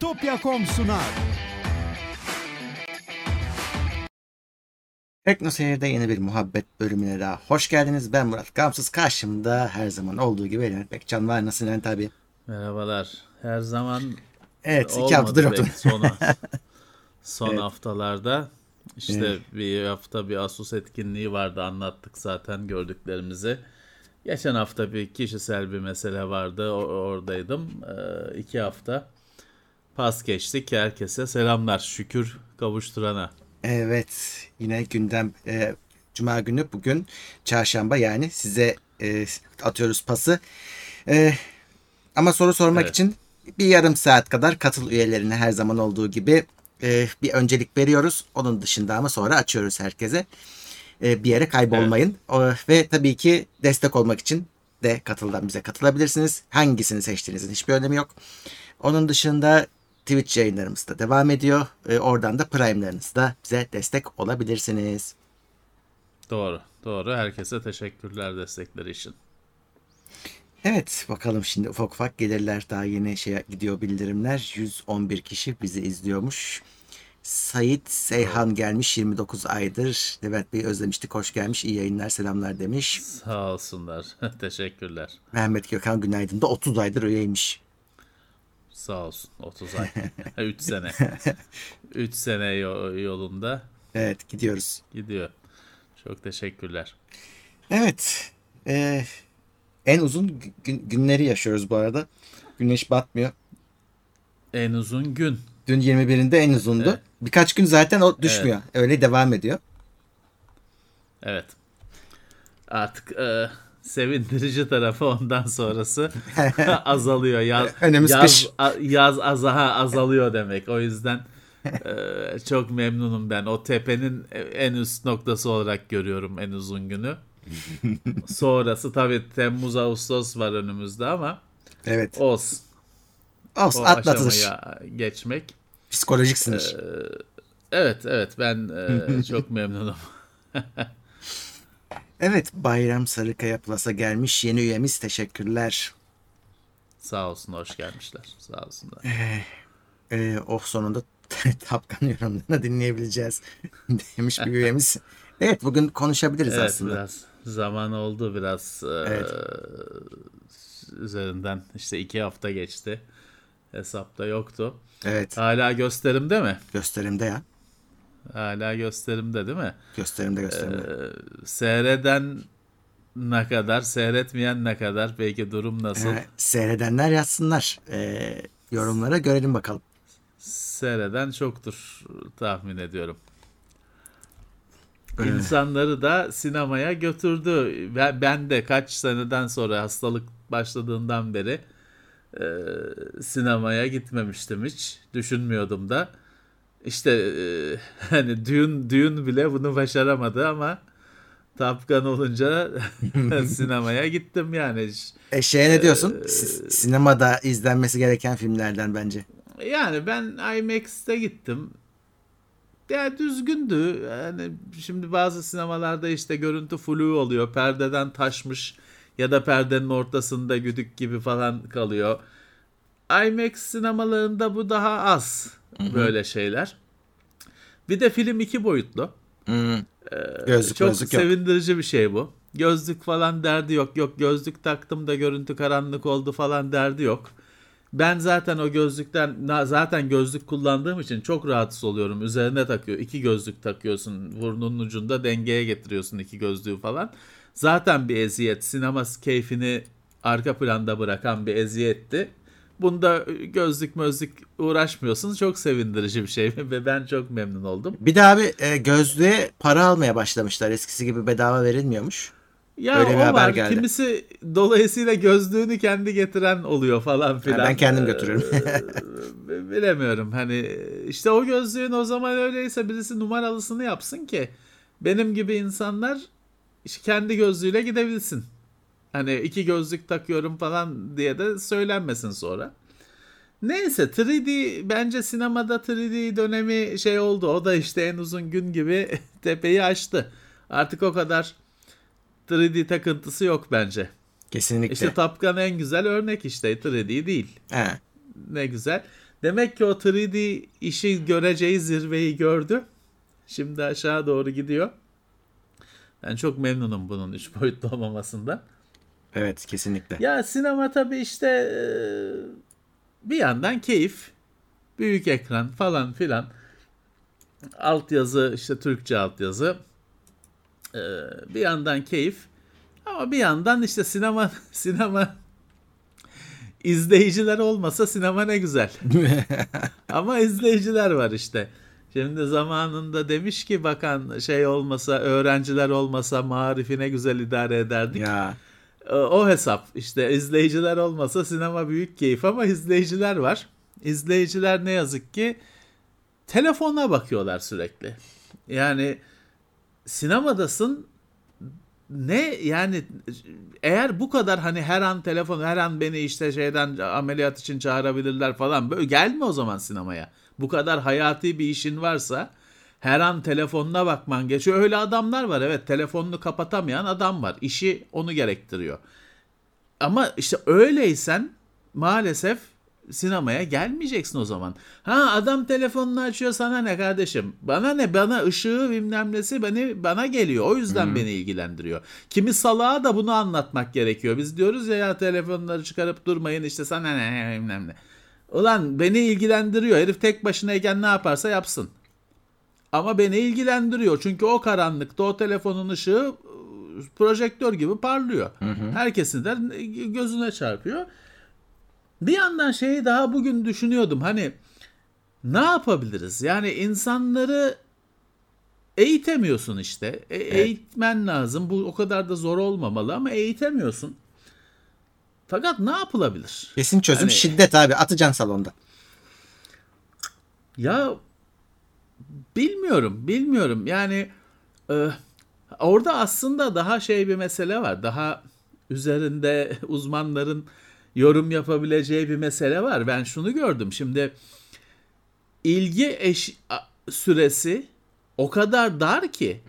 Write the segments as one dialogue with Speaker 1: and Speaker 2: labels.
Speaker 1: Bitopya.com sunar.
Speaker 2: Tekno Seyir'de yeni bir muhabbet bölümüne daha hoş geldiniz. Ben Murat Gamsız. Karşımda her zaman olduğu gibi Levent Bekcan var. Nasılsın Levent abi?
Speaker 3: Merhabalar. Her zaman
Speaker 2: Evet iki haftadır
Speaker 3: belki Son, son
Speaker 2: Evet.
Speaker 3: haftalarda işte
Speaker 2: Evet.
Speaker 3: bir hafta bir Asus etkinliği vardı anlattık zaten gördüklerimizi. Geçen hafta bir kişisel bir mesele vardı o- oradaydım. Ee, iki hafta pas geçtik. Herkese selamlar şükür kavuşturana.
Speaker 2: Evet yine gündem e, Cuma günü bugün çarşamba yani size e, atıyoruz pası. E, ama soru sormak
Speaker 3: Evet.
Speaker 2: için bir yarım saat kadar katıl üyelerine her zaman olduğu gibi e, bir öncelik veriyoruz. Onun dışında ama sonra açıyoruz herkese. E, bir yere kaybolmayın. O- ve tabii ki destek olmak için de katıldan bize katılabilirsiniz. Hangisini seçtiğinizin hiçbir önemi yok. Onun dışında Twitch yayınlarımız da devam ediyor. E, oradan da Prime'larınızda bize destek olabilirsiniz.
Speaker 3: Doğru doğru herkese teşekkürler destekleri için.
Speaker 2: Evet bakalım şimdi ufak ufak gelirler. Daha yeni şeye gidiyor bildirimler. 111 kişi bizi izliyormuş. Sait Seyhan gelmiş 29 aydır. Levent Bey özlemiştik hoş gelmiş. İyi yayınlar selamlar demiş.
Speaker 3: Sağ olsunlar teşekkürler.
Speaker 2: Mehmet Gökhan günaydın da 30 aydır üyeymiş.
Speaker 3: Sağ olsun 30 ay 3 sene 3 sene yo- yolunda
Speaker 2: Evet gidiyoruz.
Speaker 3: gidiyor. Çok teşekkürler.
Speaker 2: Evet. e, en uzun gün- günleri yaşıyoruz bu arada. Güneş batmıyor.
Speaker 3: En uzun gün.
Speaker 2: Dün 21'inde en uzundu.
Speaker 3: Evet.
Speaker 2: Birkaç gün zaten o düşmüyor. Öyle devam ediyor.
Speaker 3: Evet. Artık e, sevindirici tarafı ondan sonrası azalıyor. Yaz,
Speaker 2: Önümüz
Speaker 3: yaz,
Speaker 2: kış.
Speaker 3: a- yaz azaha azalıyor demek. O yüzden e, çok memnunum ben. O tepenin en üst noktası olarak görüyorum en uzun günü. Sonrası tabii Temmuz Ağustos var önümüzde ama
Speaker 2: Evet.
Speaker 3: olsun.
Speaker 2: Olsun
Speaker 3: O
Speaker 2: atlatılır.
Speaker 3: geçmek.
Speaker 2: Psikolojik sınır.
Speaker 3: Evet evet ben e, çok memnunum.
Speaker 2: Evet Bayram Sarıkaya Plus'a gelmiş yeni üyemiz teşekkürler.
Speaker 3: Sağ olsun hoş gelmişler. Sağ olsunlar.
Speaker 2: Ee, oh sonunda Tapkan yorumlarını dinleyebileceğiz demiş bir üyemiz. Evet bugün konuşabiliriz
Speaker 3: Evet
Speaker 2: aslında.
Speaker 3: biraz zaman oldu biraz e,
Speaker 2: Evet.
Speaker 3: üzerinden işte iki hafta geçti. Hesapta yoktu.
Speaker 2: Evet
Speaker 3: Hala gösterimde mi?
Speaker 2: gösterimde ya.
Speaker 3: Hala gösterimde değil mi?
Speaker 2: Gösterimde gösterimde.
Speaker 3: Ee, seyreden ne kadar, seyretmeyen ne kadar? Peki durum nasıl?
Speaker 2: Ee, seyredenler yazsınlar. Ee, yorumlara görelim bakalım.
Speaker 3: Seyreden çoktur tahmin ediyorum.
Speaker 2: Ee.
Speaker 3: İnsanları da sinemaya götürdü. Ben de kaç seneden sonra hastalık başladığından beri e, sinemaya gitmemiştim hiç. Düşünmüyordum da. İşte e, hani düğün düğün bile bunu başaramadı ama Tapkan olunca sinemaya gittim yani.
Speaker 2: E, şeye ne diyorsun? Si- sinemada izlenmesi gereken filmlerden bence.
Speaker 3: Yani ben IMAX'te gittim. Ya düzgündü. Yani şimdi bazı sinemalarda işte görüntü flu oluyor. Perdeden taşmış ya da perdenin ortasında güdük gibi falan kalıyor. IMAX sinemalarında bu daha az böyle şeyler. Bir de film iki boyutlu.
Speaker 2: Hmm. Gözlük
Speaker 3: Çok
Speaker 2: gözlük yok.
Speaker 3: sevindirici bir şey bu. Gözlük falan derdi yok. Yok gözlük taktım da görüntü karanlık oldu falan derdi yok. Ben zaten o gözlükten zaten gözlük kullandığım için çok rahatsız oluyorum. Üzerine takıyor. iki gözlük takıyorsun. Burnunun ucunda dengeye getiriyorsun iki gözlüğü falan. Zaten bir eziyet. Sinema keyfini arka planda bırakan bir eziyetti. Bunda gözlük mözlük uğraşmıyorsun. Çok sevindirici bir şey ve ben çok memnun oldum.
Speaker 2: Bir de abi e, gözlüğe para almaya başlamışlar. Eskisi gibi bedava verilmiyormuş.
Speaker 3: Ya
Speaker 2: Öyle bir haber
Speaker 3: var.
Speaker 2: geldi.
Speaker 3: Kimisi dolayısıyla gözlüğünü kendi getiren oluyor falan filan.
Speaker 2: ben kendim
Speaker 3: Ee,
Speaker 2: götürüyorum.
Speaker 3: Bilemiyorum. Hani işte o gözlüğün o zaman öyleyse birisi numaralısını yapsın ki benim gibi insanlar kendi gözlüğüyle gidebilsin. Hani iki gözlük takıyorum falan diye de söylenmesin sonra. Neyse 3D bence sinemada 3D dönemi şey oldu. O da işte en uzun gün gibi tepeyi aştı. Artık o kadar 3D takıntısı yok bence.
Speaker 2: Kesinlikle.
Speaker 3: İşte Top Gun en güzel örnek işte 3D değil.
Speaker 2: He.
Speaker 3: ne güzel. Demek ki o 3D işi göreceği zirveyi gördü. Şimdi aşağı doğru gidiyor. Ben çok memnunum bunun 3 boyutlu olmamasından.
Speaker 2: Evet kesinlikle.
Speaker 3: Ya sinema tabii işte e, bir yandan keyif. Büyük ekran falan filan. Altyazı işte Türkçe altyazı. Ee, bir yandan keyif. Ama bir yandan işte sinema sinema izleyiciler olmasa sinema ne güzel. Ama izleyiciler var işte. Şimdi zamanında demiş ki bakan şey olmasa öğrenciler olmasa marifi ne güzel idare ederdik.
Speaker 2: ya
Speaker 3: O hesap işte izleyiciler olmasa sinema büyük keyif ama izleyiciler var. İzleyiciler ne yazık ki telefona bakıyorlar sürekli. Yani sinemadasın ne yani eğer bu kadar hani her an telefon her an beni işte şeyden ameliyat için çağırabilirler falan böyle gelme o zaman sinemaya. Bu kadar hayati bir işin varsa her an telefonuna bakman geçiyor. Öyle adamlar var evet telefonunu kapatamayan adam var. İşi onu gerektiriyor. Ama işte öyleysen maalesef sinemaya gelmeyeceksin o zaman. Ha adam telefonunu açıyor sana ne kardeşim? Bana ne bana ışığı bilmem nesi beni bana geliyor. O yüzden beni ilgilendiriyor. Kimi salağa da bunu anlatmak gerekiyor. Biz diyoruz ya ya telefonları çıkarıp durmayın işte sana ne bilmem ne. Ulan beni ilgilendiriyor. Herif tek başınayken ne yaparsa yapsın. Ama beni ilgilendiriyor. Çünkü o karanlıkta o telefonun ışığı e, projektör gibi parlıyor. Herkesin de gözüne çarpıyor. Bir yandan şeyi daha bugün düşünüyordum. Hani ne yapabiliriz? Yani insanları eğitemiyorsun işte. E- Eğitmen lazım. Bu o kadar da zor olmamalı ama eğitemiyorsun. Fakat ne yapılabilir?
Speaker 2: kesin çözüm
Speaker 3: Hani-
Speaker 2: şiddet abi atacaksın salonda.
Speaker 3: Ya bilmiyorum, bilmiyorum. Yani e, orada aslında daha şey bir mesele var. Daha üzerinde uzmanların yorum yapabileceği bir mesele var. Ben şunu gördüm. Şimdi ilgi eş süresi o kadar dar ki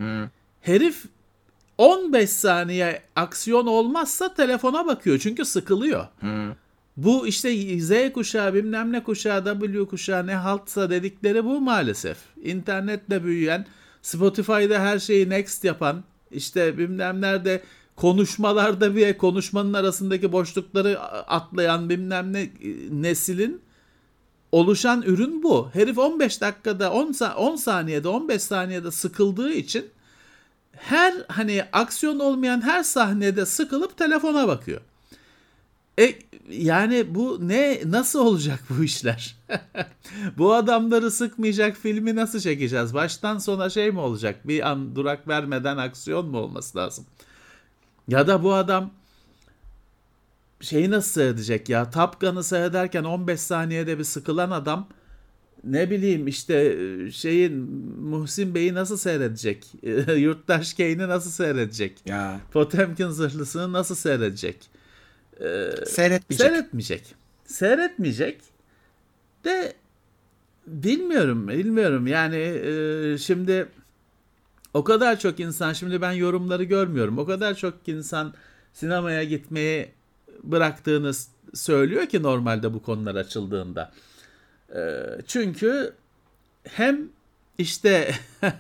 Speaker 3: herif 15 saniye aksiyon olmazsa telefona bakıyor çünkü sıkılıyor. Bu işte Z kuşağı bilmem ne kuşağı W kuşağı ne haltsa dedikleri bu maalesef. İnternetle büyüyen Spotify'da her şeyi next yapan işte bilmem nerede konuşmalarda bir konuşmanın arasındaki boşlukları atlayan bilmem ne neslin oluşan ürün bu. Herif 15 dakikada 10, sa- 10 saniyede 15 saniyede sıkıldığı için her hani aksiyon olmayan her sahnede sıkılıp telefona bakıyor. E yani bu ne nasıl olacak bu işler? bu adamları sıkmayacak filmi nasıl çekeceğiz? Baştan sona şey mi olacak? Bir an durak vermeden aksiyon mu olması lazım? Ya da bu adam şeyi nasıl seyredecek ya? Top Gun'ı seyrederken 15 saniyede bir sıkılan adam ne bileyim işte şeyin Muhsin Bey'i nasıl seyredecek? Yurttaş Kane'i nasıl seyredecek?
Speaker 2: Ya
Speaker 3: Potemkin zırhlısını nasıl seyredecek?
Speaker 2: Seyretmeyecek.
Speaker 3: Seyretmeyecek. Seyretmeyecek de bilmiyorum, bilmiyorum. Yani e, şimdi o kadar çok insan, şimdi ben yorumları görmüyorum. O kadar çok insan sinemaya gitmeyi bıraktığını söylüyor ki normalde bu konular açıldığında. E, çünkü hem işte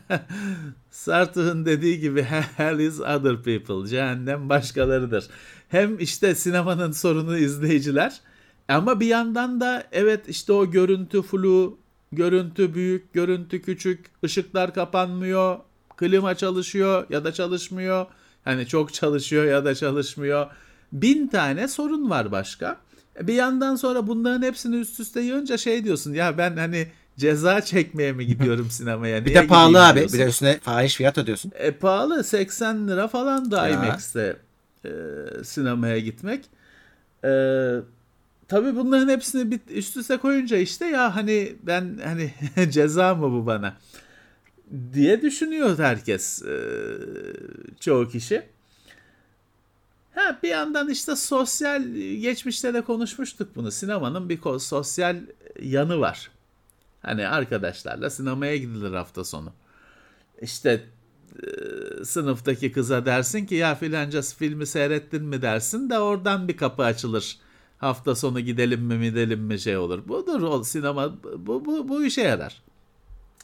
Speaker 3: Sartre'ın dediği gibi hell is other people. Cehennem başkalarıdır. Hem işte sinemanın sorunu izleyiciler ama bir yandan da evet işte o görüntü flu, görüntü büyük, görüntü küçük, ışıklar kapanmıyor, klima çalışıyor ya da çalışmıyor. Hani çok çalışıyor ya da çalışmıyor. Bin tane sorun var başka. Bir yandan sonra bunların hepsini üst üste yığınca şey diyorsun ya ben hani ceza çekmeye mi gidiyorum sinemaya?
Speaker 2: Bir de pahalı abi. Bir de üstüne fahiş fiyat ödüyorsun.
Speaker 3: E, pahalı 80 lira falan da. IMAX'te e, sinemaya gitmek. E, tabii bunların hepsini bir üst üste koyunca işte ya hani ben hani ceza mı bu bana diye düşünüyor herkes e, çoğu kişi. Ha bir yandan işte sosyal geçmişte de konuşmuştuk bunu. Sinemanın bir sosyal yanı var. Hani arkadaşlarla sinemaya gidilir hafta sonu. İşte sınıftaki kıza dersin ki ya filanca filmi seyrettin mi dersin de oradan bir kapı açılır. hafta sonu gidelim mi gidelim mi şey olur. Budur o sinema bu, bu, bu işe yarar.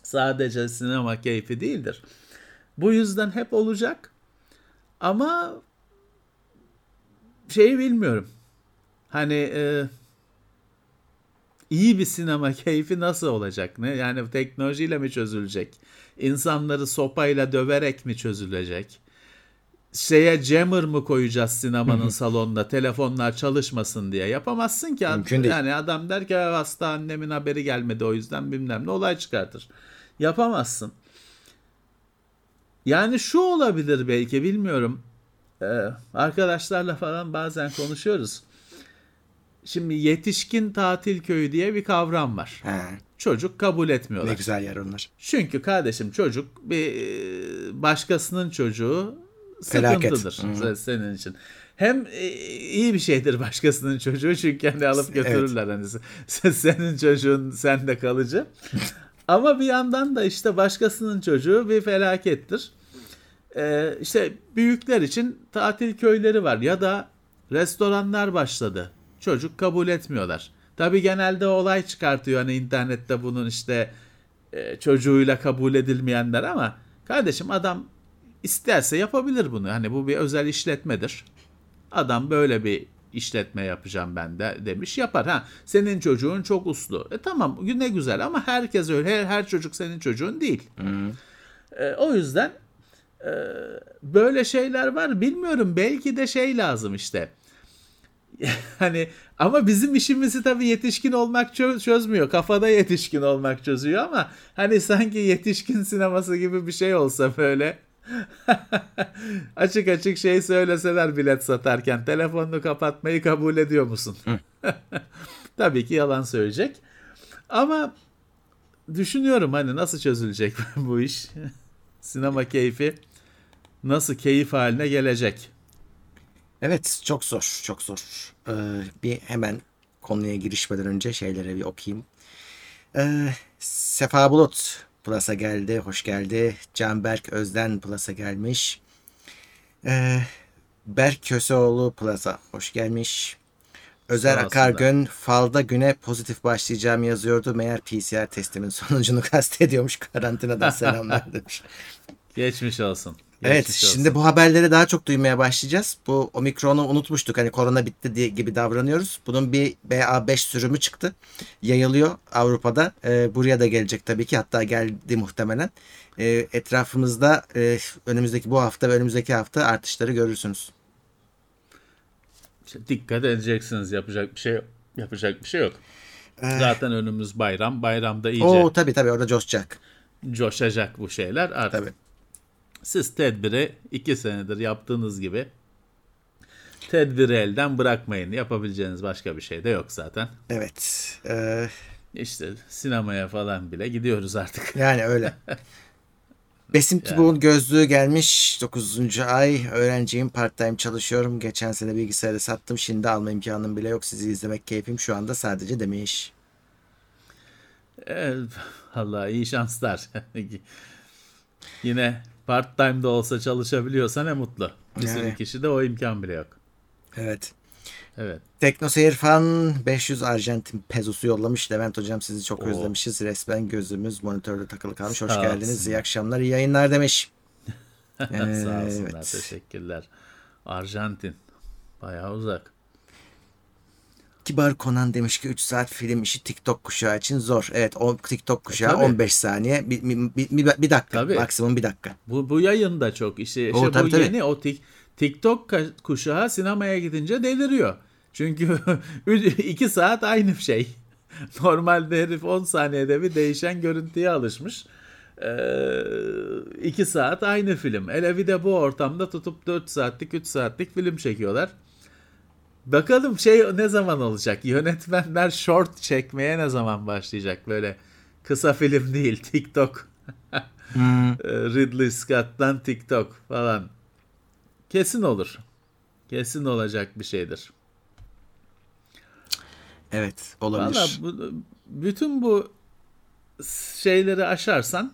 Speaker 3: Sadece sinema keyfi değildir. Bu yüzden hep olacak. Ama şeyi bilmiyorum. Hani e, iyi bir sinema keyfi nasıl olacak? Ne? Yani teknolojiyle mi çözülecek? İnsanları sopayla döverek mi çözülecek? Şeye jammer mı koyacağız sinemanın salonunda telefonlar çalışmasın diye yapamazsın ki.
Speaker 2: Mümkün değil.
Speaker 3: Yani adam der ki hasta annemin haberi gelmedi o yüzden bilmem ne olay çıkartır. Yapamazsın. Yani şu olabilir belki bilmiyorum. Ee, arkadaşlarla falan bazen konuşuyoruz. Şimdi yetişkin tatil köyü diye bir kavram var.
Speaker 2: Ha,
Speaker 3: Çocuk kabul
Speaker 2: ne
Speaker 3: etmiyorlar.
Speaker 2: güzel yer onlar.
Speaker 3: Çünkü kardeşim çocuk bir e, başkasının çocuğu
Speaker 2: Felaket.
Speaker 3: sıkıntıdır
Speaker 2: Hı.
Speaker 3: senin için. Hem e, iyi bir şeydir başkasının çocuğu çünkü hani alıp
Speaker 2: Evet.
Speaker 3: götürürler hani sen- senin çocuğun sende kalıcı. Ama bir yandan da işte başkasının çocuğu bir felakettir. Ee, işte büyükler için tatil köyleri var ya da restoranlar başladı. Çocuk kabul etmiyorlar. Tabii genelde olay çıkartıyor hani internette bunun işte e, çocuğuyla kabul edilmeyenler ama kardeşim adam isterse yapabilir bunu. Hani bu bir özel işletmedir. Adam böyle bir işletme yapacağım ben de demiş yapar. Ha senin çocuğun çok uslu. E tamam ne güzel ama herkes öyle her, her çocuk senin çocuğun değil. E, o yüzden e, böyle şeyler var. Bilmiyorum belki de şey lazım işte. hani ama bizim işimizi tabii yetişkin olmak çö- çözmüyor. Kafada yetişkin olmak çözüyor ama hani sanki yetişkin sineması gibi bir şey olsa böyle açık açık şey söyleseler bilet satarken telefonunu kapatmayı kabul ediyor musun? tabii ki yalan söyleyecek. Ama düşünüyorum hani nasıl çözülecek bu iş? Sinema keyfi nasıl keyif haline gelecek?
Speaker 2: Evet çok zor çok zor. Ee, bir hemen konuya girişmeden önce şeylere bir okuyayım. Ee, Sefa Bulut Plus'a geldi. Hoş geldi. Canberk Özden Plus'a gelmiş. Ee, Berk Köseoğlu Plus'a hoş gelmiş. Özer Akargön falda güne pozitif başlayacağım yazıyordu. Meğer PCR testimin sonucunu kastediyormuş. Karantinadan selamlar demiş.
Speaker 3: Geçmiş olsun.
Speaker 2: Evet şimdi bu haberleri daha çok duymaya başlayacağız. Bu omikronu unutmuştuk hani korona bitti diye gibi davranıyoruz. Bunun bir BA5 sürümü çıktı. Yayılıyor Avrupa'da. Ee, buraya da gelecek tabii ki hatta geldi muhtemelen. Ee, etrafımızda e, önümüzdeki bu hafta ve önümüzdeki hafta artışları görürsünüz.
Speaker 3: İşte dikkat edeceksiniz. Yapacak bir şey. Yapacak bir şey yok. Zaten önümüz bayram. Bayramda iyice
Speaker 2: Oo tabii tabii orada coşacak.
Speaker 3: coşacak bu şeyler. Artık
Speaker 2: Tabii.
Speaker 3: Siz tedbiri iki senedir yaptığınız gibi tedbiri elden bırakmayın. Yapabileceğiniz başka bir şey de yok zaten.
Speaker 2: Evet. Ee,
Speaker 3: İşte sinemaya falan bile gidiyoruz artık.
Speaker 2: Yani öyle. Besim Tübuğ'un gözlüğü gelmiş. 9. ay. Öğrenciyim. Part time çalışıyorum. Geçen sene bilgisayarı sattım. Şimdi alma imkanım bile yok. Sizi izlemek keyfim şu anda sadece demiş.
Speaker 3: Ee, Allah iyi şanslar. Yine part time de olsa çalışabiliyorsa ne mutlu. Bir sürü
Speaker 2: Yani.
Speaker 3: kişi de o imkan bile yok.
Speaker 2: Evet.
Speaker 3: Evet.
Speaker 2: Tekno Fan 500 Arjantin pezosu yollamış. Levent hocam sizi çok
Speaker 3: Oo.
Speaker 2: özlemişiz. Resmen gözümüz monitörde takılı kalmış. Hoş
Speaker 3: Sağ
Speaker 2: geldiniz.
Speaker 3: olsun.
Speaker 2: İyi akşamlar, iyi yayınlar demiş.
Speaker 3: Sağ olsunlar.
Speaker 2: Evet.
Speaker 3: Teşekkürler. Arjantin. Bayağı uzak.
Speaker 2: Kibar Konan demiş ki 3 saat film işi TikTok kuşağı için zor. Evet o TikTok kuşağı
Speaker 3: tabii.
Speaker 2: 15 saniye. Bir, bir, bir, bir- dakika.
Speaker 3: Tabii.
Speaker 2: Maksimum bir dakika.
Speaker 3: Bu, bu yayın da çok işte,
Speaker 2: Oo,
Speaker 3: işte
Speaker 2: tabii,
Speaker 3: bu
Speaker 2: tabii.
Speaker 3: yeni o tik, TikTok kuşağı sinemaya gidince deliriyor. Çünkü 2 saat aynı şey. Normalde herif 10 saniyede bir değişen görüntüye alışmış. 2 saat aynı film. Hele bir de bu ortamda tutup 4 saatlik 3 saatlik film çekiyorlar. Bakalım şey ne zaman olacak? Yönetmenler short çekmeye ne zaman başlayacak? Böyle kısa film değil TikTok. Ee, Ridley Scott'tan TikTok falan. Kesin olur. Kesin olacak bir şeydir.
Speaker 2: Evet olabilir.
Speaker 3: Valla bu, bütün bu şeyleri aşarsan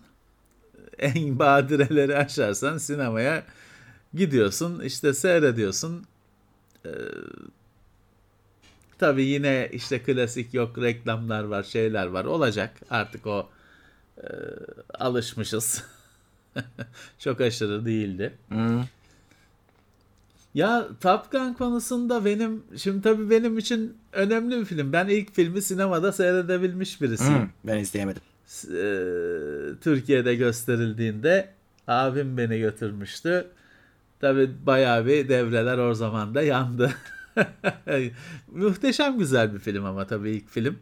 Speaker 3: en badireleri aşarsan sinemaya gidiyorsun işte seyrediyorsun Ee, Tabii yine işte klasik yok reklamlar var, şeyler var. Olacak. Artık o e, alışmışız. Çok aşırı değildi.
Speaker 2: Hmm.
Speaker 3: Ya Top Gun konusunda benim şimdi tabii benim için önemli bir film. Ben ilk filmi sinemada seyredebilmiş birisiyim.
Speaker 2: Hmm, ben izleyemedim.
Speaker 3: E, Türkiye'de gösterildiğinde abim beni götürmüştü. Tabii bayağı bir devreler o zaman da yandı. Muhteşem güzel bir film ama tabii ilk film.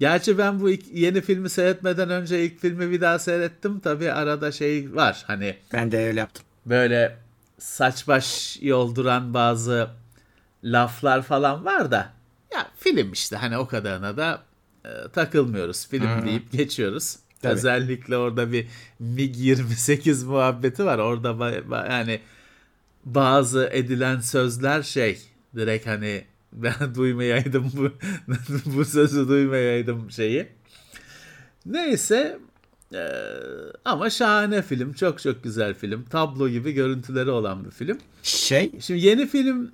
Speaker 3: Gerçi ben bu ilk, yeni filmi seyretmeden önce ilk filmi bir daha seyrettim. Tabii arada şey var hani
Speaker 2: Ben de öyle yaptım.
Speaker 3: böyle saç baş yolduran bazı laflar falan var da ya film işte hani o kadarına da e, takılmıyoruz. Film
Speaker 2: Hı.
Speaker 3: deyip geçiyoruz.
Speaker 2: Tabii.
Speaker 3: Özellikle orada bir MiG-28 muhabbeti var. Orada ba- ba- yani bazı edilen sözler şey direkt hani ben duymayaydım bu bu sözü duymayaydım şeyi. Neyse eee, ama şahane film. Çok çok güzel film. Tablo gibi görüntüleri olan bir film.
Speaker 2: Şey,
Speaker 3: Şimdi yeni film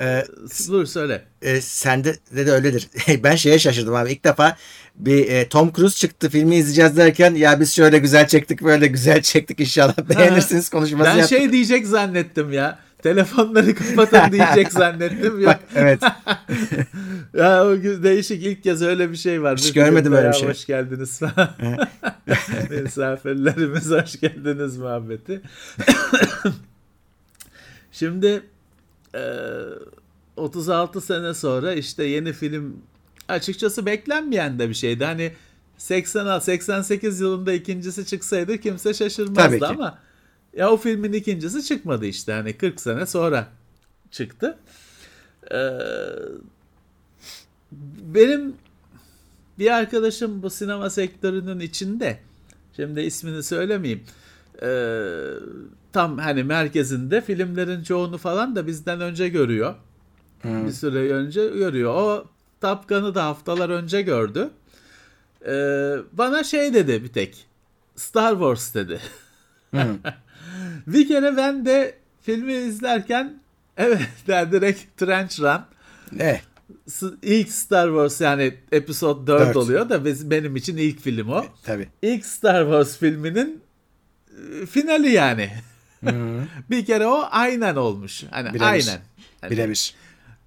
Speaker 2: e,
Speaker 3: dur söyle.
Speaker 2: e, sende de, de öyledir. ben şeye şaşırdım abi. İlk defa bir e, Tom Cruise çıktı filmi izleyeceğiz derken ya biz şöyle güzel çektik böyle güzel çektik inşallah beğenirsiniz konuşması
Speaker 3: Ben
Speaker 2: yaptık.
Speaker 3: şey diyecek zannettim ya. Telefonları kapatın diyecek zannettim. Yok.
Speaker 2: Evet.
Speaker 3: Ya o gün değişik ilk kez öyle bir şey var.
Speaker 2: Hiç
Speaker 3: Bir
Speaker 2: görmedim öyle bir şey.
Speaker 3: Hoş geldiniz. Misafirlerimiz hoş geldiniz muhabbeti. Şimdi e, 36 sene sonra işte yeni film açıkçası beklenmeyen de bir şeydi. Hani 80 88 yılında ikincisi çıksaydı kimse şaşırmazdı
Speaker 2: Tabii ki.
Speaker 3: ama ya o filmin ikincisi çıkmadı işte. Hani 40 sene sonra çıktı. Ee, benim bir arkadaşım bu sinema sektörünün içinde. Şimdi ismini söylemeyeyim. Ee, tam hani merkezinde filmlerin çoğunu falan da bizden önce görüyor.
Speaker 2: Hmm.
Speaker 3: Bir süre önce görüyor. O Top Gun'ı da haftalar önce gördü. Ee, bana şey dedi bir tek. Star Wars dedi.
Speaker 2: Hmm.
Speaker 3: Bir kere ben de filmi izlerken evet yani direkt Trench Run S- ilk Star Wars yani Episode 4,
Speaker 2: Dört.
Speaker 3: oluyor da biz, benim için ilk film o.
Speaker 2: tabii.
Speaker 3: İlk Star Wars filminin e, finali yani. Bir kere o aynen olmuş. Hani
Speaker 2: Birebir.
Speaker 3: aynen. Hani
Speaker 2: Birebir.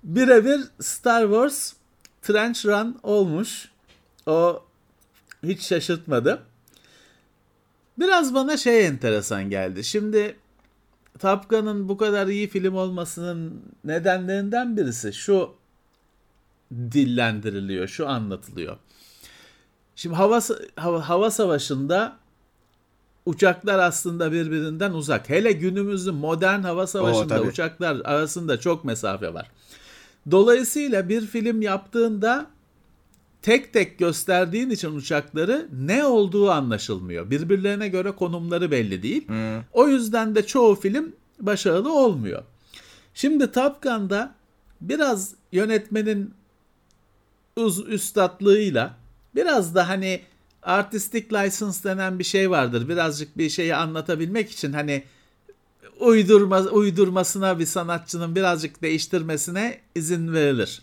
Speaker 3: birebir Star Wars Trench Run olmuş. O hiç şaşırtmadı. Biraz bana şey enteresan geldi. Şimdi Top Gun'ın bu kadar iyi film olmasının nedenlerinden birisi şu dillendiriliyor, şu anlatılıyor. Şimdi hava hava, hava savaşında uçaklar aslında birbirinden uzak. Hele günümüzün modern hava savaşında
Speaker 2: tabii.
Speaker 3: uçaklar arasında çok mesafe var. Dolayısıyla bir film yaptığında tek tek gösterdiğin için uçakları ne olduğu anlaşılmıyor. Birbirlerine göre konumları belli değil.
Speaker 2: Hmm.
Speaker 3: O yüzden de çoğu film başarılı olmuyor. Şimdi Top Gun'da biraz yönetmenin uz üstatlığıyla biraz da hani artistic license denen bir şey vardır. Birazcık bir şeyi anlatabilmek için hani uydurma, uydurmasına bir sanatçının birazcık değiştirmesine izin verilir.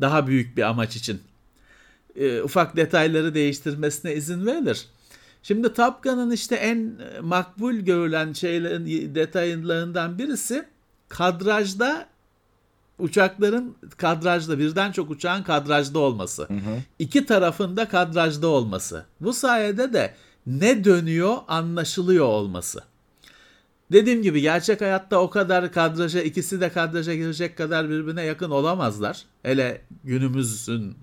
Speaker 3: Daha büyük bir amaç için. E, ufak detayları değiştirmesine izin verilir. Şimdi Top Gun'ın işte en makbul görülen şeylerin detaylarından birisi kadrajda uçakların kadrajda birden çok uçağın kadrajda olması. İki tarafında kadrajda olması. Bu sayede de ne dönüyor anlaşılıyor olması. Dediğim gibi gerçek hayatta o kadar kadraja ikisi de kadraja girecek kadar birbirine yakın olamazlar. Hele günümüzün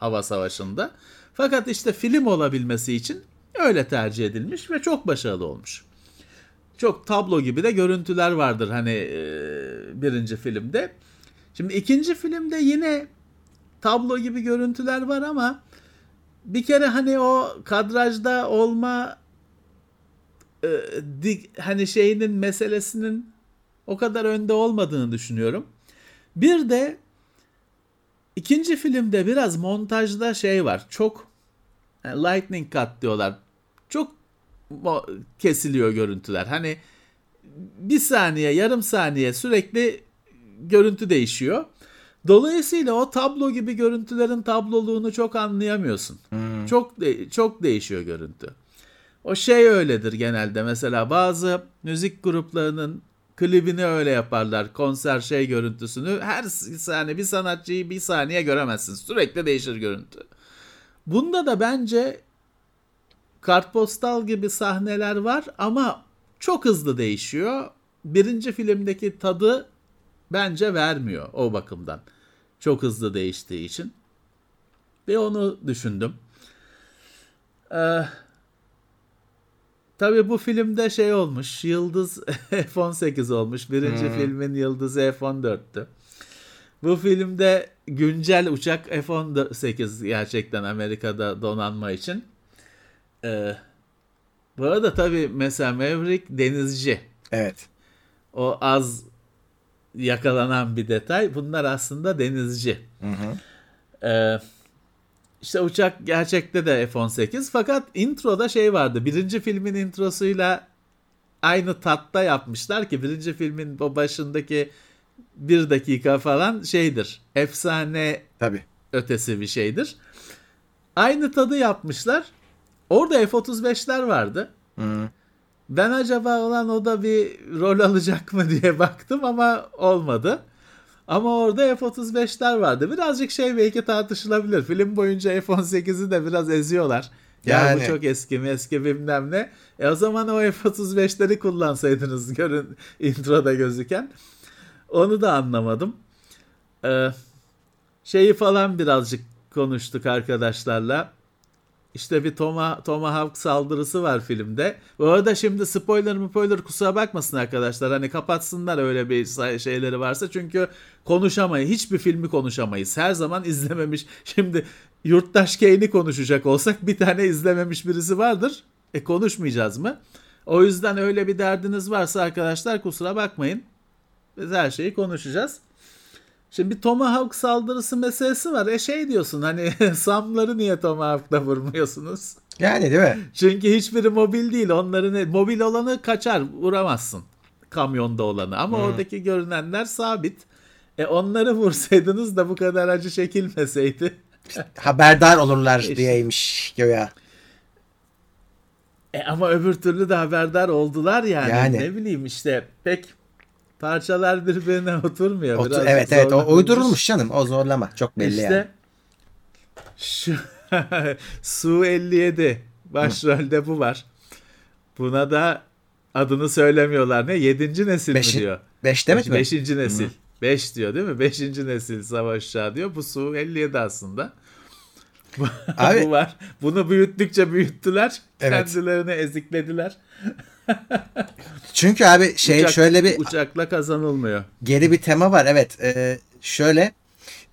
Speaker 3: hava savaşında. Fakat işte film olabilmesi için öyle tercih edilmiş ve çok başarılı olmuş. Çok tablo gibi de görüntüler vardır hani e, birinci filmde. Şimdi ikinci filmde yine tablo gibi görüntüler var ama bir kere hani o kadrajda olma e, dik, hani şeyinin meselesinin o kadar önde olmadığını düşünüyorum. Bir de ikinci filmde biraz montajda şey var. Çok yani lightning cut diyorlar. Çok kesiliyor görüntüler. Hani bir saniye, yarım saniye sürekli görüntü değişiyor. Dolayısıyla o tablo gibi görüntülerin tabloluğunu çok anlayamıyorsun.
Speaker 2: Hmm.
Speaker 3: Çok de- çok değişiyor görüntü. O şey öyledir genelde. Mesela bazı müzik gruplarının klibini öyle yaparlar. Konser şey görüntüsünü. Her saniye bir sanatçıyı bir saniye göremezsin. Sürekli değişir görüntü. Bunda da bence kartpostal gibi sahneler var ama çok hızlı değişiyor. Birinci filmdeki tadı bence vermiyor o bakımdan. Çok hızlı değiştiği için. Ve onu düşündüm. Ee, tabii bu filmde şey olmuş. Yıldız F-18 olmuş. Birinci
Speaker 2: Hmm.
Speaker 3: filmin yıldızı F-14'tü. Bu filmde güncel uçak F-18 gerçekten Amerika'da donanma için. Ee, bu arada tabii mesela Maverick denizci.
Speaker 2: Evet.
Speaker 3: O az yakalanan bir detay. Bunlar aslında denizci.
Speaker 2: Hı hı.
Speaker 3: Ee, işte uçak gerçekte de F-18 fakat introda şey vardı. Birinci filmin introsuyla aynı tatta yapmışlar ki birinci filmin o başındaki bir dakika falan şeydir. Efsane
Speaker 2: Tabii.
Speaker 3: ötesi bir şeydir. Aynı tadı yapmışlar. Orada F-35'ler vardı.
Speaker 2: Hı.
Speaker 3: Ben acaba olan o da bir rol alacak mı diye baktım ama olmadı. Ama orada F-35'ler vardı. Birazcık şey belki tartışılabilir. Film boyunca F-18'i de biraz eziyorlar. Ya
Speaker 2: Yani.
Speaker 3: bu çok eski mi eski bilmem ne. E o zaman o F-35'leri kullansaydınız görün introda gözüken. Onu da anlamadım. Ee, şeyi falan birazcık konuştuk arkadaşlarla. İşte bir Toma, Tomahawk saldırısı var filmde. Bu arada şimdi spoiler mı spoiler kusura bakmasın arkadaşlar. Hani kapatsınlar öyle bir şeyleri varsa. Çünkü konuşamayız. Hiçbir filmi konuşamayız. Her zaman izlememiş. Şimdi Yurttaş Kane'i konuşacak olsak bir tane izlememiş birisi vardır. E konuşmayacağız mı? O yüzden öyle bir derdiniz varsa arkadaşlar kusura bakmayın. Biz her şeyi konuşacağız. Şimdi bir Tomahawk saldırısı meselesi var. E şey diyorsun hani Sam'ları niye Tomahawk'la vurmuyorsunuz?
Speaker 2: Yani değil mi?
Speaker 3: Çünkü hiçbiri mobil değil. Onların mobil olanı kaçar vuramazsın. Kamyonda olanı. Ama oradaki görünenler sabit. E onları vursaydınız da bu kadar acı çekilmeseydi.
Speaker 2: Haberdar olurlar
Speaker 3: İşte.
Speaker 2: diyeymiş göya.
Speaker 3: E ama öbür türlü de haberdar oldular yani.
Speaker 2: Yani.
Speaker 3: Ne bileyim işte pek parçalar birbirine oturmuyor.
Speaker 2: Otur-
Speaker 3: Biraz
Speaker 2: evet evet o uydurulmuş canım. O zorlama. Çok belli
Speaker 3: İşte
Speaker 2: yani.
Speaker 3: şu Su 57 başrolde bu var. Buna da adını söylemiyorlar. Ne? Yedinci nesil
Speaker 2: Beşi-
Speaker 3: mi diyor?
Speaker 2: Beş demek mi?
Speaker 3: Beşinci nesil. Beş diyor değil mi? Beşinci nesil savaş uçağı diyor. Bu Su 57 aslında.
Speaker 2: Abi-
Speaker 3: bu var. Bunu büyüttükçe büyüttüler.
Speaker 2: Evet.
Speaker 3: Kendilerini eziklediler.
Speaker 2: Çünkü abi şey
Speaker 3: Uçak-
Speaker 2: şöyle bir
Speaker 3: Uçakla kazanılmıyor.
Speaker 2: geri bir tema var. Evet. e, şöyle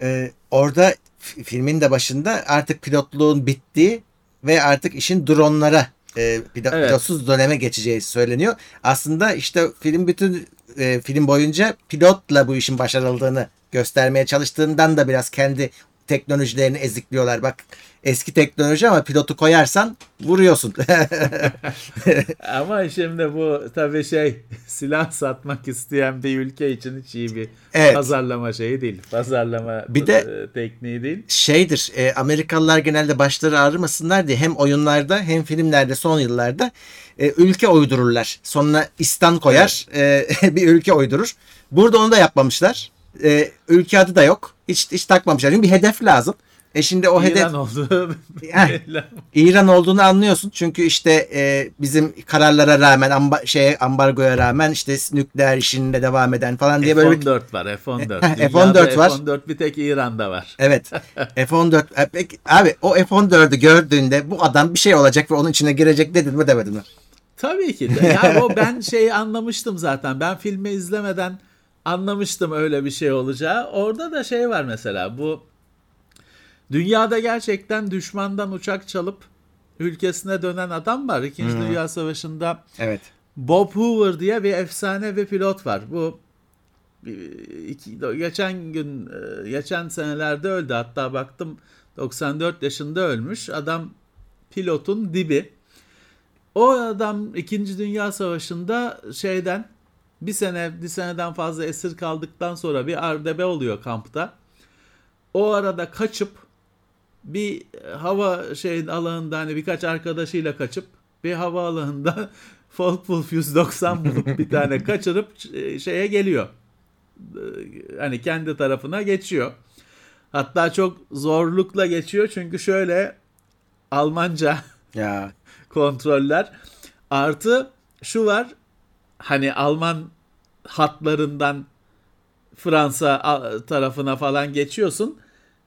Speaker 2: e, orada filmin de başında artık pilotluğun bittiği ve artık işin dronlara e, pilo-
Speaker 3: Evet.
Speaker 2: pilotsuz döneme geçeceği söyleniyor. Aslında işte film bütün e, film boyunca pilotla bu işin başarıldığını göstermeye çalıştığından da biraz kendi teknolojilerini ezikliyorlar. Bak eski teknoloji ama pilotu koyarsan vuruyorsun.
Speaker 3: Ama şimdi bu tabii şey silah satmak isteyen bir ülke için hiç iyi bir
Speaker 2: Evet.
Speaker 3: pazarlama şeyi değil. Pazarlama
Speaker 2: Bir de-
Speaker 3: e, tekniği değil.
Speaker 2: şeydir e, Amerikalılar genelde başları ağrımasınlar diye hem oyunlarda hem filmlerde son yıllarda e, ülke uydururlar. Sonuna istan koyar e, bir ülke uydurur. Burada onu da yapmamışlar. E, ülke adı da yok. Hiç, hiç takmamışlar. Çünkü bir hedef lazım. E şimdi o hedef
Speaker 3: İran oldu.
Speaker 2: Heh.
Speaker 3: belli.
Speaker 2: İran olduğunu anlıyorsun. Çünkü işte e, bizim kararlara rağmen amba, şeye ambargoya rağmen işte nükleer işinde devam eden falan diye böyle bir
Speaker 3: F-14 var F-14.
Speaker 2: Heh,
Speaker 3: Dünyada
Speaker 2: F-14 var.
Speaker 3: F-14 bir tek İran'da var.
Speaker 2: Evet. F-14. E, peki, abi o F-14'ü gördüğünde bu adam bir şey olacak ve onun içine girecek dedin mi demedin mi?
Speaker 3: Tabii ki de. Ya o ben şeyi anlamıştım zaten. Ben filmi izlemeden anlamıştım öyle bir şey olacağı. Orada da şey var mesela bu dünyada gerçekten düşmandan uçak çalıp ülkesine dönen adam var. İkinci Dünya Savaşı'nda
Speaker 2: Evet.
Speaker 3: Bob Hoover diye bir efsane bir pilot var. Bu e, iki, geçen gün e, geçen senelerde öldü. Hatta baktım 94 yaşında ölmüş. Adam pilotun dibi. O adam 2. Dünya Savaşı'nda şeyden bir sene bir seneden fazla esir kaldıktan sonra bir ardebe oluyor kampta. O arada kaçıp bir hava şeyin alanında hani birkaç arkadaşıyla kaçıp bir hava alanında Folkpulf 190 bulup bir tane kaçırıp şeye geliyor. Hani kendi tarafına geçiyor. Hatta çok zorlukla geçiyor çünkü şöyle Almanca
Speaker 2: ya
Speaker 3: kontroller artı şu var hani Alman hatlarından Fransa tarafına falan geçiyorsun.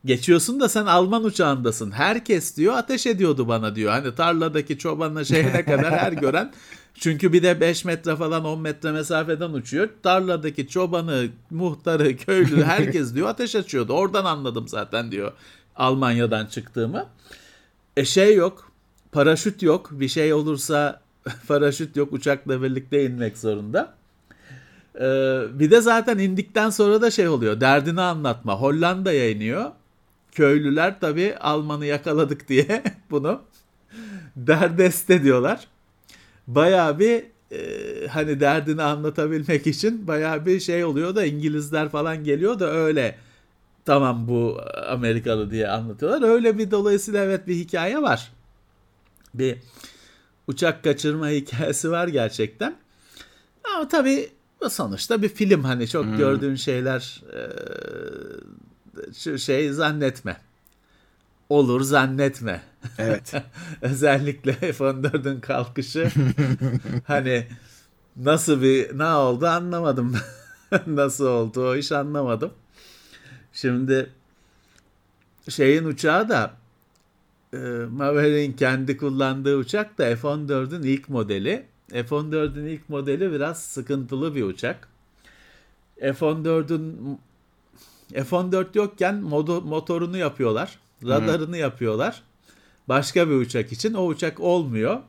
Speaker 3: Geçiyorsun da sen Alman uçağındasın. Herkes diyor ateş ediyordu bana diyor. Hani tarladaki çobanla şeyine kadar her gören. Çünkü bir de 5 metre falan 10 metre mesafeden uçuyor. Tarladaki çobanı, muhtarı, köylü herkes diyor ateş açıyordu. Oradan anladım zaten diyor Almanya'dan çıktığımı. E şey yok. Paraşüt yok. Bir şey olursa paraşüt yok. Uçakla birlikte inmek zorunda. Ee, bir de zaten indikten sonra da şey oluyor. Derdini anlatma. Hollanda'ya iniyor. Köylüler tabii Alman'ı yakaladık diye bunu derdest ediyorlar. Bayağı bir e, hani derdini anlatabilmek için bayağı bir şey oluyor da İngilizler falan geliyor da öyle tamam bu Amerikalı diye anlatıyorlar. Öyle bir dolayısıyla evet bir hikaye var. Bir uçak kaçırma hikayesi var gerçekten. Ama tabii sonuçta bir film hani çok hmm. gördüğün şeyler e, şey zannetme. Olur zannetme.
Speaker 2: Evet.
Speaker 3: Özellikle F-14'ün kalkışı hani nasıl bir ne oldu anlamadım. nasıl oldu o iş anlamadım. Şimdi şeyin uçağı da e, Maverick'in kendi kullandığı uçak da F-14'ün ilk modeli. F-14'ün ilk modeli biraz sıkıntılı bir uçak. F-14'ün F-14 yokken modu, motorunu yapıyorlar. Radarını Hı. yapıyorlar. Başka bir uçak için o uçak olmuyor.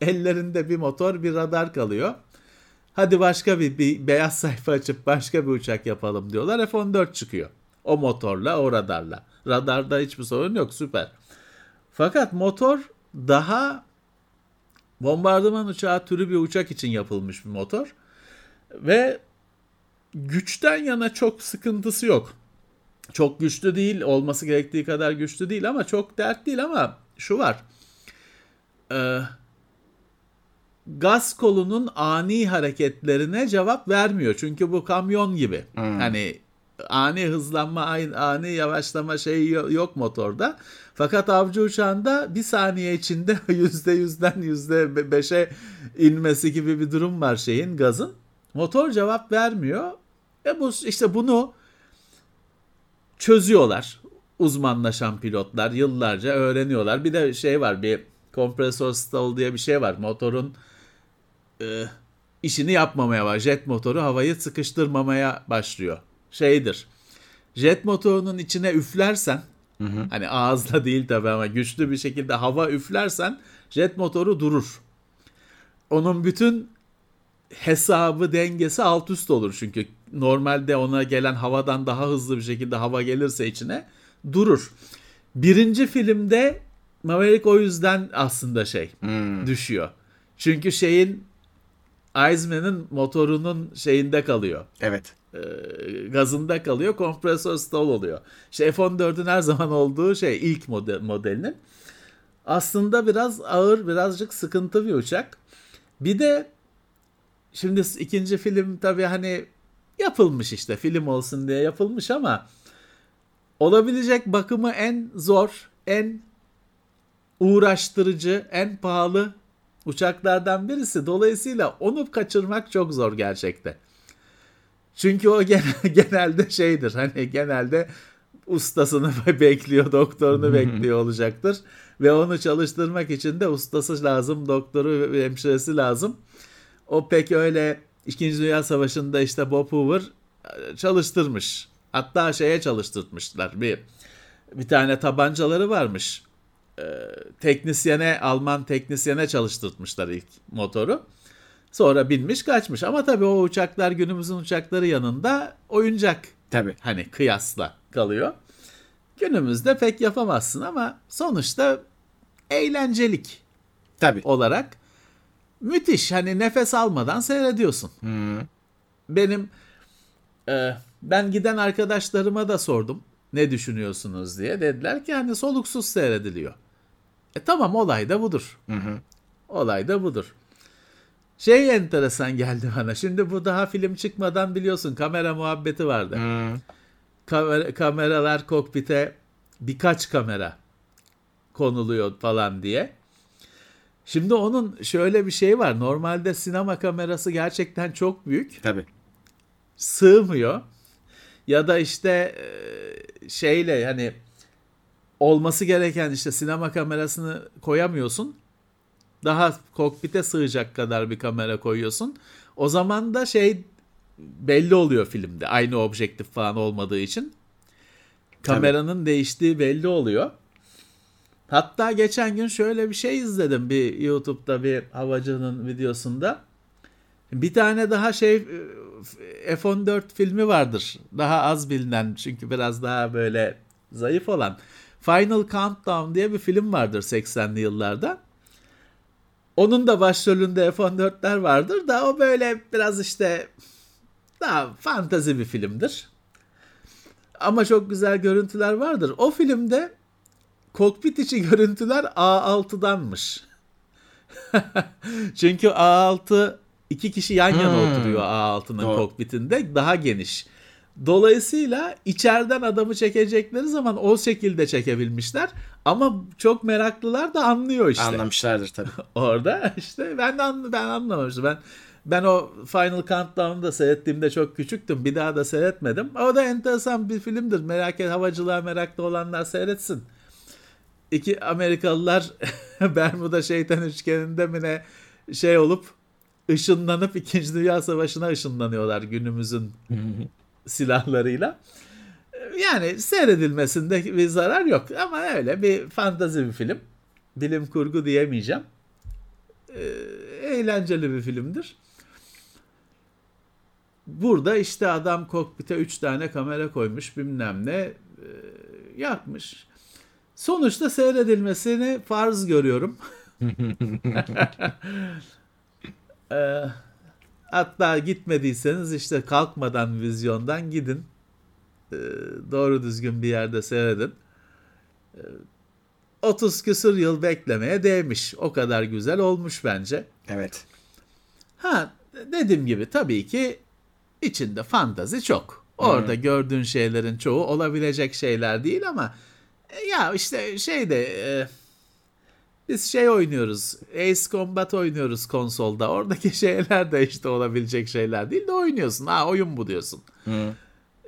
Speaker 3: Ellerinde bir motor bir radar kalıyor. Hadi başka bir, bir beyaz sayfa açıp başka bir uçak yapalım diyorlar. F-14 çıkıyor. O motorla o radarla. Radarda hiçbir sorun yok süper. Fakat motor daha bombardıman uçağı türü bir uçak için yapılmış bir motor. Ve güçten yana çok sıkıntısı yok. Çok güçlü değil, olması gerektiği kadar güçlü değil ama çok dert değil ama şu var. Ee, gaz kolunun ani hareketlerine cevap vermiyor. Çünkü bu kamyon gibi. Hmm. Hani ani hızlanma, ani yavaşlama şeyi yok motorda. Fakat avcı uçağında bir saniye içinde yüzde yüzden yüzde beşe inmesi gibi bir durum var şeyin gazın. Motor cevap vermiyor. E bu işte bunu çözüyorlar. Uzmanlaşan pilotlar yıllarca öğreniyorlar. Bir de şey var bir kompresör stall diye bir şey var. Motorun e, işini yapmamaya var. Jet motoru havayı sıkıştırmamaya başlıyor. Şeydir. Jet motorunun içine üflersen Hı hı. Hani ağızla değil tabi ama güçlü bir şekilde hava üflersen jet motoru durur. Onun bütün hesabı dengesi alt üst olur çünkü normalde ona gelen havadan daha hızlı bir şekilde hava gelirse içine durur. Birinci filmde Maverick o yüzden aslında şey hmm. düşüyor. Çünkü şeyin Eisman'ın motorunun şeyinde kalıyor.
Speaker 2: Evet.
Speaker 3: E, gazında kalıyor. Kompresör stall oluyor. İşte F-14'ün her zaman olduğu şey ilk model, modelinin. Aslında biraz ağır, birazcık sıkıntı bir uçak. Bir de şimdi ikinci film tabii hani yapılmış işte film olsun diye yapılmış ama olabilecek bakımı en zor, en uğraştırıcı, en pahalı uçaklardan birisi. Dolayısıyla onu kaçırmak çok zor gerçekten. Çünkü o genelde şeydir hani genelde ustasını bekliyor, doktorunu bekliyor olacaktır. Ve onu çalıştırmak için de ustası lazım, doktoru ve hemşiresi lazım. O pek öyle İkinci Dünya Savaşı'nda işte Bob Hoover e, çalıştırmış. Hatta şeye çalıştırmışlar bir bir tane tabancaları varmış. Ee, teknisyene Alman teknisyene çalıştırtmışlar ilk motoru. Sonra binmiş kaçmış. Ama tabii o uçaklar günümüzün uçakları yanında oyuncak.
Speaker 2: Tabii.
Speaker 3: Hani kıyasla kalıyor. Günümüzde pek yapamazsın ama sonuçta eğlencelik
Speaker 2: tabii.
Speaker 3: olarak müthiş. Hani nefes almadan seyrediyorsun.
Speaker 2: Hmm.
Speaker 3: Benim e, ben giden arkadaşlarıma da sordum. Ne düşünüyorsunuz diye. Dediler ki hani soluksuz seyrediliyor. E tamam olay da budur.
Speaker 2: Hı hı.
Speaker 3: Olay da budur. Şey enteresan geldi bana. Şimdi bu daha film çıkmadan biliyorsun kamera muhabbeti vardı.
Speaker 2: Hı.
Speaker 3: Kamera, kameralar kokpite birkaç kamera konuluyor falan diye. Şimdi onun şöyle bir şey var. Normalde sinema kamerası gerçekten çok büyük.
Speaker 2: Tabii.
Speaker 3: Sığmıyor. Ya da işte e, şeyle hani olması gereken işte sinema kamerasını koyamıyorsun. Daha kokpite sığacak kadar bir kamera koyuyorsun. O zaman da şey belli oluyor filmde. Aynı objektif falan olmadığı için. Kameranın değiştiği belli oluyor. Hatta geçen gün şöyle bir şey izledim bir YouTube'da bir havacının videosunda. Bir tane daha şey e, F-14 filmi vardır. Daha az bilinen çünkü biraz daha böyle zayıf olan. Final Countdown diye bir film vardır 80'li yıllarda. Onun da başrolünde F-14'ler vardır da o böyle biraz işte daha fantazi bir filmdir. Ama çok güzel görüntüler vardır. O filmde kokpit içi görüntüler A6'danmış. Çünkü A6 iki kişi yan yana
Speaker 2: Hmm.
Speaker 3: oturuyor A6'nın
Speaker 2: Doğru.
Speaker 3: kokpitinde daha geniş. Dolayısıyla içeriden adamı çekecekleri zaman o şekilde çekebilmişler. Ama çok meraklılar da anlıyor işte.
Speaker 2: Anlamışlardır tabii.
Speaker 3: Orada işte ben de an- ben anlamamıştım. Ben ben o Final Countdown'u da seyrettiğimde çok küçüktüm. Bir daha da seyretmedim. O da enteresan bir filmdir. Merak et havacılığa meraklı olanlar seyretsin. İki Amerikalılar Bermuda Şeytan Üçgeni'nde mi ne şey olup ışınlanıp 2. Dünya Savaşı'na ışınlanıyorlar günümüzün silahlarıyla. Yani seyredilmesinde bir zarar yok ama öyle bir fantazi bir film. Bilim kurgu diyemeyeceğim. Ee, eğlenceli bir filmdir. Burada işte adam kokpite 3 tane kamera koymuş bilmem ne e, yapmış. Sonuçta seyredilmesini farz görüyorum. Ee, hatta gitmediyseniz işte kalkmadan vizyondan gidin. Ee, doğru düzgün bir yerde seyredin. Ee, 30 küsur yıl beklemeye değmiş. O kadar güzel olmuş bence.
Speaker 2: Evet.
Speaker 3: Ha dediğim gibi tabii ki içinde fantazi çok. Orada gördüğün şeylerin çoğu olabilecek şeyler değil ama e, ya işte şey de e, biz şey oynuyoruz. Ace Combat oynuyoruz konsolda. Oradaki şeyler de işte olabilecek şeyler değil de oynuyorsun. Ha oyun bu diyorsun.
Speaker 2: Hı.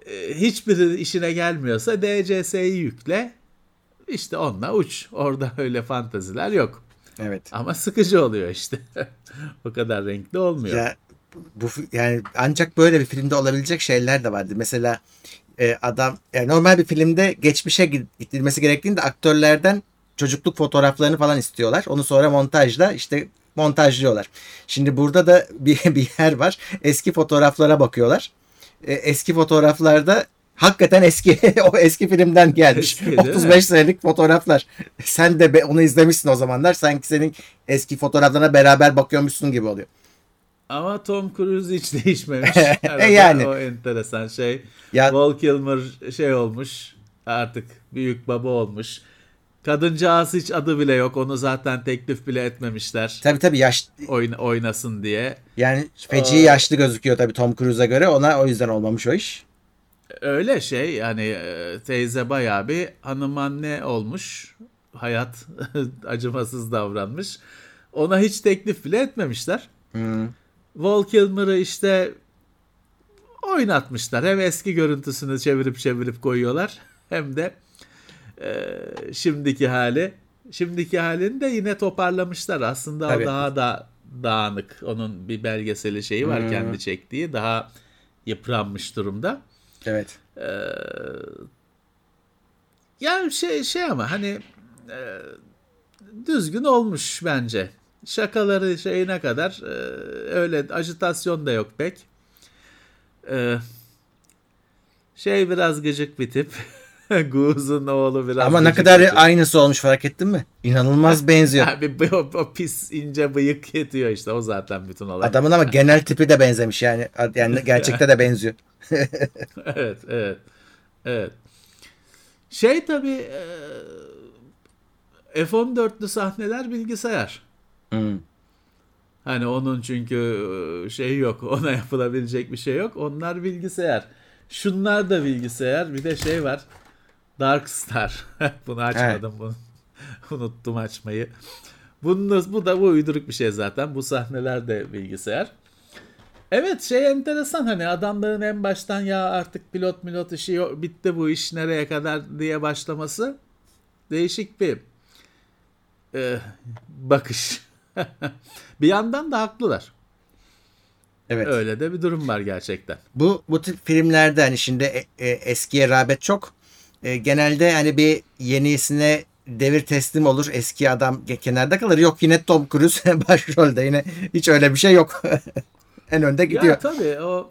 Speaker 3: E, hiçbiri işine gelmiyorsa DCS'yi yükle. İşte onunla uç. Orada öyle fantaziler yok.
Speaker 2: Evet.
Speaker 3: Ama sıkıcı oluyor işte. o kadar renkli olmuyor.
Speaker 2: Ya bu yani ancak böyle bir filmde olabilecek şeyler de vardı. Mesela e, adam yani normal bir filmde geçmişe gid- gidilmesi gerektiğinde aktörlerden çocukluk fotoğraflarını falan istiyorlar. Onu sonra montajla işte montajlıyorlar. Şimdi burada da bir, bir yer var. Eski fotoğraflara bakıyorlar. E, eski fotoğraflarda hakikaten eski o eski filmden gelmiş.
Speaker 3: Eski, değil mi?
Speaker 2: 35 senelik fotoğraflar. Sen de be- onu izlemişsin o zamanlar. Sanki senin eski fotoğraflarına beraber bakıyormuşsun gibi oluyor.
Speaker 3: Ama Tom Cruise hiç değişmemiş.
Speaker 2: E
Speaker 3: Arada
Speaker 2: yani.
Speaker 3: O enteresan şey.
Speaker 2: Ya
Speaker 3: Val Kilmer şey olmuş. Artık büyük baba olmuş. Kadıncağız hiç adı bile yok. Onu zaten teklif bile etmemişler.
Speaker 2: tabii tabii yaş
Speaker 3: Oyna, oynasın diye.
Speaker 2: yani feci
Speaker 3: Aa.
Speaker 2: yaşlı gözüküyor tabii Tom Cruise'a göre. Ona o yüzden olmamış o iş.
Speaker 3: Öyle şey yani e, teyze bayağı bir hanım anne olmuş. Hayat acımasız davranmış. Ona hiç teklif bile etmemişler.
Speaker 2: Hmm.
Speaker 3: Val Kilmer'ı işte oynatmışlar. Hem eski görüntüsünü çevirip çevirip koyuyorlar. Hem de e, şimdiki hali. Şimdiki halini de yine toparlamışlar. Aslında
Speaker 2: Tabii.
Speaker 3: o daha da dağınık. Onun bir belgeseli şeyi var
Speaker 2: Hmm.
Speaker 3: kendi çektiği. Daha yıpranmış durumda.
Speaker 2: Evet.
Speaker 3: Ee, yani şey şey ama hani e, düzgün olmuş bence. Şakaları şeyine kadar e, öyle ajitasyon da yok pek. Ee, şey biraz gıcık bir tip. Guz'un oğlu biraz
Speaker 2: Ama ne kadar
Speaker 3: bir tip.
Speaker 2: aynısı olmuş fark ettin mi? İnanılmaz benziyor.
Speaker 3: Abi o, o pis ince bıyık yetiyor işte o zaten bütün olay.
Speaker 2: Adamın ama genel tipi de benzemiş yani. Yani gerçekte de benziyor.
Speaker 3: evet, evet. Evet. Şey tabii e, F-14'lü sahneler bilgisayar.
Speaker 2: Hmm.
Speaker 3: Hani onun çünkü şey yok. Ona yapılabilecek bir şey yok. Onlar bilgisayar. Şunlar da bilgisayar. Bir de şey var. Dark Star. bunu açmadım bunu. Unuttum açmayı. Bunun, bu da bu uyduruk bir şey zaten. Bu sahneler de bilgisayar. Evet şey enteresan hani adamların en baştan ya artık pilot milot işi yok, bitti bu iş nereye kadar diye başlaması değişik bir e, bakış. bir yandan da haklılar.
Speaker 2: Evet.
Speaker 3: Öyle de bir durum var gerçekten.
Speaker 2: Bu bu tip filmlerde hani şimdi e, e, eskiye rağbet çok. E, genelde hani bir yenisine devir teslim olur. Eski adam kenarda kalır. Yok yine Tom Cruise başrolde yine hiç öyle bir şey yok. en önde gidiyor.
Speaker 3: Ya tabii o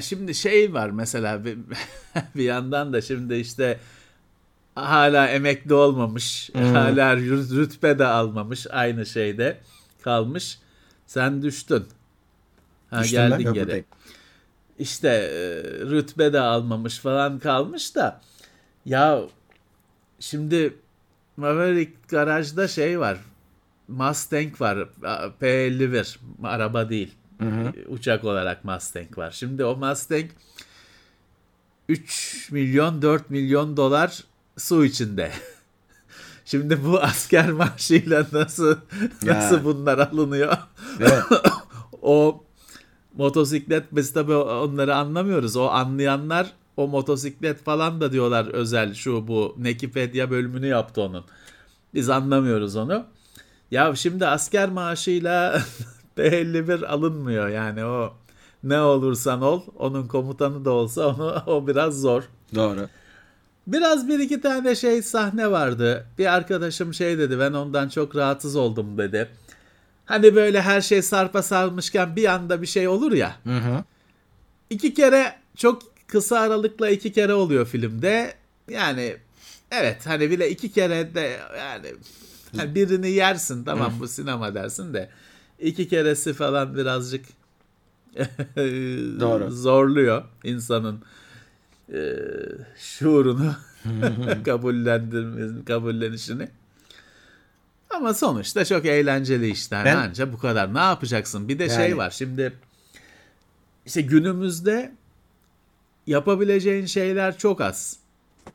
Speaker 3: şimdi şey var mesela bir, bir yandan da şimdi işte hala emekli olmamış, hmm. hala rütbe de almamış aynı şeyde kalmış. Sen düştün. Ha, Düştüm geldin geri. İşte e, rütbe de almamış falan kalmış da ya şimdi Maverick garajda şey var. Mustang var. P51 araba değil. Hı hı. Uçak olarak Mustang var. Şimdi o Mustang 3 milyon 4 milyon dolar su içinde. Şimdi bu asker maaşıyla nasıl ya. nasıl bunlar alınıyor? Evet. o motosiklet biz tabii onları anlamıyoruz. O anlayanlar o motosiklet falan da diyorlar özel şu bu Nekipedia bölümünü yaptı onun. Biz anlamıyoruz onu. Ya şimdi asker maaşıyla B51 alınmıyor yani o ne olursan ol onun komutanı da olsa onu o biraz zor.
Speaker 2: Doğru.
Speaker 3: Biraz bir iki tane şey sahne vardı. Bir arkadaşım şey dedi ben ondan çok rahatsız oldum dedi. Hani böyle her şey sarpa sarmışken bir anda bir şey olur ya. Hı hı. İki kere çok kısa aralıkla iki kere oluyor filmde. Yani evet hani bile iki kere de yani, yani birini yersin tamam bu sinema dersin de iki keresi falan birazcık Doğru. zorluyor insanın e, şuurunu kabullendirmesini, kabullenişini. Ama sonuçta çok eğlenceli işler. Ben, Anca bu kadar. Ne yapacaksın? Bir de şey yani, şey var. Şimdi işte günümüzde yapabileceğin şeyler çok az.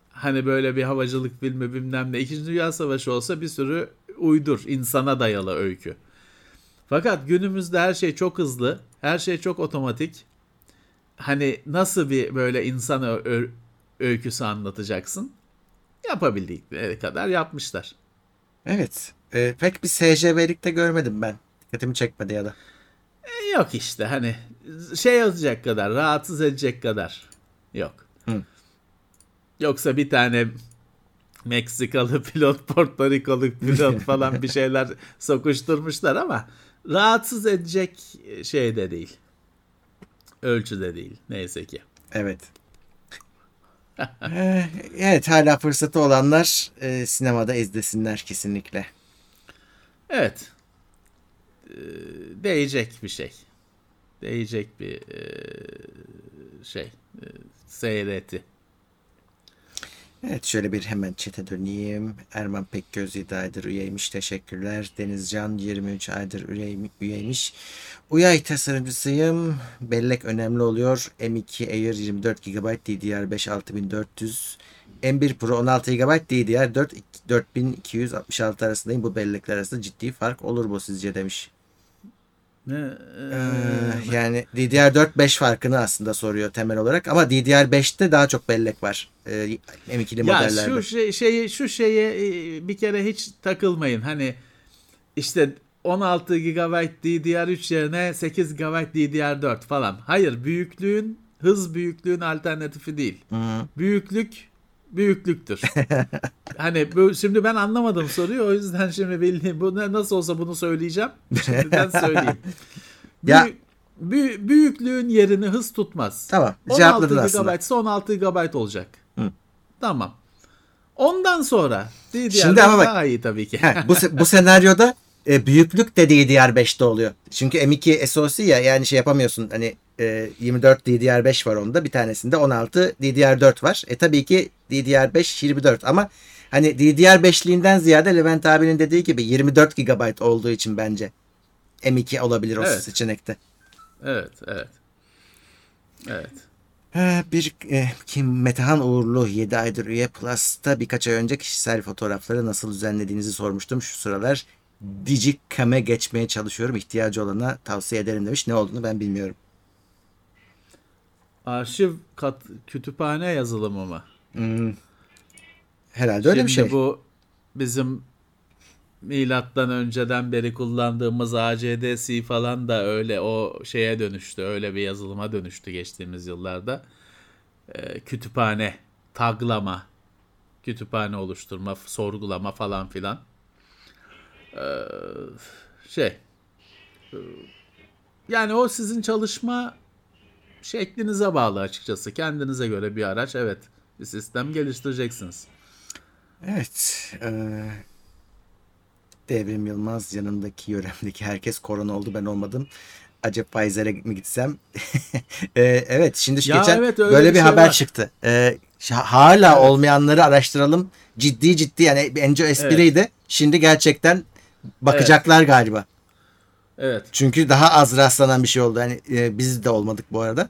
Speaker 3: Hani böyle bir havacılık filmi bilmem ne. İkinci Dünya Savaşı olsa bir sürü uydur. insana dayalı öykü. Fakat günümüzde her şey çok hızlı. Her şey çok otomatik. Hani nasıl bir böyle insan ö- öyküsü anlatacaksın? Yapabildikleri kadar yapmışlar.
Speaker 2: Evet. E, pek bir SCV'lik de görmedim ben. Dikkatimi çekmedi ya da.
Speaker 3: E, yok işte hani şey yazacak kadar, rahatsız edecek kadar yok. Hı. Yoksa bir tane Meksikalı pilot, Porto Rikolu pilot falan bir şeyler sokuşturmuşlar ama rahatsız edecek şey de değil. Ölçüde değil neyse ki.
Speaker 2: Evet. Ee, evet hala fırsatı olanlar e, sinemada izlesinler kesinlikle.
Speaker 3: Evet. Ee, değecek bir şey. Değecek bir e, şey. E, seyreti.
Speaker 2: Evet şöyle bir hemen çete döneyim. Erman Pekgöz 7 aydır üyeymiş. Teşekkürler. Denizcan 23 aydır üyeymiş. Uyay tasarımcısıyım. Bellek önemli oluyor. M2 Air 24 GB DDR5 6400 M1 Pro 16 GB DDR4 4266 arasındayım. Bu bellekler arasında ciddi fark olur bu sizce demiş. Ne? Ee, yani DDR4 5 farkını aslında soruyor temel olarak ama DDR5'te daha çok bellek var. Ee, M2'li ya modellerde.
Speaker 3: Şu şey, şeyi şu şeye e, bir kere hiç takılmayın. Hani işte 16 GB DDR3 yerine 8 GB DDR4 falan. Hayır, büyüklüğün hız büyüklüğün alternatifi değil. Hı-hı. Büyüklük büyüklüktür. hani bu, şimdi ben anlamadım soruyu o yüzden şimdi bildiğim bu nasıl olsa bunu söyleyeceğim. Şimdiden söyleyeyim. ya Büy- büyüklüğün yerini hız tutmaz.
Speaker 2: Tamam.
Speaker 3: 16 GB ise 16 GB olacak. Hı. Tamam. Ondan sonra DDR Şimdi ama bak, daha iyi tabii ki.
Speaker 2: he, bu, bu senaryoda e, büyüklük de DDR5'te oluyor. Çünkü M2 SoC ya yani şey yapamıyorsun hani e, 24 DDR5 var onda bir tanesinde 16 DDR4 var. E tabii ki DDR5 24 ama hani DDR5'liğinden ziyade Levent abinin dediği gibi 24 GB olduğu için bence M2 olabilir o
Speaker 3: Evet.
Speaker 2: seçenekte.
Speaker 3: Evet, evet. Evet.
Speaker 2: Ee, Bir e, kim Metehan Uğurlu 7 aydır üye Plus'ta birkaç ay önce kişisel fotoğrafları nasıl düzenlediğinizi sormuştum. Şu sıralar Digicam'e geçmeye çalışıyorum. İhtiyacı olana tavsiye ederim demiş. Ne olduğunu ben bilmiyorum.
Speaker 3: Arşiv kat, kütüphane yazılımı mı?
Speaker 2: Hmm. Herhalde öyle bir
Speaker 3: Şimdi
Speaker 2: şey.
Speaker 3: bu bizim milattan önceden beri kullandığımız ACDC falan da öyle o şeye dönüştü. Öyle bir yazılıma dönüştü geçtiğimiz yıllarda. Ee, kütüphane, taglama, kütüphane oluşturma, sorgulama falan filan. Ee, şey yani o sizin çalışma şeklinize bağlı açıkçası. Kendinize göre bir araç evet bir sistem geliştireceksiniz.
Speaker 2: Evet. eee, Devrim Yılmaz yanındaki yöremdeki herkes korona oldu ben olmadım. Acaba Pfizer'e mi gitsem? Eee, evet şimdi şu
Speaker 3: Ya
Speaker 2: geçen
Speaker 3: evet, öyle
Speaker 2: böyle
Speaker 3: bir
Speaker 2: bir
Speaker 3: şey
Speaker 2: haber
Speaker 3: var.
Speaker 2: çıktı. Ş- hala
Speaker 3: Evet.
Speaker 2: olmayanları araştıralım. Ciddi ciddi yani önce espriydi. Şimdi gerçekten bakacaklar galiba.
Speaker 3: Evet.
Speaker 2: Çünkü daha az rastlanan bir şey oldu. Yani e, biz de olmadık bu arada.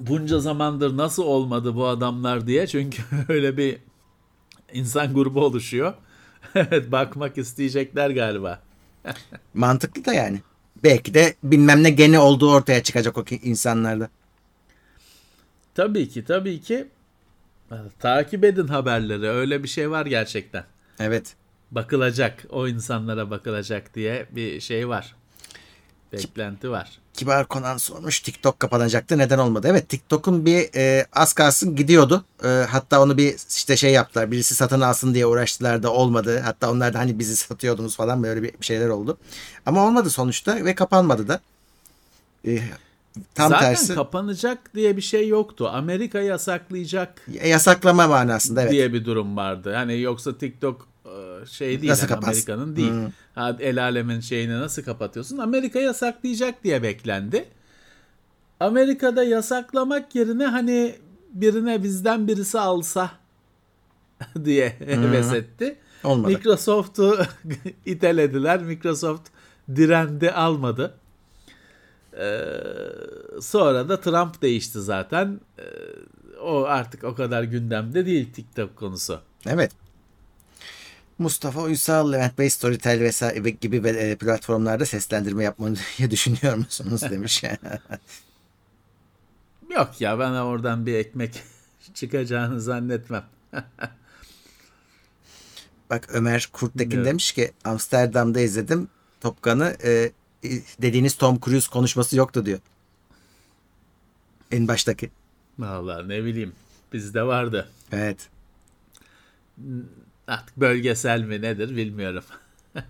Speaker 3: Bunca zamandır nasıl olmadı bu adamlar diye çünkü öyle bir insan grubu oluşuyor. Evet bakmak isteyecekler galiba.
Speaker 2: Mantıklı da yani. Belki de bilmem ne geni olduğu ortaya çıkacak o insanlarda.
Speaker 3: Tabii ki tabii ki takip edin haberleri öyle bir şey var gerçekten.
Speaker 2: Evet.
Speaker 3: Bakılacak o insanlara bakılacak diye bir şey var. Beklenti var.
Speaker 2: Kibar Konan sormuş TikTok kapanacaktı neden olmadı? Evet TikTok'un bir e, az kalsın gidiyordu. E, hatta onu bir işte şey yaptılar. Birisi satın alsın diye uğraştılar da olmadı. Hatta onlar da hani bizi satıyordunuz falan böyle bir şeyler oldu. Ama olmadı sonuçta ve kapanmadı da. E, tam
Speaker 3: Zaten
Speaker 2: tersi
Speaker 3: kapanacak diye bir şey yoktu. Amerika yasaklayacak
Speaker 2: yasaklama manasında evet.
Speaker 3: diye bir durum vardı. Hani yoksa TikTok e, şey değil
Speaker 2: Nasıl kapatsın?
Speaker 3: Amerika'nın değil.
Speaker 2: Hmm.
Speaker 3: Ha, el alemin şeyini nasıl kapatıyorsun? Amerika yasaklayacak diye beklendi. Amerika'da yasaklamak yerine hani birine bizden birisi alsa diye heves etti.
Speaker 2: Olmadı.
Speaker 3: Microsoft'u itelediler. Microsoft direndi almadı. Ee, sonra da Trump değişti zaten. Ee, o artık o kadar gündemde değil TikTok konusu.
Speaker 2: Evet. Mustafa Uysal, Levent Bey, Storytel vesaire gibi e, platformlarda seslendirme yapmayı düşünüyor musunuz demiş.
Speaker 3: Yok ya ben oradan bir ekmek çıkacağını zannetmem.
Speaker 2: Bak Ömer Kurttekin
Speaker 3: Bilmiyorum.
Speaker 2: demiş ki Amsterdam'da izledim Top Gun'ı e, dediğiniz Tom Cruise konuşması yoktu diyor. En baştaki.
Speaker 3: Vallahi ne bileyim bizde vardı.
Speaker 2: Evet.
Speaker 3: Artık bölgesel mi nedir bilmiyorum.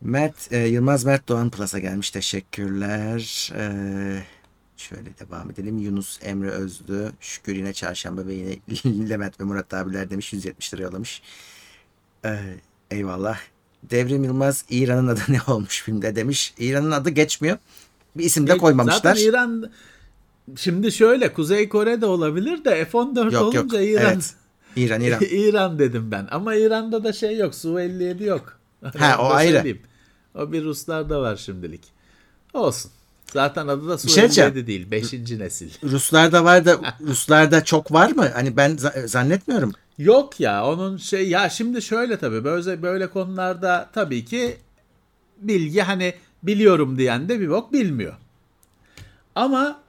Speaker 2: Mert e, Yılmaz Mert Doğan Plus'a gelmiş. Teşekkürler. E, şöyle devam edelim. Yunus Emre Özlü. Şükür yine çarşamba ve yine Levent ve Murat abiler demiş. 170 lira yollamış. E, eyvallah. Devrim Yılmaz İran'ın adı ne olmuş filmde demiş. İran'ın adı geçmiyor. Bir isim de koymamışlar.
Speaker 3: Zaten İran şimdi şöyle Kuzey Kore'de olabilir de F-14
Speaker 2: Yok yok.
Speaker 3: olunca İran
Speaker 2: Evet. İran İran.
Speaker 3: İran dedim ben. Ama İran'da da şey yok. Su-57 yok.
Speaker 2: Ha, o
Speaker 3: da
Speaker 2: ayrı.
Speaker 3: söyleyeyim. O bir Ruslarda var şimdilik. Olsun. Zaten adı da
Speaker 2: şey diyeceğim.
Speaker 3: Su-57 değil. Beşinci nesil.
Speaker 2: Ruslarda var da Ruslarda çok var mı? Hani ben za- zannetmiyorum.
Speaker 3: Yok ya onun şey ya şimdi şöyle tabii böyle böyle konularda tabii ki bilgi hani biliyorum diyen de bir bok bilmiyor. Ama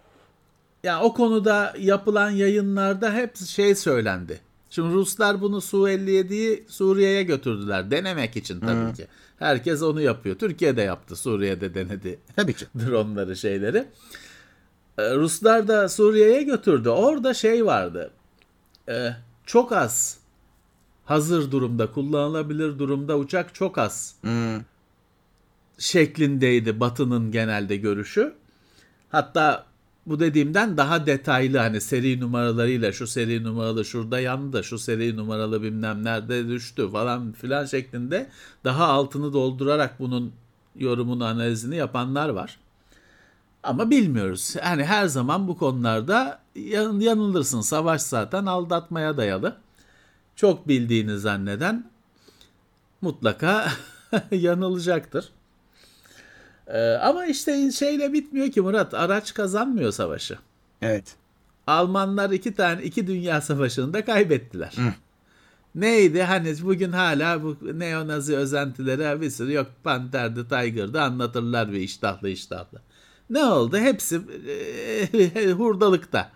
Speaker 3: ya o konuda yapılan yayınlarda hep şey söylendi. Şimdi Ruslar bunu Su-57'yi Suriye'ye götürdüler denemek için tabii ki. Herkes onu yapıyor. Türkiye de yaptı. Suriye'de denedi
Speaker 2: Tabii ki.
Speaker 3: dronları şeyleri. Ee, Ruslar da Suriye'ye götürdü. Orada şey vardı. Ee, çok az hazır durumda, kullanılabilir durumda uçak çok az
Speaker 2: Hmm.
Speaker 3: şeklindeydi Batı'nın genelde görüşü. Hatta bu dediğimden daha detaylı hani seri numaralarıyla şu seri numaralı şurada yandı, şu seri numaralı bilmem nerede düştü falan filan şeklinde daha altını doldurarak bunun yorumunu analizini yapanlar var. Ama bilmiyoruz. Yani her zaman bu konularda yan- yanılırsın. Savaş zaten aldatmaya dayalı. Çok bildiğini zanneden mutlaka yanılacaktır. Ee, ama işte şeyle bitmiyor ki Murat. Araç kazanmıyor savaşı.
Speaker 2: Evet.
Speaker 3: Almanlar iki tane iki dünya savaşında kaybettiler. Neydi? Hani bugün hala bu neonazi özentileri bir sürü yok Panther'di, Tiger'dı anlatırlar bir iştahlı iştahlı. Ne oldu? Hepsi e, hurdalıkta.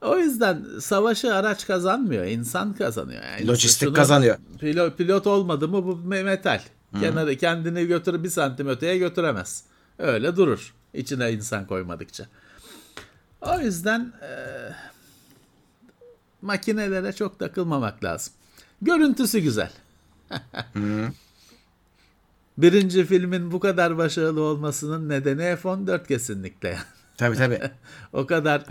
Speaker 3: O yüzden savaşı araç kazanmıyor, insan kazanıyor. Yani
Speaker 2: Lojistik
Speaker 3: şunu-
Speaker 2: kazanıyor.
Speaker 3: Pilot, pilot olmadı mı bu me- metal. Kenarı kendini götür bir santim öteye götüremez. Öyle durur. içine insan koymadıkça. O yüzden e, makinelere çok takılmamak lazım. Görüntüsü güzel. Birinci filmin bu kadar başarılı olmasının nedeni F-14 kesinlikle.
Speaker 2: Tabii tabii.
Speaker 3: o kadar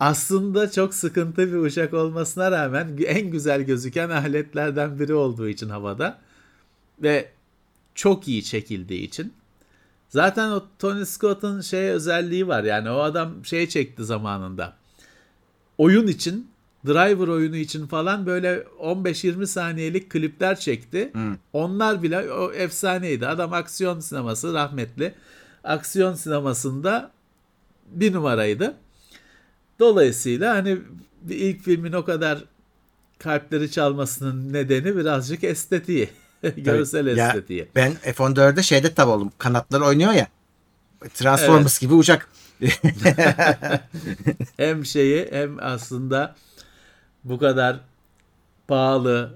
Speaker 3: aslında çok sıkıntı bir uçak olmasına rağmen en güzel gözüken aletlerden biri olduğu için havada ve çok iyi çekildiği için. Zaten o Tony Scott'un şey özelliği var yani o adam şey çekti zamanında. Oyun için, driver oyunu için falan böyle 15-20 saniyelik klipler çekti. Onlar bile o efsaneydi. Adam aksiyon sineması rahmetli. Aksiyon sinemasında bir numaraydı. Dolayısıyla hani ilk filmin o kadar kalpleri çalmasının nedeni birazcık estetiği. Görsel
Speaker 2: Ya,
Speaker 3: estetiği.
Speaker 2: ben F-14'de şeyde tav oldum. Kanatları oynuyor ya. Transformers gibi uçak.
Speaker 3: hem şeyi hem aslında bu kadar pahalı,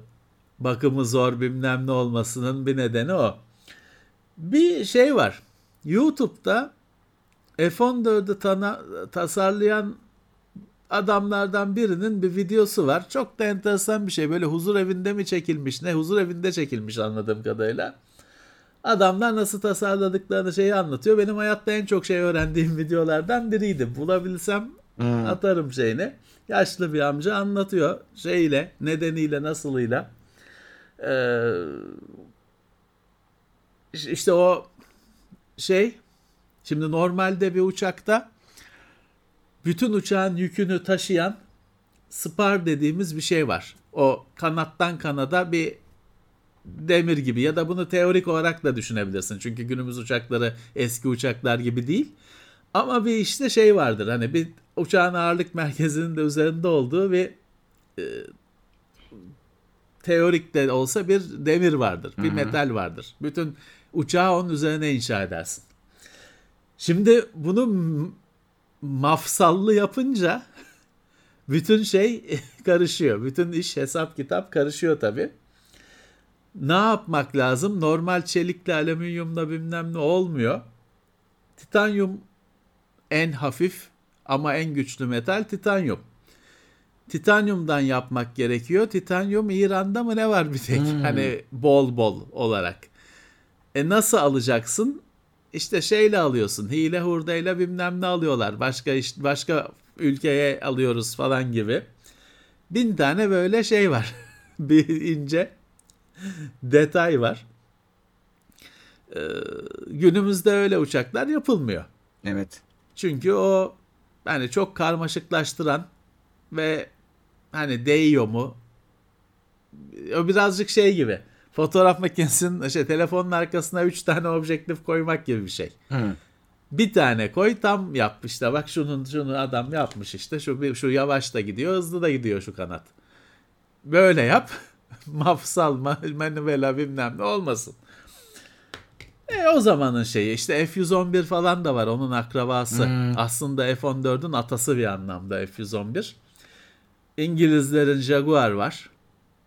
Speaker 3: bakımı zor bilmem ne olmasının bir nedeni o. Bir şey var. YouTube'da F-14'ü tana- tasarlayan adamlardan birinin bir videosu var. Çok da enteresan bir şey. Böyle huzur evinde mi çekilmiş ne? Huzur evinde çekilmiş anladığım kadarıyla. Adamlar nasıl tasarladıklarını şeyi anlatıyor. Benim hayatta en çok şey öğrendiğim videolardan biriydi. Bulabilsem atarım şeyini. Yaşlı bir amca anlatıyor şeyle, nedeniyle, nasılıyla. Ee, işte o şey şimdi normalde bir uçakta bütün uçağın yükünü taşıyan spar dediğimiz bir şey var. O kanattan kanada bir demir gibi ya da bunu teorik olarak da düşünebilirsin. Çünkü günümüz uçakları eski uçaklar gibi değil. Ama bir işte şey vardır hani bir uçağın ağırlık merkezinin de üzerinde olduğu bir e, teorik de olsa bir demir vardır. Bir metal vardır. Bütün uçağı onun üzerine inşa edersin. Şimdi bunu mafsallı yapınca bütün şey karışıyor. Bütün iş hesap kitap karışıyor tabii. Ne yapmak lazım? Normal çelikle alüminyumla bilmem ne olmuyor. Titanyum en hafif ama en güçlü metal titanyum. Titanyumdan yapmak gerekiyor. Titanyum İran'da mı ne var bir tek? Hani bol bol olarak. E nasıl alacaksın? İşte şeyle alıyorsun. Hile hurdayla bilmem ne alıyorlar. Başka iş, başka ülkeye alıyoruz falan gibi. Bin tane böyle şey var. bir ince detay var. Ee, günümüzde öyle uçaklar yapılmıyor.
Speaker 2: Evet.
Speaker 3: Çünkü o hani çok karmaşıklaştıran ve hani değiyor mu? O birazcık şey gibi. Fotoğraf makinesinin şey, telefonun arkasına 3 tane objektif koymak gibi bir şey.
Speaker 2: Hı.
Speaker 3: Bir tane koy tam yap işte bak şunun şunu adam yapmış işte şu şu yavaş da gidiyor hızlı da gidiyor şu kanat. Böyle yap. Mafsal, ma- manivela bilmem ne olmasın. E o zamanın şeyi işte F-111 falan da var onun akrabası. Aslında F-14'ün atası bir anlamda F-111. İngilizlerin Jaguar var.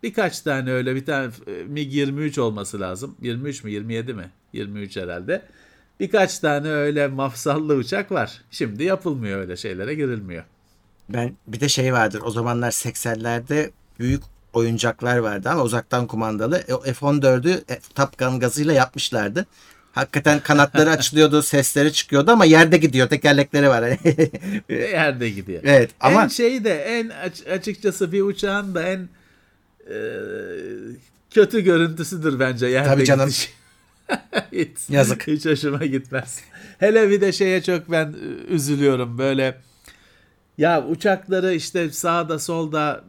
Speaker 3: Birkaç tane öyle bir tane e, MiG-23 olması lazım. 23 mü 27 mi? 23 herhalde. Birkaç tane öyle mafsallı uçak var. Şimdi yapılmıyor öyle şeylere girilmiyor.
Speaker 2: Ben bir de şey vardır. O zamanlar 80'lerde büyük oyuncaklar vardı ama uzaktan kumandalı. E, o F-14'ü e, Top Gun gazıyla yapmışlardı. Hakikaten kanatları açılıyordu, sesleri çıkıyordu ama yerde gidiyor. Tekerlekleri var.
Speaker 3: Yerde gidiyor.
Speaker 2: evet ama
Speaker 3: En şey de en aç- açıkçası bir uçağın da en e, kötü görüntüsüdür bence yerde
Speaker 2: Tabii canım.
Speaker 3: gidiş. hiç,
Speaker 2: Yazık.
Speaker 3: Hiç hoşuma gitmez. Hele bir de şeye çok ben üzülüyorum böyle Ya uçakları işte sağda solda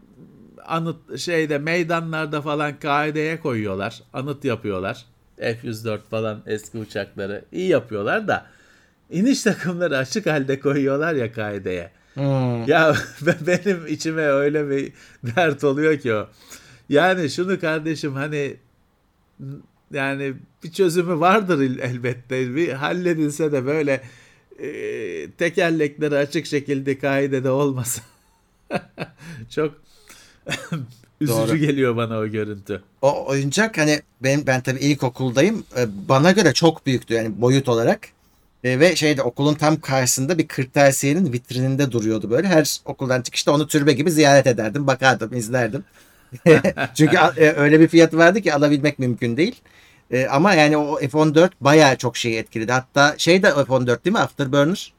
Speaker 3: anıt şeyde meydanlarda falan kaideye koyuyorlar. Anıt yapıyorlar. F-104 falan eski uçakları iyi yapıyorlar da iniş takımları açık halde koyuyorlar ya kaideye.
Speaker 2: Hmm.
Speaker 3: Ya benim içime öyle bir dert oluyor ki o. Yani şunu kardeşim hani yani bir çözümü vardır elbette. Bir halledilse de böyle e, tekerlekleri açık şekilde kaidede olmasın. Çok üzücü
Speaker 2: Doğru.
Speaker 3: geliyor bana o görüntü.
Speaker 2: O oyuncak hani benim ben tabii ilkokuldayım. E, Bana göre çok büyüktü yani boyut olarak. E, ve şeyde okulun tam karşısında bir kırtasiyenin vitrininde duruyordu böyle. Her okuldan çıkışta onu türbe gibi ziyaret ederdim. Bakardım, izlerdim. Çünkü e, öyle bir fiyatı vardı ki alabilmek mümkün değil. E, ama yani o F-14 bayağı çok şeyi etkiledi. Hatta şey de F-14 değil mi? Afterburner.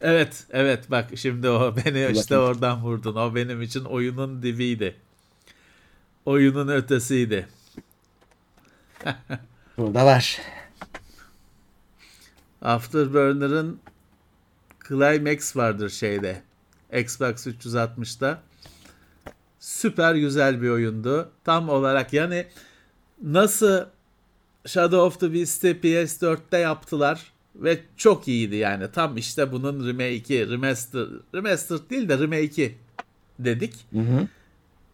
Speaker 3: Evet, evet bak şimdi o beni işte oradan vurdun. O benim için oyunun dibiydi. Oyunun ötesiydi.
Speaker 2: Burada var.
Speaker 3: Afterburner'ın Climax vardır şeyde. Xbox 360'da. Süper güzel bir oyundu. Tam olarak yani nasıl Shadow of the Beast'i PS4'te yaptılar ve çok iyiydi yani. Tam işte bunun remake'i, remaster, remaster değil de remake'i dedik.
Speaker 2: Hı hı.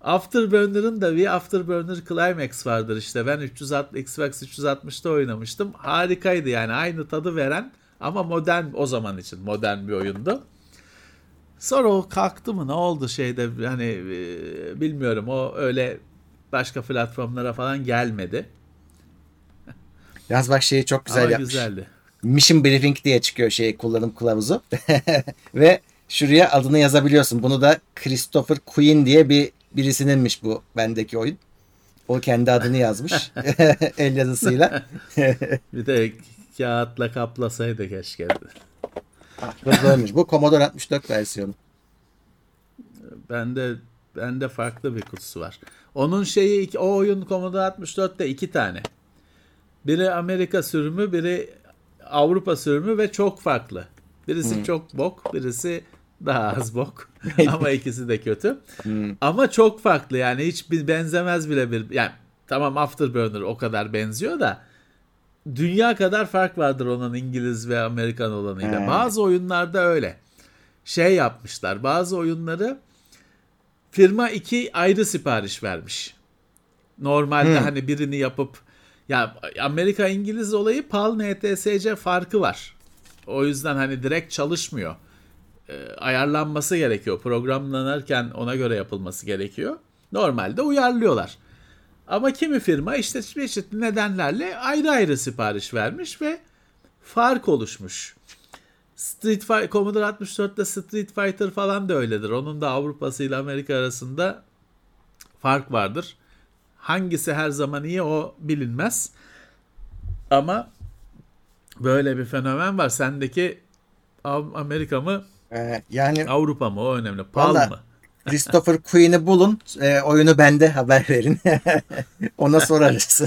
Speaker 3: Afterburner'ın da bir Afterburner Climax vardır işte. Ben 360 Xbox 360'ta oynamıştım. Harikaydı yani aynı tadı veren ama modern o zaman için modern bir oyundu. Sonra o kalktı mı ne oldu şeyde hani e, bilmiyorum o öyle başka platformlara falan gelmedi.
Speaker 2: Yalnız bak şeyi çok güzel
Speaker 3: ama
Speaker 2: yapmış.
Speaker 3: güzeldi.
Speaker 2: Mission Briefing diye çıkıyor şey kullanım kılavuzu. Ve şuraya adını yazabiliyorsun. Bunu da Christopher Quinn diye bir birisininmiş bu bendeki oyun. O kendi adını yazmış. El yazısıyla.
Speaker 3: Bir de kağıtla kaplasaydı keşke.
Speaker 2: Hızlıymış. Bu Commodore 64 versiyonu.
Speaker 3: Bende bende farklı bir kutusu var. Onun şeyi iki- o oyun Commodore 64'te iki tane. Biri Amerika sürümü, biri Avrupa sürümü ve çok farklı. Birisi çok bok, birisi daha az bok. Ama ikisi de kötü. Ama çok farklı yani hiç bir benzemez bile bir yani tamam Afterburner o kadar benziyor da dünya kadar fark vardır onun İngiliz ve Amerikan olanıyla.
Speaker 2: He.
Speaker 3: Bazı oyunlarda öyle. Şey yapmışlar. Bazı oyunları firma iki ayrı sipariş vermiş. Normalde
Speaker 2: Hmm.
Speaker 3: hani birini yapıp ya Amerika İngiliz olayı PAL NTSC farkı var. O yüzden hani direkt çalışmıyor. Ee, ayarlanması gerekiyor. Programlanırken ona göre yapılması gerekiyor. Normalde uyarlıyorlar. Ama kimi firma işte çeşitli nedenlerle ayrı ayrı sipariş vermiş ve fark oluşmuş. Street Fighter, Commodore 64'te Street Fighter falan da öyledir. Onun da Avrupa'sı ile Amerika arasında fark vardır. Hangisi her zaman iyi o bilinmez. Ama böyle bir fenomen var. Sendeki Amerika mı
Speaker 2: Ee, yani
Speaker 3: Avrupa mı o önemli. PAL mı?
Speaker 2: Christopher Quinn'i bulun. e, oyunu bende haber verin. Ona sorarız.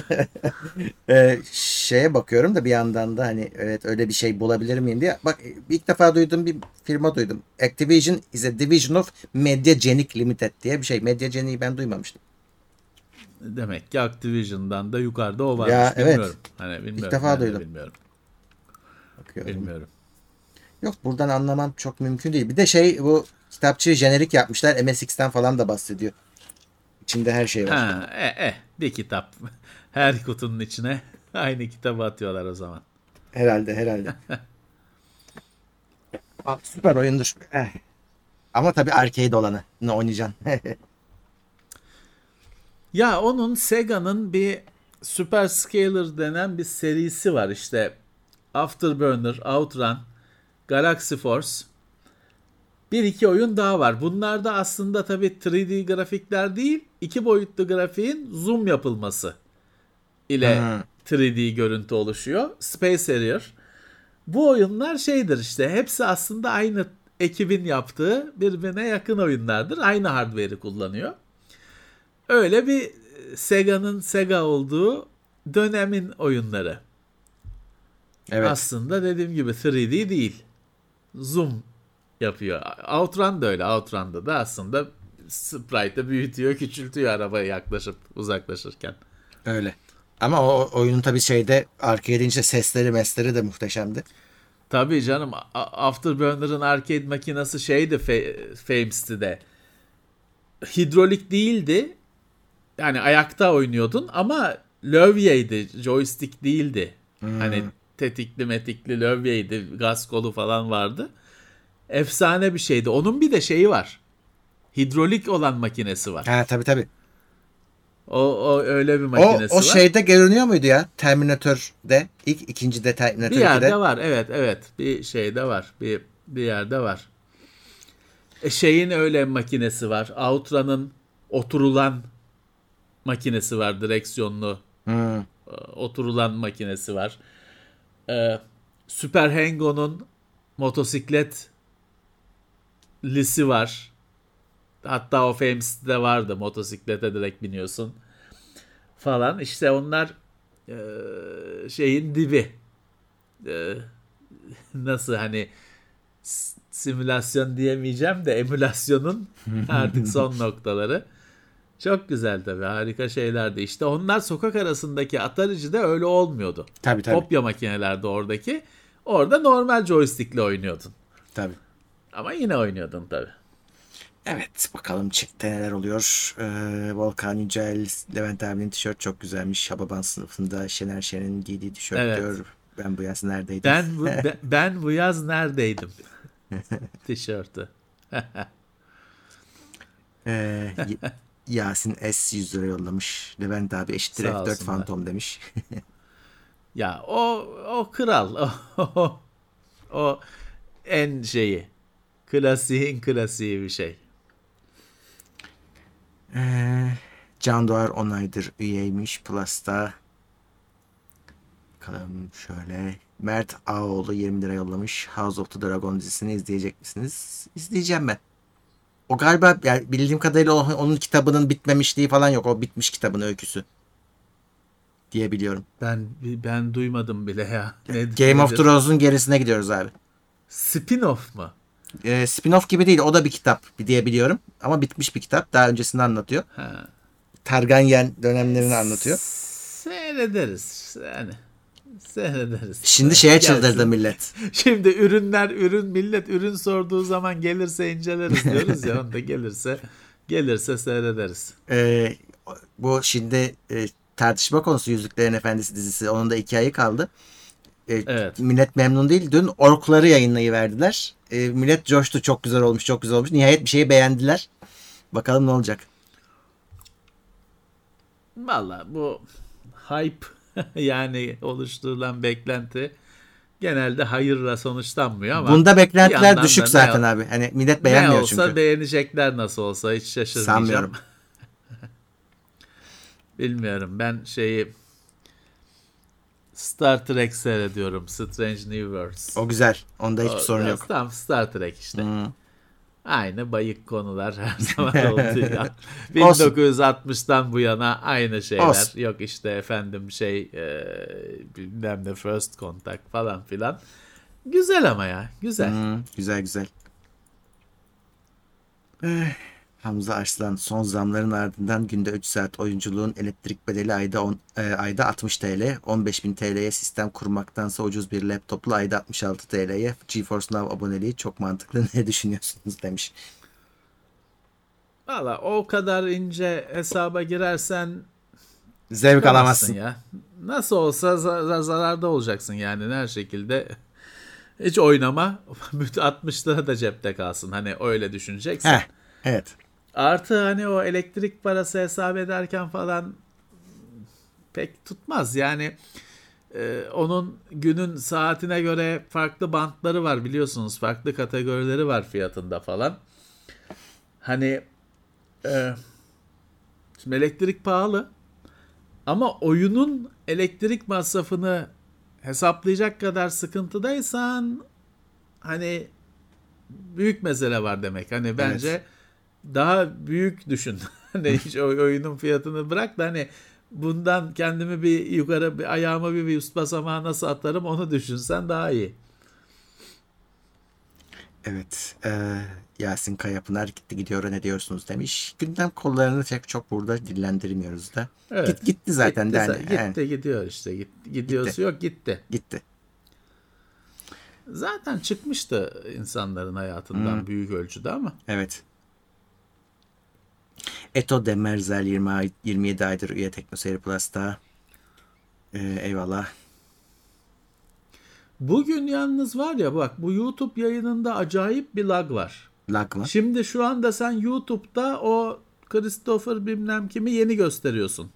Speaker 2: e, şeye bakıyorum da bir yandan da hani evet öyle bir şey bulabilir miyim diye. Bak ilk defa duyduğum bir firma duydum. Activision is a division of Mediagenic Limited diye bir şey. Mediagenic'i ben duymamıştım.
Speaker 3: Demek ki Activision'dan da yukarıda o varmış.
Speaker 2: Ya, evet.
Speaker 3: bilmiyorum. Hani bilmiyorum.
Speaker 2: defa
Speaker 3: ben de
Speaker 2: duydum.
Speaker 3: Bilmiyorum.
Speaker 2: Bakıyorum.
Speaker 3: Bilmiyorum.
Speaker 2: Yok buradan anlamam çok mümkün değil. Bir de şey bu kitapçı jenerik yapmışlar. MSX'ten falan da bahsediyor. İçinde her şey var.
Speaker 3: Ha, e, e, bir kitap. Her kutunun içine aynı kitabı atıyorlar o zaman.
Speaker 2: Herhalde herhalde. Aa, süper oyundur. Eh. Ama tabii arcade olanı. Ne oynayacaksın?
Speaker 3: Ya onun Sega'nın bir Super Scaler denen bir serisi var işte. Afterburner, Outrun, Galaxy Force. Bir iki oyun daha var. Bunlar da aslında tabii 3D grafikler değil, iki boyutlu grafiğin zoom yapılması ile
Speaker 2: Hmm.
Speaker 3: 3D görüntü oluşuyor. Space Harrier. Bu oyunlar şeydir işte hepsi aslında aynı ekibin yaptığı birbirine yakın oyunlardır. Aynı hardware'i kullanıyor. Öyle bir e, Sega'nın Sega olduğu dönemin oyunları.
Speaker 2: evet.
Speaker 3: Aslında dediğim gibi 3D değil. Zoom yapıyor. Outrun da öyle. Outrun'da da aslında sprite'ı büyütüyor, küçültüyor arabaya yaklaşıp uzaklaşırken.
Speaker 2: Öyle. Ama o oyunun tabii şeyde arcade'in işte sesleri mesleri de muhteşemdi.
Speaker 3: Tabii canım Afterburner'ın arcade makinesi şeydi Fames'ti de. Hidrolik değildi. Yani ayakta oynuyordun ama lövyeydi. Joystick değildi. Hmm. Hani tetikli metikli lövyeydi. Gaz kolu falan vardı. Efsane bir şeydi. Onun bir de şeyi var. Hidrolik olan makinesi var.
Speaker 2: Ha tabii tabii.
Speaker 3: O, o öyle bir makinesi
Speaker 2: o, o
Speaker 3: var.
Speaker 2: O şeyde görünüyor muydu ya? Terminator'de. ilk ikinci de Terminator
Speaker 3: Bir yerde de. var. Evet evet. Bir şeyde var. Bir bir yerde var. E şeyin öyle makinesi var. Outra'nın oturulan makinesi var. Direksiyonlu. Hmm. Oturulan makinesi var. Ee, Super Hango'nun motosiklet lisi var. Hatta o Fames'de vardı. Motosiklete direkt biniyorsun. Falan. İşte onlar e, şeyin dibi. E, nasıl hani simülasyon diyemeyeceğim de emülasyonun artık son noktaları. Çok güzel tabii harika şeylerdi. İşte onlar sokak arasındaki Atari'de öyle olmuyordu.
Speaker 2: Tabii tabii.
Speaker 3: Kopya makinelerde oradaki. Orada normal joystickle oynuyordun.
Speaker 2: Tabii.
Speaker 3: Ama yine oynuyordun tabii.
Speaker 2: Evet bakalım çıktı neler oluyor. Ee, Volkan Yücel, Levent abinin tişört çok güzelmiş. Hababam sınıfında Şener Şen'in giydiği tişört evet. diyor. Ben bu yaz neredeydim?
Speaker 3: Ben bu, ben, ben bu yaz neredeydim? Tişörtü.
Speaker 2: ee, Yasin S 100 lira yollamış. Levent abi eşittir F4 Phantom demiş.
Speaker 3: ya o o kral. O, o, o en şeyi. Klasiğin klasiği bir şey.
Speaker 2: Ee, Can Doğar 10 aydır üyeymiş Plus'ta. Bakalım şöyle. Mert Ağoğlu 20 lira yollamış. House of the Dragon dizisini izleyecek misiniz? İzleyeceğim ben. O galiba yani bildiğim kadarıyla onun kitabının bitmemişliği falan yok. O bitmiş kitabın öyküsü. Diye biliyorum.
Speaker 3: Ben ben duymadım bile ya.
Speaker 2: Ne, Game nedir? of Thrones'un gerisine gidiyoruz abi.
Speaker 3: Spin-off mu?
Speaker 2: E, spin-off gibi değil. O da bir kitap diye biliyorum. Ama bitmiş bir kitap. Daha öncesinde anlatıyor. Ha. Targaryen dönemlerini anlatıyor.
Speaker 3: Seyrederiz. Yani seyrederiz.
Speaker 2: Şimdi şeye çıldırdı millet.
Speaker 3: Şimdi ürünler ürün millet ürün sorduğu zaman gelirse inceleriz diyoruz ya. Onda gelirse gelirse seyrederiz.
Speaker 2: Ee, bu şimdi e, tartışma konusu Yüzüklerin Efendisi dizisi. Onun da iki ayı kaldı. E, evet. Millet memnun değil. Dün orkları yayınlayıverdiler. E, millet coştu. Çok güzel olmuş, çok güzel olmuş. Nihayet bir şeyi beğendiler. Bakalım ne olacak.
Speaker 3: Valla bu hype yani oluşturulan beklenti genelde hayırla sonuçlanmıyor ama
Speaker 2: bunda beklentiler düşük zaten ne, abi. Hani millet beğenmiyor
Speaker 3: ne olsa
Speaker 2: çünkü.
Speaker 3: beğenecekler nasıl olsa hiç şaşırmayacağım. Sanmıyorum. Bilmiyorum. Ben şeyi Star Trek seyrediyorum. Strange New Worlds.
Speaker 2: O güzel. Onda hiçbir o, sorun yok.
Speaker 3: Tam Star Trek işte. Hmm. Aynı bayık konular her zaman oldu ya. 1960'tan bu yana aynı şeyler. Olsun. Yok işte efendim şey e, bilmem ne First Contact falan filan. Güzel ama ya. Güzel. Hmm,
Speaker 2: güzel güzel. Eh. Hamza Arslan son zamların ardından günde 3 saat oyunculuğun elektrik bedeli ayda on, e, ayda 60 TL, 15 bin TL'ye sistem kurmaktansa ucuz bir laptopla ayda 66 TL'ye GeForce Now aboneliği çok mantıklı ne düşünüyorsunuz demiş.
Speaker 3: Valla o kadar ince hesaba girersen
Speaker 2: zevk alamazsın
Speaker 3: ya. Nasıl olsa zar- zararda olacaksın yani her şekilde. Hiç oynama 60 lira da cepte kalsın. Hani öyle düşüneceksin. Heh,
Speaker 2: evet.
Speaker 3: Artı hani o elektrik parası hesap ederken falan pek tutmaz. Yani e, onun günün saatine göre farklı bantları var biliyorsunuz. Farklı kategorileri var fiyatında falan. Hani e, şimdi elektrik pahalı ama oyunun elektrik masrafını hesaplayacak kadar sıkıntıdaysan hani büyük mesele var demek. Hani bence evet daha büyük düşün. hani hiç oyunun fiyatını bırak da hani bundan kendimi bir yukarı bir ayağımı bir, bir üst basamağa nasıl atarım onu düşünsen daha iyi.
Speaker 2: Evet. E, Yasin Kayapınar gitti gidiyor ne diyorsunuz demiş. Gündem kollarını çok, çok burada dillendirmiyoruz da.
Speaker 3: Evet.
Speaker 2: Git, gitti zaten.
Speaker 3: gitti,
Speaker 2: de hani,
Speaker 3: gitti
Speaker 2: yani,
Speaker 3: gidiyor işte. Gitti, gidiyorsa yok gitti.
Speaker 2: gitti.
Speaker 3: Zaten çıkmıştı insanların hayatından büyük ölçüde ama.
Speaker 2: Evet. Eto Demerzel 20, ay- 27 aydır üye Teknoseyir Plus'ta. Ee, eyvallah.
Speaker 3: Bugün yalnız var ya bak bu YouTube yayınında acayip bir lag var.
Speaker 2: Lag mı?
Speaker 3: Şimdi şu anda sen YouTube'da o Christopher bilmem kimi yeni gösteriyorsun.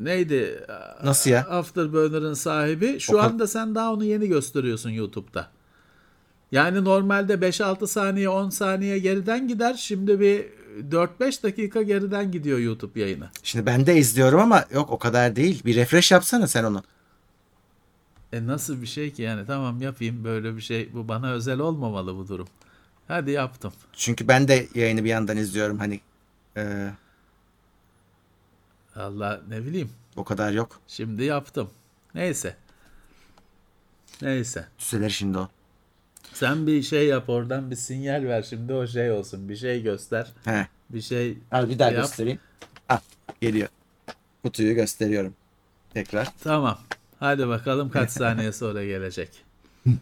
Speaker 3: Neydi?
Speaker 2: Nasıl ya?
Speaker 3: Afterburner'ın sahibi. Şu
Speaker 2: O
Speaker 3: anda sen daha onu yeni gösteriyorsun YouTube'da. Yani normalde 5-6 saniye 10 saniye geriden gider. Şimdi bir 4-5 dakika geriden gidiyor YouTube yayını.
Speaker 2: Şimdi ben de izliyorum ama yok o kadar değil. Bir refresh yapsana sen onu.
Speaker 3: E nasıl bir şey ki yani tamam yapayım böyle bir şey. Bu bana özel olmamalı bu durum. Hadi yaptım.
Speaker 2: Çünkü ben de yayını bir yandan izliyorum hani. e,
Speaker 3: Allah ne bileyim.
Speaker 2: o kadar yok.
Speaker 3: Şimdi yaptım. Neyse. Neyse.
Speaker 2: Düzelir şimdi o.
Speaker 3: Sen bir şey yap oradan bir sinyal ver şimdi o şey olsun. Bir şey göster.
Speaker 2: He.
Speaker 3: Bir şey
Speaker 2: Al bir daha
Speaker 3: Yap.
Speaker 2: göstereyim. Ah geliyor. Kutuyu gösteriyorum. Tekrar.
Speaker 3: tamam. Hadi bakalım kaç saniye sonra gelecek.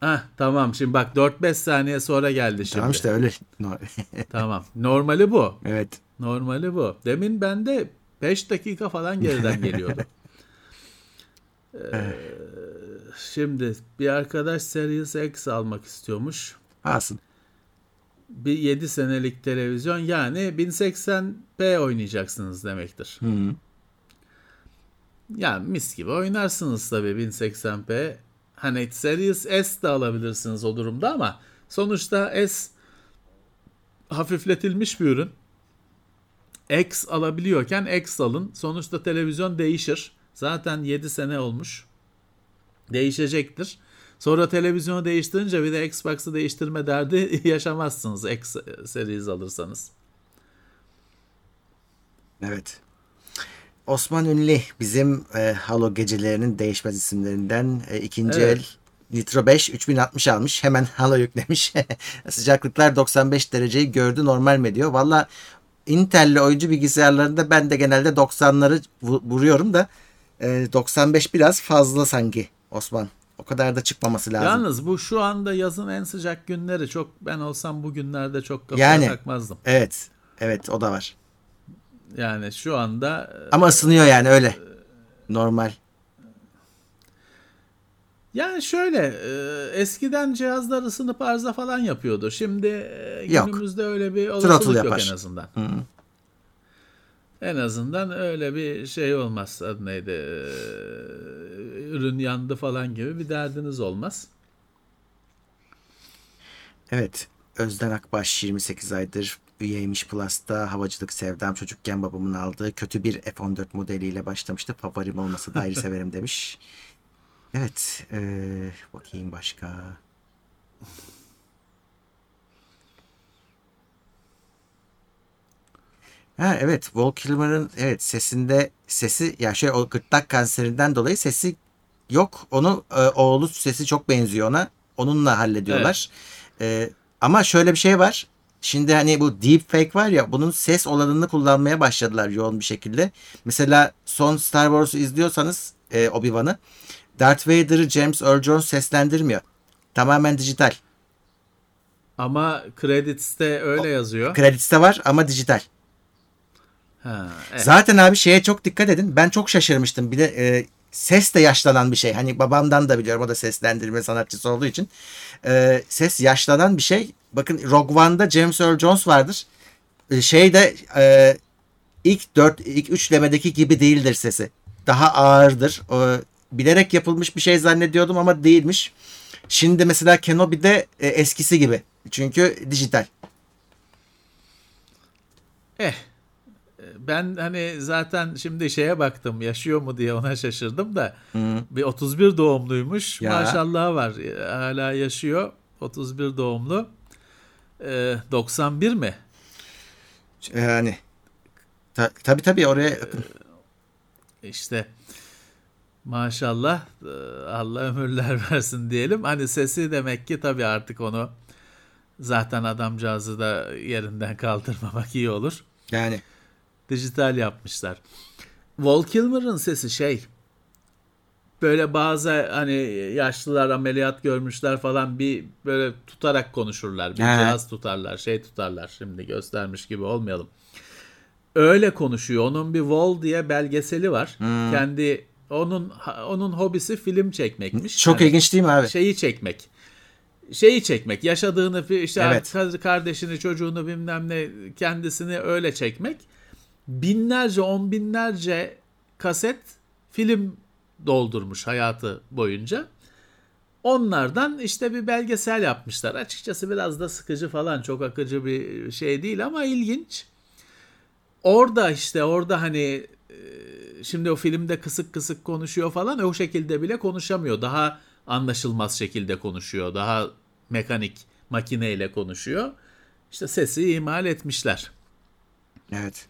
Speaker 3: Hah tamam şimdi bak 4-5 saniye sonra geldi şimdi.
Speaker 2: Tamam işte öyle.
Speaker 3: Tamam. Normali bu.
Speaker 2: evet.
Speaker 3: Normali bu. Demin bende 5 dakika falan geriden geliyordu. Ee, şimdi bir arkadaş Series X almak istiyormuş.
Speaker 2: Alsın.
Speaker 3: Bir 7 senelik televizyon yani 1080p oynayacaksınız demektir.
Speaker 2: Hı.
Speaker 3: Ya mis gibi oynarsınız tabii 1080p. Hani Series S de alabilirsiniz o durumda ama sonuçta S hafifletilmiş bir ürün. X alabiliyorken X alın. Sonuçta televizyon değişir. Zaten 7 sene olmuş. Değişecektir. Sonra televizyonu değiştirince bir de Xbox'ı değiştirme derdi yaşamazsınız X series alırsanız.
Speaker 2: Evet. Osman Ünlü bizim e, Halo gecelerinin değişmez isimlerinden e, ikinci
Speaker 3: Evet.
Speaker 2: el Nitro 5 3060 almış. Hemen Halo yüklemiş. Sıcaklıklar 95 dereceyi gördü normal mi diyor. Valla Intel'li oyuncu bilgisayarlarında ben de genelde 90'ları vu- vuruyorum da e, 95 biraz fazla sanki Osman. O kadar da çıkmaması lazım.
Speaker 3: Yalnız bu şu anda yazın en sıcak günleri çok ben olsam bu günlerde çok kafaya
Speaker 2: Yani.
Speaker 3: takmazdım.
Speaker 2: Evet. Evet o da var.
Speaker 3: Yani şu anda
Speaker 2: Ama ısınıyor yani öyle. Normal.
Speaker 3: yani şöyle e, eskiden cihazlar ısınıp arıza falan yapıyordu. Şimdi e,
Speaker 2: Yok.
Speaker 3: günümüzde öyle bir
Speaker 2: Throttle
Speaker 3: olasılık yok
Speaker 2: yapar.
Speaker 3: en azından.
Speaker 2: Hı.
Speaker 3: En azından öyle bir şey olmaz. Adı neydi? Ürün yandı falan gibi bir derdiniz olmaz.
Speaker 2: Evet. Özden Akbaş 28 aydır üyeymiş Plus'ta. Havacılık sevdam çocukken babamın aldığı kötü bir F-14 modeliyle başlamıştı. Favorim olmasa da ayrı severim demiş. Evet. eee, bakayım başka. Ha evet Val Kilmer'ın evet sesinde sesi ya şey o gırtlak kanserinden dolayı sesi yok. Onu e, oğlu sesi çok benziyor ona. Onunla hallediyorlar. E, ama şöyle bir şey var. Şimdi hani bu deepfake var ya bunun ses olanını kullanmaya başladılar yoğun bir şekilde. Mesela son Star Wars'u izliyorsanız e, Obi-Wan'ı Darth Vader'ı James Earl Jones seslendirmiyor. Tamamen dijital.
Speaker 3: Ama credits'te öyle yazıyor.
Speaker 2: Credits'te var ama dijital.
Speaker 3: Ha, evet.
Speaker 2: Zaten abi şeye çok dikkat edin. Ben çok şaşırmıştım. Bir de e, ses de yaşlanan bir şey. Hani babamdan da biliyorum. O da seslendirme sanatçısı olduğu için. E, ses yaşlanan bir şey. Bakın Rogue One'da James Earl Jones vardır. E, şeyde e, ilk 4 ilk üçlemedeki gibi değildir sesi. Daha ağırdır. O, bilerek yapılmış bir şey zannediyordum ama değilmiş. Şimdi mesela Kenobi'de e, eskisi gibi. Çünkü dijital.
Speaker 3: Eh. Ben hani zaten şimdi şeye baktım yaşıyor mu diye ona şaşırdım da bir 31 doğumluymuş.
Speaker 2: Ya.
Speaker 3: Maşallah var. Hala yaşıyor. 31 doğumlu. Ee, 91 mi?
Speaker 2: Yani ta, tabii tabii oraya
Speaker 3: İşte Maşallah e, Allah ömürler versin diyelim. Hani sesi demek ki tabii artık onu zaten adamcağızı da yerinden kaldırmamak iyi olur.
Speaker 2: Yani.
Speaker 3: Dijital yapmışlar. Walt Kilmer'ın sesi şey böyle bazı hani yaşlılar ameliyat görmüşler falan bir böyle tutarak konuşurlar. Bir cihaz tutarlar, şey tutarlar. Şimdi göstermiş gibi olmayalım. Öyle konuşuyor. Onun bir Wall diye belgeseli var. Hmm. Kendi onun onun hobisi film çekmekmiş.
Speaker 2: Çok yani ilginç değil mi abi?
Speaker 3: Şeyi çekmek. Şeyi çekmek. Yaşadığını işte evet. kardeşini, çocuğunu bilmem ne kendisini öyle çekmek. Binlerce, on binlerce kaset film doldurmuş hayatı boyunca. Onlardan işte bir belgesel yapmışlar. Açıkçası biraz da sıkıcı falan çok akıcı bir şey değil ama ilginç. Orada işte orada hani e, şimdi o filmde kısık kısık konuşuyor falan o şekilde bile konuşamıyor. Daha anlaşılmaz şekilde konuşuyor. Daha mekanik makineyle konuşuyor. İşte sesi imal etmişler.
Speaker 2: Evet.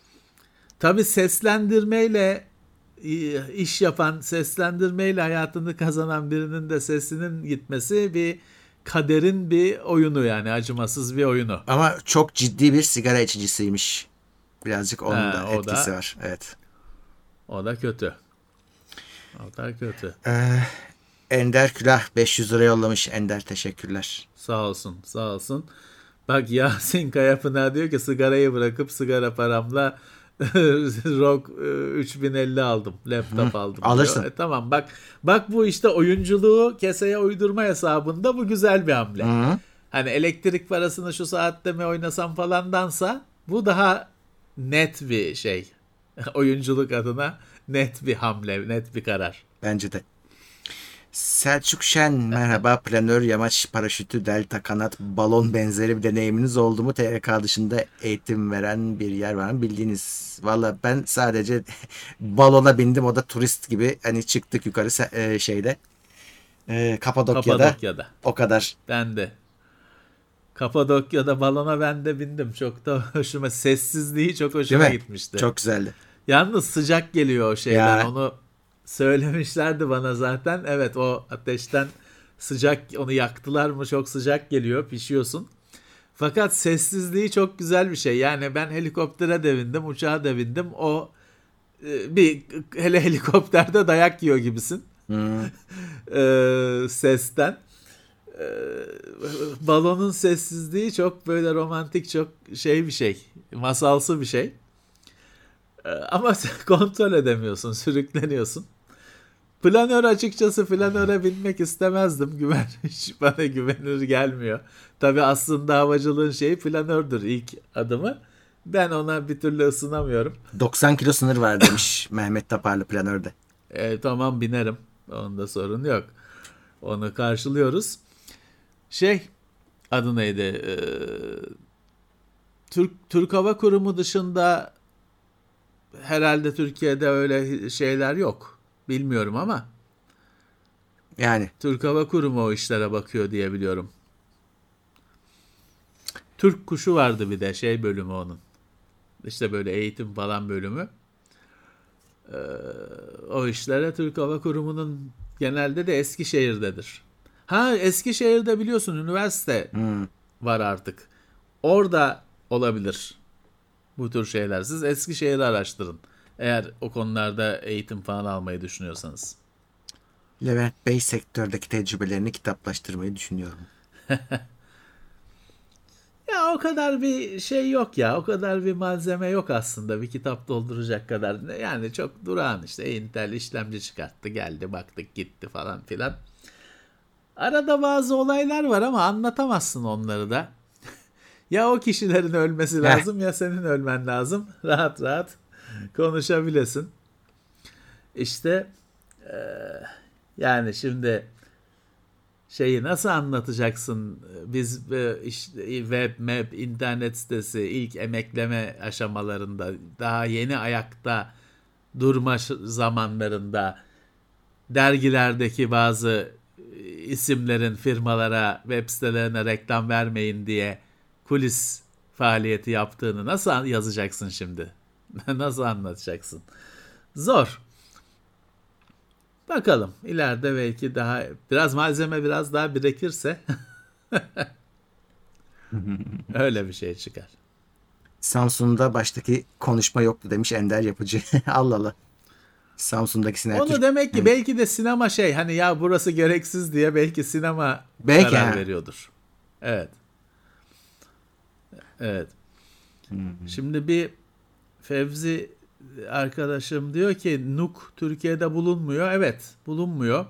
Speaker 3: Tabi seslendirmeyle iş yapan, seslendirmeyle hayatını kazanan birinin de sesinin gitmesi bir kaderin bir oyunu yani acımasız bir oyunu.
Speaker 2: Ama çok ciddi bir sigara içicisiymiş. Birazcık onun ha, da etkisi da, var. Evet.
Speaker 3: O da kötü. O da kötü.
Speaker 2: Ee, Ender Külah 500 lira yollamış. Ender teşekkürler.
Speaker 3: Sağ olsun sağ olsun. Bak Yasin Kayapınar diyor ki sigarayı bırakıp sigara paramla ROG 3050 e, aldım. Laptop aldım.
Speaker 2: Alırsın.
Speaker 3: E, tamam bak bak bu işte oyunculuğu keseye uydurma hesabında bu güzel bir hamle. Hı. Hani elektrik parasını şu saatte mi oynasam falandansa bu daha net bir şey. Oyunculuk adına net bir hamle, net bir karar.
Speaker 2: Bence de. Selçuk Şen merhaba. Planör yamaç paraşütü delta kanat balon benzeri bir deneyiminiz oldu mu? TRK dışında eğitim veren bir yer var mı? Bildiğiniz. Valla ben sadece balona bindim. O da turist gibi. Hani çıktık yukarı e, şeyde. E, Kapadokya'da, Kapadokya'da. O kadar.
Speaker 3: Ben de. Kapadokya'da balona ben de bindim. Çok da hoşuma sessizliği çok hoşuma gitmişti.
Speaker 2: Çok güzeldi.
Speaker 3: Yalnız sıcak geliyor o şeyden. Ya. onu söylemişlerdi bana zaten. Evet o ateşten sıcak onu yaktılar mı çok sıcak geliyor pişiyorsun. Fakat sessizliği çok güzel bir şey. Yani ben helikoptere de bindim, uçağa da bindim. O e, bir hele helikopterde dayak yiyor gibisin. Hmm. e, sesten. E, balonun sessizliği çok böyle romantik, çok şey bir şey. Masalsı bir şey. E, ama kontrol edemiyorsun, sürükleniyorsun. Planör açıkçası planöre binmek istemezdim. Güven hiç bana güvenir gelmiyor. Tabi aslında havacılığın şeyi planördür ilk adımı. Ben ona bir türlü ısınamıyorum.
Speaker 2: 90 kilo sınır var demiş Mehmet Taparlı planörde.
Speaker 3: E, tamam binerim. Onda sorun yok. Onu karşılıyoruz. Şey adı neydi? Ee, Türk Türk Hava Kurumu dışında herhalde Türkiye'de öyle şeyler yok. Bilmiyorum ama.
Speaker 2: Yani.
Speaker 3: Türk Hava Kurumu o işlere bakıyor diye biliyorum. Türk kuşu vardı bir de şey bölümü onun. İşte böyle eğitim falan bölümü. Ee, o işlere Türk Hava Kurumu'nun genelde de Eskişehir'dedir. Ha Eskişehir'de biliyorsun üniversite hmm. var artık. Orada olabilir bu tür şeyler. Siz Eskişehir'i araştırın. Eğer o konularda eğitim falan almayı düşünüyorsanız.
Speaker 2: Levent Bey sektördeki tecrübelerini kitaplaştırmayı düşünüyorum.
Speaker 3: ya o kadar bir şey yok ya. O kadar bir malzeme yok aslında. Bir kitap dolduracak kadar. Yani çok durağan işte. Intel işlemci çıkarttı geldi baktık gitti falan filan. Arada bazı olaylar var ama anlatamazsın onları da. ya o kişilerin ölmesi lazım ya senin ölmen lazım. Rahat rahat konuşabilesin. İşte e, yani şimdi şeyi nasıl anlatacaksın? Biz e, işte web, map, internet sitesi ilk emekleme aşamalarında daha yeni ayakta durma zamanlarında dergilerdeki bazı isimlerin firmalara, web sitelerine reklam vermeyin diye kulis faaliyeti yaptığını nasıl yazacaksın şimdi? Nasıl anlatacaksın? Zor. Bakalım ileride belki daha biraz malzeme biraz daha birikirse öyle bir şey çıkar.
Speaker 2: Samsun'da baştaki konuşma yoktu demiş Ender Yapıcı. Allah Allah. Samsun'daki sinema.
Speaker 3: Onu demek ki belki de sinema şey hani ya burası gereksiz diye belki sinema
Speaker 2: Belki
Speaker 3: karar
Speaker 2: ha.
Speaker 3: veriyordur. Evet. Evet. Şimdi bir Fevzi arkadaşım diyor ki Nuk Türkiye'de bulunmuyor. Evet bulunmuyor.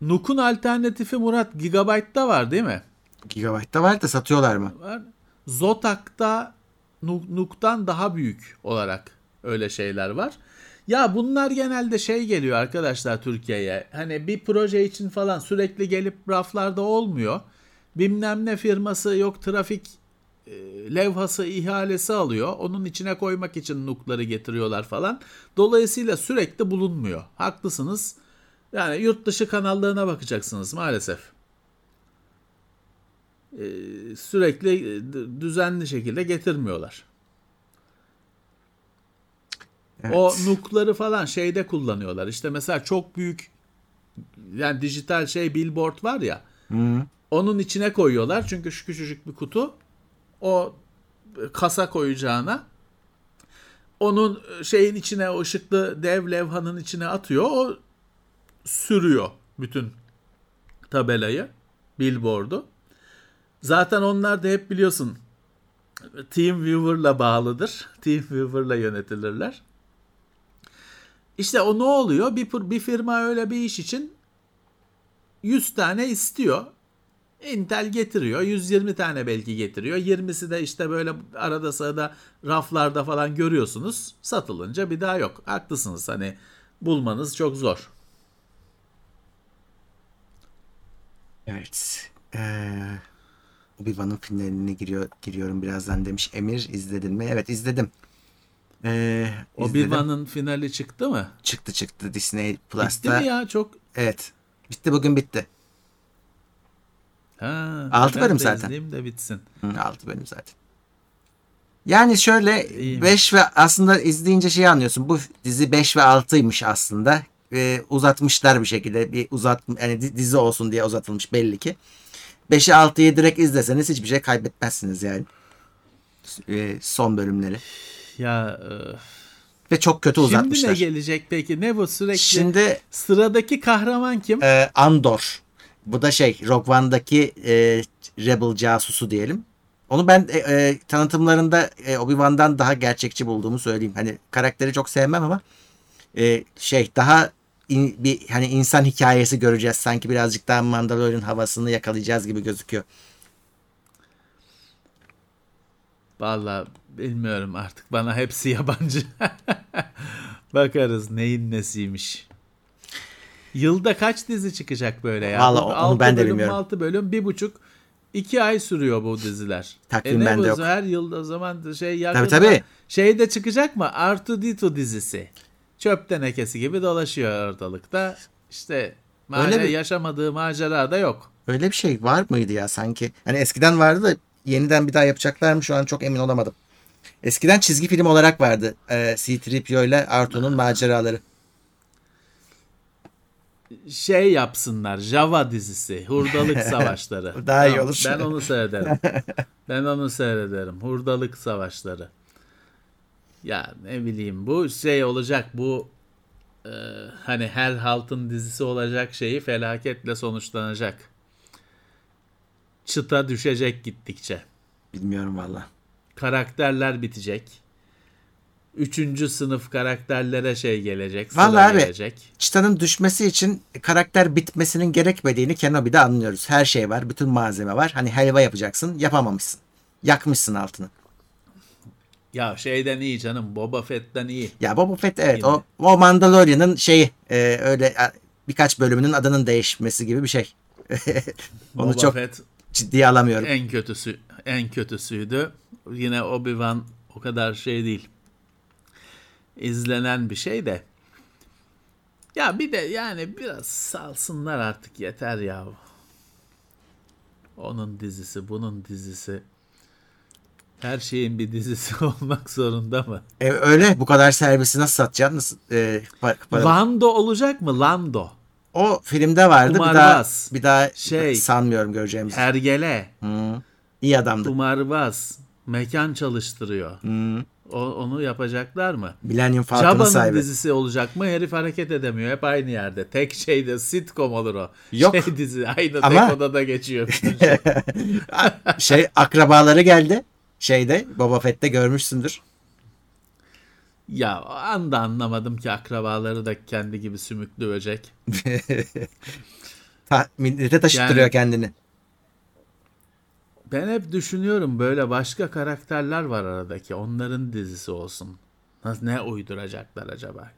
Speaker 3: Nuk'un alternatifi Murat Gigabyte'da var değil mi?
Speaker 2: Gigabyte'da var da satıyorlar mı?
Speaker 3: Var. Zotak'ta Nuk- Nuk'tan daha büyük olarak öyle şeyler var. Ya bunlar genelde şey geliyor arkadaşlar Türkiye'ye. Hani bir proje için falan sürekli gelip raflarda olmuyor. Bilmem ne firması yok trafik e, levhası ihalesi alıyor. Onun içine koymak için nukları getiriyorlar falan. Dolayısıyla sürekli bulunmuyor. Haklısınız. Yani yurt dışı kanallarına bakacaksınız maalesef. Ee, sürekli e, düzenli şekilde getirmiyorlar.
Speaker 2: Evet.
Speaker 3: O nukları falan şeyde kullanıyorlar. İşte mesela çok büyük yani dijital şey billboard var ya.
Speaker 2: Hı.
Speaker 3: Onun içine koyuyorlar. Çünkü şu küçücük bir kutu. O kasa koyacağına onun şeyin içine o ışıklı dev levhanın içine atıyor. O sürüyor bütün tabelayı, billboard'u. Zaten onlar da hep biliyorsun TeamViewer'la bağlıdır. TeamViewer'la yönetilirler. İşte o ne oluyor? Bir, bir firma öyle bir iş için 100 tane istiyor. Intel getiriyor. 120 tane belki getiriyor. 20'si de işte böyle arada sırada raflarda falan görüyorsunuz. Satılınca bir daha yok. Haklısınız hani bulmanız çok zor.
Speaker 2: Evet. Ee, Obi-Wan'ın finaline giriyor, giriyorum birazdan demiş. Emir izledin mi? Evet izledim. Ee.
Speaker 3: Obi-Wan'ın finali çıktı mı?
Speaker 2: Çıktı çıktı Disney
Speaker 3: Bitti
Speaker 2: Plus'ta.
Speaker 3: mi ya çok?
Speaker 2: Evet. Bitti bugün bitti.
Speaker 3: Ha,
Speaker 2: Altı bölüm zaten.
Speaker 3: de bitsin.
Speaker 2: Hı, 6 bölüm zaten. Yani şöyle
Speaker 3: İyiymiş.
Speaker 2: 5 ve aslında izleyince şeyi anlıyorsun. Bu dizi 5 ve 6'ymış aslında. Ee, uzatmışlar bir şekilde. Bir uzat yani di- dizi olsun diye uzatılmış belli ki. 5'i 6'yı direkt izleseniz hiçbir şey kaybetmezsiniz yani. Ee, son bölümleri.
Speaker 3: Ya
Speaker 2: Ve çok kötü
Speaker 3: e, şimdi
Speaker 2: uzatmışlar.
Speaker 3: ne gelecek peki? Ne bu sürekli?
Speaker 2: Şimdi
Speaker 3: Sıradaki kahraman kim?
Speaker 2: e, Andor. Bu da şey Rogue One'daki e, Rebel casusu diyelim. Onu ben e, e, tanıtımlarında e, Obi-Wan'dan daha gerçekçi bulduğumu söyleyeyim. Hani karakteri çok sevmem ama e, şey daha in- bir hani insan hikayesi göreceğiz. Sanki birazcık daha Mandalorian havasını yakalayacağız gibi gözüküyor.
Speaker 3: Vallahi bilmiyorum artık. Bana hepsi yabancı. Bakarız neyin nesiymiş. Yılda kaç dizi çıkacak böyle ya?
Speaker 2: Vallahi
Speaker 3: Bu
Speaker 2: onu
Speaker 3: altı
Speaker 2: ben de
Speaker 3: bölüm,
Speaker 2: bilmiyorum.
Speaker 3: 6 bölüm, bir buçuk, iki ay sürüyor bu diziler.
Speaker 2: Takvim
Speaker 3: e
Speaker 2: bende yok.
Speaker 3: Her yılda o zaman şey yakında
Speaker 2: tabii.
Speaker 3: şey de çıkacak mı? R2D2 dizisi. Çöp tenekesi gibi dolaşıyor ortalıkta. İşte
Speaker 2: Öyle mi?
Speaker 3: yaşamadığı macera da yok.
Speaker 2: Öyle bir şey var mıydı ya sanki? Hani eskiden vardı da yeniden bir daha yapacaklar mı şu an çok emin olamadım. Eskiden çizgi film olarak vardı. E, C-3PO ile Artu'nun maceraları.
Speaker 3: Şey yapsınlar Java dizisi Hurdalık Savaşları.
Speaker 2: Daha iyi olur.
Speaker 3: Ben onu seyrederim. ben onu seyrederim. Hurdalık Savaşları. Ya ne bileyim bu şey olacak bu e, hani her haltın dizisi olacak şeyi felaketle sonuçlanacak. Çıta düşecek gittikçe.
Speaker 2: Bilmiyorum valla.
Speaker 3: Karakterler bitecek. Üçüncü sınıf karakterlere şey gelecek.
Speaker 2: Vallahi abi,
Speaker 3: gelecek.
Speaker 2: Çıtanın düşmesi için karakter bitmesinin gerekmediğini Kenobi'de anlıyoruz. Her şey var. Bütün malzeme var. Hani helva yapacaksın. Yapamamışsın. Yakmışsın altını.
Speaker 3: Ya şeyden iyi canım. Boba Fett'ten iyi.
Speaker 2: Ya Boba Fett evet
Speaker 3: Yine.
Speaker 2: o, o Mandalorian'ın şeyi e, öyle e, birkaç bölümünün adının değişmesi gibi bir şey. Onu
Speaker 3: Boba
Speaker 2: çok
Speaker 3: Fett
Speaker 2: ciddiye alamıyorum.
Speaker 3: en kötüsü en kötüsüydü. Yine Obi-Wan o kadar şey değil. İzlenen bir şey de. Ya bir de yani biraz salsınlar artık yeter ya. Onun dizisi, bunun dizisi. Her şeyin bir dizisi olmak zorunda mı?
Speaker 2: E, öyle bu kadar servisi nasıl satacaksın? Nasıl, e, par- para-
Speaker 3: Lando olacak mı? Lando.
Speaker 2: O filmde vardı. Bir daha
Speaker 3: Kumarbaz.
Speaker 2: bir daha
Speaker 3: Şey.
Speaker 2: sanmıyorum göreceğimizi.
Speaker 3: Hergele.
Speaker 2: Hı. İyi adamdı.
Speaker 3: Kumarbaz. Mekan çalıştırıyor.
Speaker 2: Hı.
Speaker 3: O, onu yapacaklar mı?
Speaker 2: Millennium Falcon'ın sahibi.
Speaker 3: dizisi olacak mı? Herif hareket edemiyor. Hep aynı yerde. Tek şeyde sitcom olur o.
Speaker 2: Yok.
Speaker 3: Şey dizi. Aynı
Speaker 2: Ama-
Speaker 3: tek odada geçiyor. şey.
Speaker 2: akrabaları geldi. Şeyde Boba Fett'te görmüşsündür.
Speaker 3: ya anda anlamadım ki akrabaları da kendi gibi sümüklü böcek.
Speaker 2: Ta, millete taşıttırıyor
Speaker 3: Yani-
Speaker 2: kendini.
Speaker 3: Ben hep düşünüyorum böyle başka karakterler var aradaki. Onların dizisi olsun. Nasıl ne uyduracaklar acaba?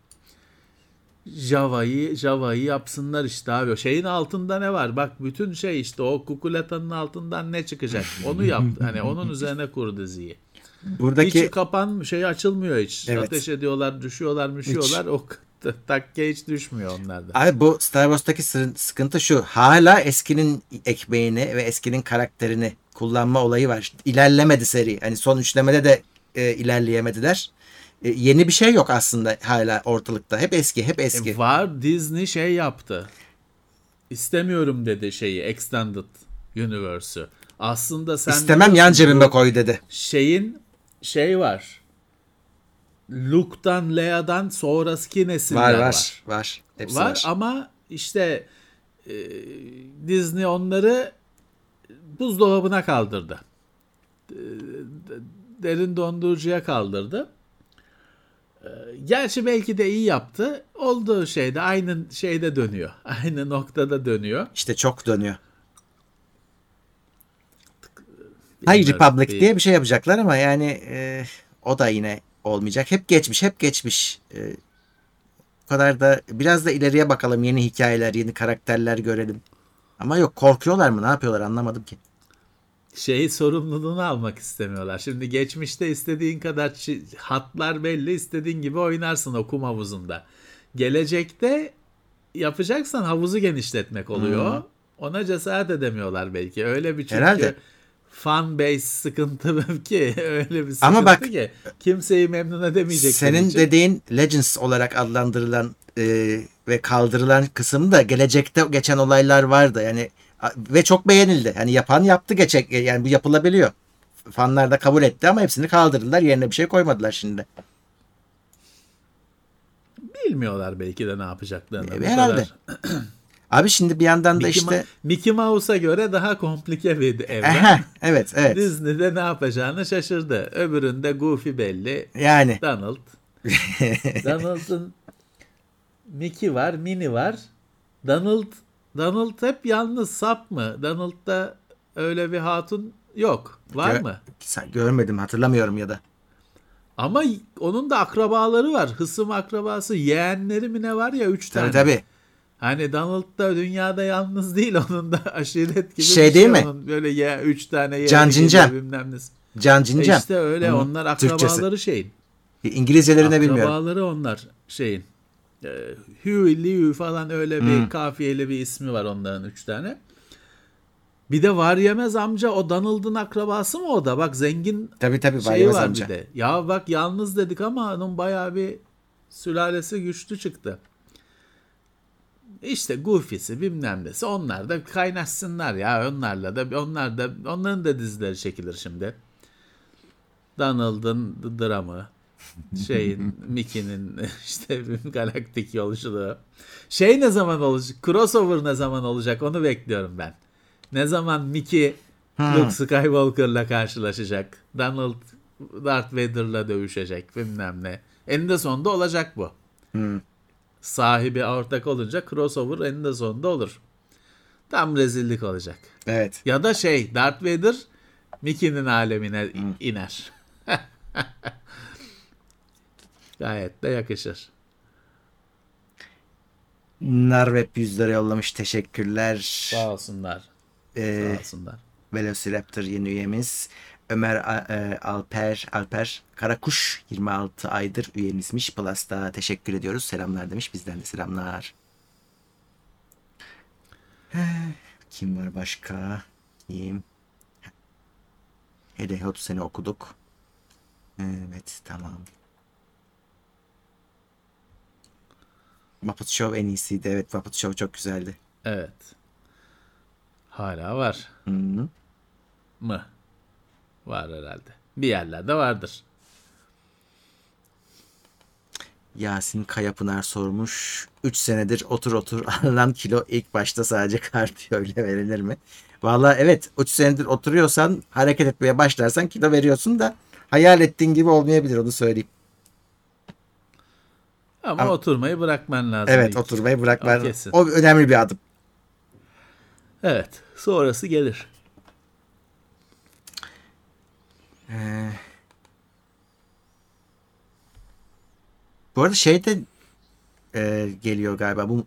Speaker 3: Java'yı Java'yı yapsınlar işte abi. O Şeyin altında ne var? Bak bütün şey işte o kukuletanın altından ne çıkacak? Onu yap. Hani onun üzerine kur diziyi.
Speaker 2: Buradaki
Speaker 3: Hiç kapan şey açılmıyor hiç.
Speaker 2: Evet.
Speaker 3: Ateş ediyorlar, düşüyorlar, düşüyorlar. O takke hiç düşmüyor onlarda.
Speaker 2: Abi bu Star Wars'taki sıkıntı şu. Hala eskinin ekmeğini ve eskinin karakterini kullanma olayı var. İlerlemedi seri. Hani son üçlemede de e, ilerleyemediler. E, yeni bir şey yok aslında hala ortalıkta. Hep eski, hep eski.
Speaker 3: E, var Disney şey yaptı. İstemiyorum dedi şeyi Extended Universe'ü. Aslında sen
Speaker 2: İstemem yan cebime koy dedi.
Speaker 3: Şeyin şey var. Luke'dan Leia'dan sonraki nesiller
Speaker 2: Var
Speaker 3: var.
Speaker 2: var var. Hepsi
Speaker 3: Var,
Speaker 2: var.
Speaker 3: ama işte e, Disney onları buzdolabına kaldırdı. E, Derin dondurucuya kaldırdı. E, Gerçi belki de iyi yaptı. Olduğu şeyde aynı şeyde dönüyor. Aynı noktada dönüyor.
Speaker 2: İşte çok dönüyor. Hayır Republic
Speaker 3: değil.
Speaker 2: diye bir şey yapacaklar ama yani e, o da yine olmayacak. Hep geçmiş, hep geçmiş. E, bu kadar da biraz da ileriye bakalım. Yeni hikayeler, yeni karakterler görelim. Ama yok korkuyorlar mı? Ne yapıyorlar anlamadım ki.
Speaker 3: şey sorumluluğunu almak istemiyorlar. Şimdi geçmişte istediğin kadar hatlar belli istediğin gibi oynarsın o kum havuzunda. Gelecekte yapacaksan havuzu genişletmek oluyor. Ona cesaret edemiyorlar belki. Öyle bir çünkü
Speaker 2: Herhalde.
Speaker 3: Fan base sıkıntı ki öyle bir sıkıntı
Speaker 2: Ama bak,
Speaker 3: ki kimseyi memnun edemeyecek.
Speaker 2: Senin dediğin Legends olarak adlandırılan e, ve kaldırılan kısımda gelecekte geçen olaylar vardı. Yani ve çok beğenildi. Yani yapan yaptı geçecek. Yani bu yapılabiliyor. Fanlar da kabul etti ama hepsini kaldırdılar. Yerine bir şey koymadılar şimdi.
Speaker 3: bilmiyorlar belki de ne yapacaklarını.
Speaker 2: E, herhalde. Abi şimdi bir yandan da
Speaker 3: Mickey,
Speaker 2: işte
Speaker 3: Ma- Mickey Mouse'a göre daha komplike bir evren.
Speaker 2: Evet evet.
Speaker 3: Disney'de ne yapacağını şaşırdı. Öbüründe Goofy belli.
Speaker 2: Yani
Speaker 3: Donald. Donald'ın Mickey var, Minnie var. Donald Donald hep yalnız sap mı? Donald'da öyle bir hatun yok. Var
Speaker 2: Gö-
Speaker 3: mı?
Speaker 2: sen görmedim hatırlamıyorum ya da.
Speaker 3: Ama onun da akrabaları var. Hısım akrabası, yeğenleri mi ne var ya üç
Speaker 2: Tabii
Speaker 3: tane.
Speaker 2: tabii.
Speaker 3: Hani Donald da dünyada yalnız değil. Onun da aşiret gibi
Speaker 2: Şey değil mi?
Speaker 3: Onun böyle ya üç tane yeğeni
Speaker 2: Can Cincem.
Speaker 3: bilmem nesi.
Speaker 2: Can
Speaker 3: E
Speaker 2: Cincem.
Speaker 3: İşte öyle
Speaker 2: Hı,
Speaker 3: onlar
Speaker 2: Türkçesi.
Speaker 3: akrabaları şeyin.
Speaker 2: İngilizcelerini bilmiyorum.
Speaker 3: Akrabaları onlar şeyin. E, Huey, Liu falan öyle bir
Speaker 2: Hmm.
Speaker 3: kafiyeli bir ismi var onların üç tane. Bir de var yemez amca o Donald'ın akrabası mı o da? Bak zengin
Speaker 2: Tabii tabii var
Speaker 3: şeyi
Speaker 2: Yemez
Speaker 3: var
Speaker 2: amca.
Speaker 3: bir de. Ya bak yalnız dedik ama onun bayağı bir sülalesi güçlü çıktı. İşte Goofy'si bilmem nesi onlar da kaynaşsınlar ya onlarla da onlar da onların da dizileri çekilir şimdi. Donald'ın dramı şeyin Mickey'nin işte galaktik yolculuğu. Şey ne zaman olacak? Crossover ne zaman olacak? Onu bekliyorum ben. Ne zaman Mickey. Luke Skywalker'la karşılaşacak? Donald Darth Vader'la dövüşecek bilmem ne. Eninde sonunda olacak bu.
Speaker 2: Hmm.
Speaker 3: Sahibi ortak olunca crossover eninde sonunda olur. Tam rezillik olacak.
Speaker 2: Evet.
Speaker 3: Ya da şey Darth Vader Mickey'nin alemine iner. Gayet de yakışır.
Speaker 2: Narweb 100 lira yollamış. Teşekkürler.
Speaker 3: Sağ olsunlar.
Speaker 2: Ee,
Speaker 3: Sağ olsunlar.
Speaker 2: Velociraptor yeni üyemiz. Ömer e, Alper Alper Karakuş 26 aydır üyemizmiş. Plus'ta teşekkür ediyoruz. Selamlar demiş. Bizden de selamlar. Kim var başka? Kim? Hele 30 sene okuduk. Evet tamam. Muppet Show en iyisiydi. Evet Muppet Show çok güzeldi.
Speaker 3: Evet. Hala var
Speaker 2: Hı -hı.
Speaker 3: mı? Var herhalde. Bir yerlerde vardır.
Speaker 2: Yasin Kayapınar sormuş. 3 senedir otur otur alınan kilo ilk başta sadece kardiyo ile verilir mi? Valla evet 3 senedir oturuyorsan hareket etmeye başlarsan kilo veriyorsun da hayal ettiğin gibi olmayabilir onu söyleyeyim.
Speaker 3: Ama, Ama oturmayı bırakman lazım.
Speaker 2: Evet ilk. oturmayı bırakman. Kesin. o önemli bir adım.
Speaker 3: Evet sonrası gelir.
Speaker 2: Ee, bu arada şey de e, geliyor galiba. Bu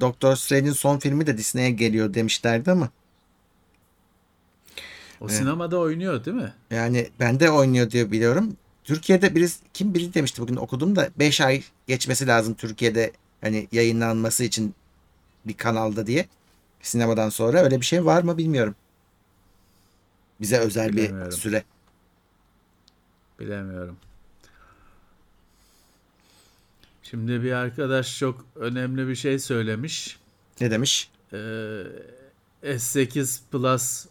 Speaker 2: Doctor Strange'in son filmi de Disney'e geliyor demişlerdi ama.
Speaker 3: O evet. sinemada oynuyor değil mi?
Speaker 2: Yani ben de oynuyor diye biliyorum. Türkiye'de birisi kim biri demişti bugün okudum da 5 ay geçmesi lazım Türkiye'de hani yayınlanması için bir kanalda diye. Sinemadan sonra öyle bir şey var mı bilmiyorum. Bize özel bir süre.
Speaker 3: Bilemiyorum. Şimdi bir arkadaş çok önemli bir şey söylemiş.
Speaker 2: Ne demiş?
Speaker 3: Ee, S8 Plus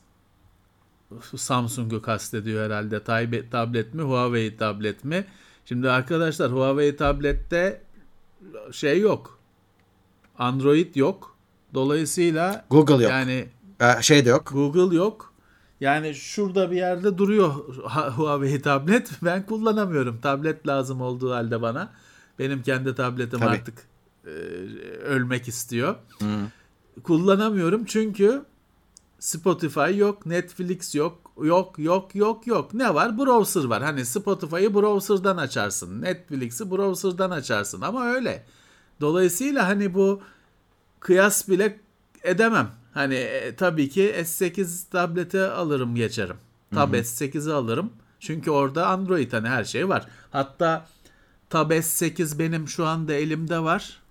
Speaker 3: Samsung'u kastediyor herhalde. Tablet mi, Huawei tablet mi? Şimdi arkadaşlar Huawei tablette şey yok. Android yok. Dolayısıyla
Speaker 2: Google yok.
Speaker 3: Yani
Speaker 2: şey de yok.
Speaker 3: Google yok. Yani şurada bir yerde duruyor Huawei tablet. Ben kullanamıyorum. Tablet lazım olduğu halde bana. Benim kendi tabletim Tabii. artık e, ölmek istiyor. Hı. Kullanamıyorum çünkü Spotify yok, Netflix yok, yok, yok, yok, yok. Ne var? Browser var. Hani Spotify'ı browser'dan açarsın. Netflix'i browser'dan açarsın ama öyle. Dolayısıyla hani bu kıyas bile edemem. Hani e, tabii ki S8 tableti alırım geçerim. Tab S8'i alırım. Çünkü orada Android hani her şey var. Hatta Tab S8 benim şu anda elimde var.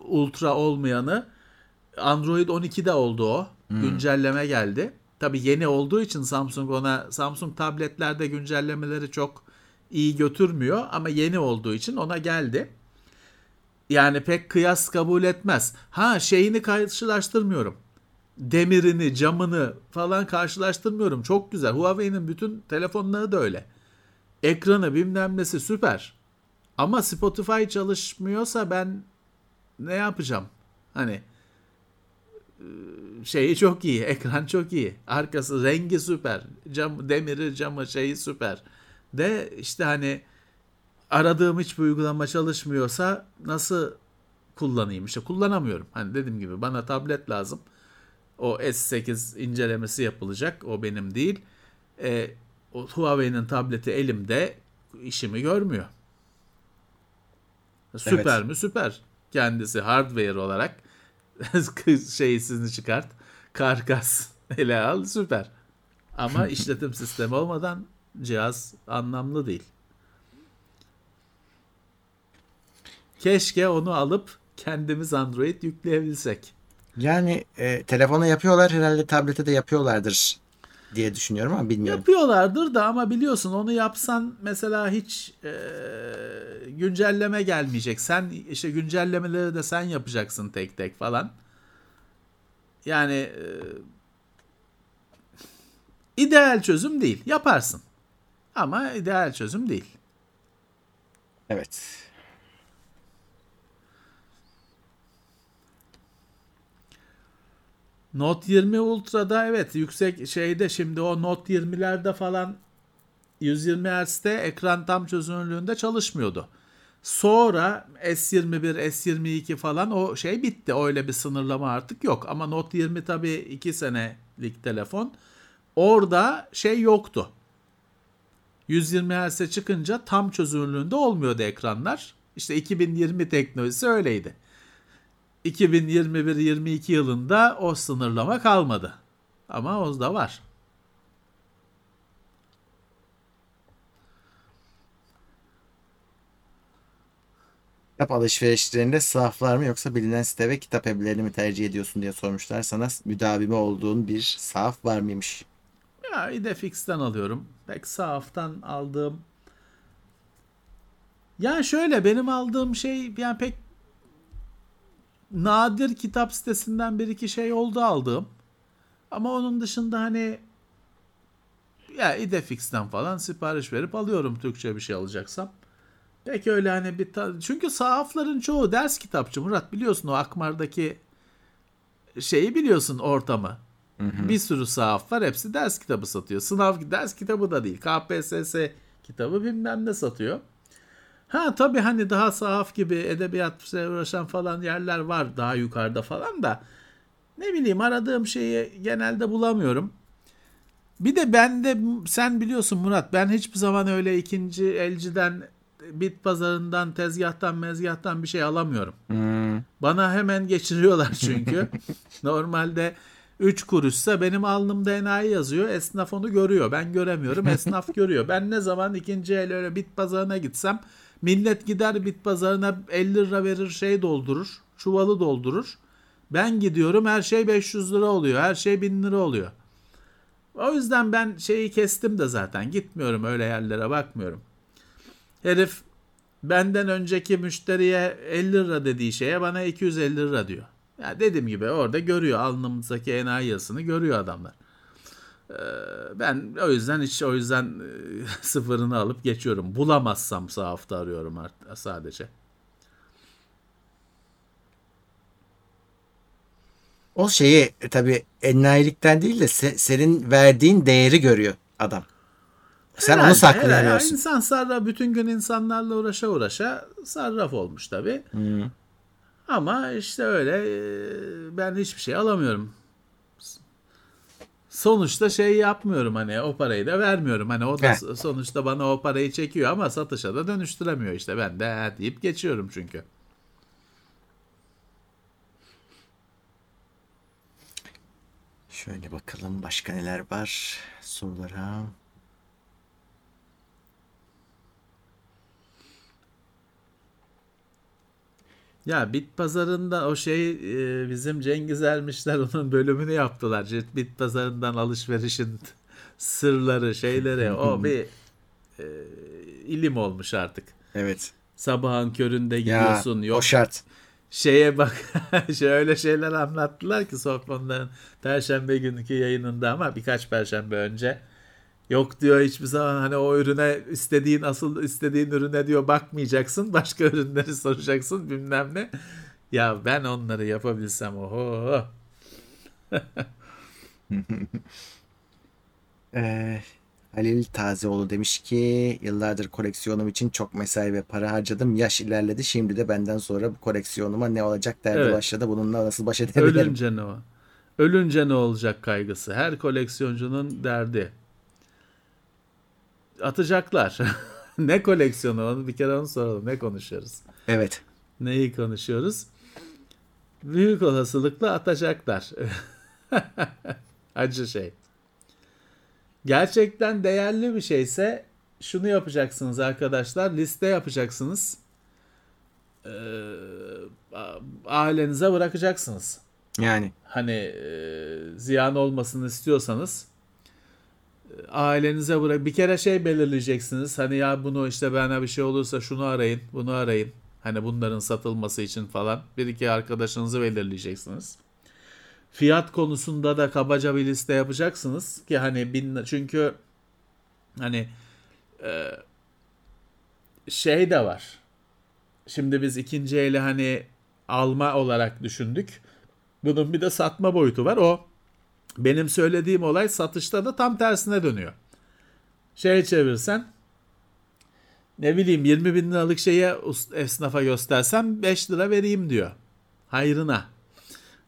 Speaker 3: Ultra olmayanı. Android 12'de oldu o. Hmm. Güncelleme geldi. Tabi yeni olduğu için Samsung ona Samsung tabletlerde güncellemeleri çok iyi götürmüyor ama yeni olduğu için ona geldi. Yani pek kıyas kabul etmez. Ha şeyini karşılaştırmıyorum. Demirini, camını falan karşılaştırmıyorum. Çok güzel. Huawei'nin bütün telefonları da öyle. Ekranı bilmem nesi süper. Ama Spotify çalışmıyorsa ben ne yapacağım? Hani şeyi çok iyi, ekran çok iyi. Arkası rengi süper. Cam, demiri, camı şeyi süper. De işte hani aradığım hiçbir uygulama çalışmıyorsa nasıl kullanayım? İşte kullanamıyorum. Hani dediğim gibi bana tablet lazım. O S8 incelemesi yapılacak. O benim değil. E, o Huawei'nin tableti elimde işimi görmüyor. Süper evet. mi? Süper. Kendisi hardware olarak şeysini çıkart. Karkas ele al süper. Ama işletim sistemi olmadan cihaz anlamlı değil. Keşke onu alıp kendimiz Android yükleyebilsek.
Speaker 2: Yani e, telefona yapıyorlar herhalde tablete de yapıyorlardır diye düşünüyorum ama bilmiyorum.
Speaker 3: Yapıyorlardır da ama biliyorsun onu yapsan mesela hiç e, güncelleme gelmeyecek. Sen işte güncellemeleri de sen yapacaksın tek tek falan. Yani e, ideal çözüm değil. Yaparsın. Ama ideal çözüm değil.
Speaker 2: Evet.
Speaker 3: Note 20 Ultra'da evet yüksek şeyde şimdi o Note 20'lerde falan 120 Hz'de ekran tam çözünürlüğünde çalışmıyordu. Sonra S21, S22 falan o şey bitti. Öyle bir sınırlama artık yok. Ama Note 20 tabii 2 senelik telefon. Orada şey yoktu. 120 Hz'e çıkınca tam çözünürlüğünde olmuyordu ekranlar. İşte 2020 teknolojisi öyleydi. 2021-22 yılında o sınırlama kalmadı. Ama o da var.
Speaker 2: Kitap alışverişlerinde sahaflar mı yoksa bilinen site ve kitap evlerini mi tercih ediyorsun diye sormuşlar. Sana müdavimi olduğun bir sahaf var mıymış?
Speaker 3: Ya Idefix'ten alıyorum. Pek sahaftan aldığım yani şöyle benim aldığım şey yani pek nadir kitap sitesinden bir iki şey oldu aldığım. Ama onun dışında hani ya Idefix'ten falan sipariş verip alıyorum Türkçe bir şey alacaksam. Peki öyle hani bir ta- çünkü sahafların çoğu ders kitapçı Murat biliyorsun o Akmar'daki şeyi biliyorsun ortamı. Bir sürü sahaf var hepsi ders kitabı satıyor. Sınav ders kitabı da değil. KPSS kitabı bilmem ne satıyor. Ha tabii hani daha sahaf gibi edebiyatla uğraşan falan yerler var daha yukarıda falan da ne bileyim aradığım şeyi genelde bulamıyorum. Bir de ben de sen biliyorsun Murat ben hiçbir zaman öyle ikinci elciden bit pazarından tezgahtan mezgahtan bir şey alamıyorum.
Speaker 2: Hmm.
Speaker 3: Bana hemen geçiriyorlar çünkü. Normalde 3 kuruşsa benim alnımda enayi yazıyor. Esnaf onu görüyor. Ben göremiyorum. Esnaf görüyor. Ben ne zaman ikinci el öyle bit pazarına gitsem millet gider bit pazarına 50 lira verir şey doldurur. Çuvalı doldurur. Ben gidiyorum her şey 500 lira oluyor. Her şey 1000 lira oluyor. O yüzden ben şeyi kestim de zaten. Gitmiyorum öyle yerlere bakmıyorum. Herif benden önceki müşteriye 50 lira dediği şeye bana 250 lira diyor. Ya dediğim gibi orada görüyor alnımızdaki enayi yazısını görüyor adamlar. Ee, ben o yüzden hiç o yüzden e, sıfırını alıp geçiyorum. Bulamazsam sahafta arıyorum art- sadece.
Speaker 2: O şeyi e, tabii enayilikten değil de se- senin verdiğin değeri görüyor adam. Sen
Speaker 3: Herhalde,
Speaker 2: onu saklayamıyorsun.
Speaker 3: herhalde. İnsan sarraf bütün gün insanlarla uğraşa uğraşa sarraf olmuş tabii.
Speaker 2: Hmm.
Speaker 3: Ama işte öyle e, ben hiçbir şey alamıyorum. Sonuçta şey yapmıyorum hani o parayı da vermiyorum. Hani o da
Speaker 2: Heh.
Speaker 3: sonuçta bana o parayı çekiyor ama satışa da dönüştüremiyor işte. Ben de deyip geçiyorum çünkü.
Speaker 2: Şöyle bakalım başka neler var sorulara.
Speaker 3: Ya bit pazarında o şey e, bizim Cengiz Ermişler onun bölümünü yaptılar. Bit pazarından alışverişin sırları şeyleri o bir e, ilim olmuş artık.
Speaker 2: Evet.
Speaker 3: Sabahın köründe
Speaker 2: Ya
Speaker 3: gidiyorsun yok
Speaker 2: o şart.
Speaker 3: şeye bak şöyle şeyler anlattılar ki Sofman'ların perşembe günkü yayınında ama birkaç perşembe önce yok diyor hiçbir zaman hani o ürüne istediğin asıl istediğin ürüne diyor bakmayacaksın başka ürünleri soracaksın bilmem ne ya ben onları yapabilsem oho
Speaker 2: Ee, Halil Tazeoğlu demiş ki yıllardır koleksiyonum için çok mesai ve para harcadım. Yaş ilerledi. Şimdi de benden sonra bu koleksiyonuma ne olacak derdi
Speaker 3: Evet.
Speaker 2: başladı. Bununla nasıl baş edebilirim?
Speaker 3: ölünce ne o ölünce ne olacak kaygısı her koleksiyoncunun derdi atacaklar ne koleksiyonu onu bir kere onu soralım ne konuşuyoruz
Speaker 2: Evet.
Speaker 3: Neyi konuşuyoruz? Büyük olasılıkla atacaklar. Acı şey. Gerçekten değerli bir şeyse şunu yapacaksınız arkadaşlar. Liste yapacaksınız. Ee, ailenize bırakacaksınız.
Speaker 2: Yani
Speaker 3: Hani e, ziyan olmasını istiyorsanız ailenize bırak bir kere şey belirleyeceksiniz. Hani ya bunu işte bana bir şey olursa şunu arayın, bunu arayın. Hani bunların satılması için falan bir iki arkadaşınızı belirleyeceksiniz. Fiyat konusunda da kabaca bir liste yapacaksınız ki hani bin çünkü hani e, şey de var. Şimdi biz ikinci eli hani alma olarak düşündük. Bunun bir de satma boyutu var. O benim söylediğim olay satışta da tam tersine dönüyor. Şey çevirsen ne bileyim 20 bin liralık şeye esnafa göstersem 5 lira vereyim diyor. Hayrına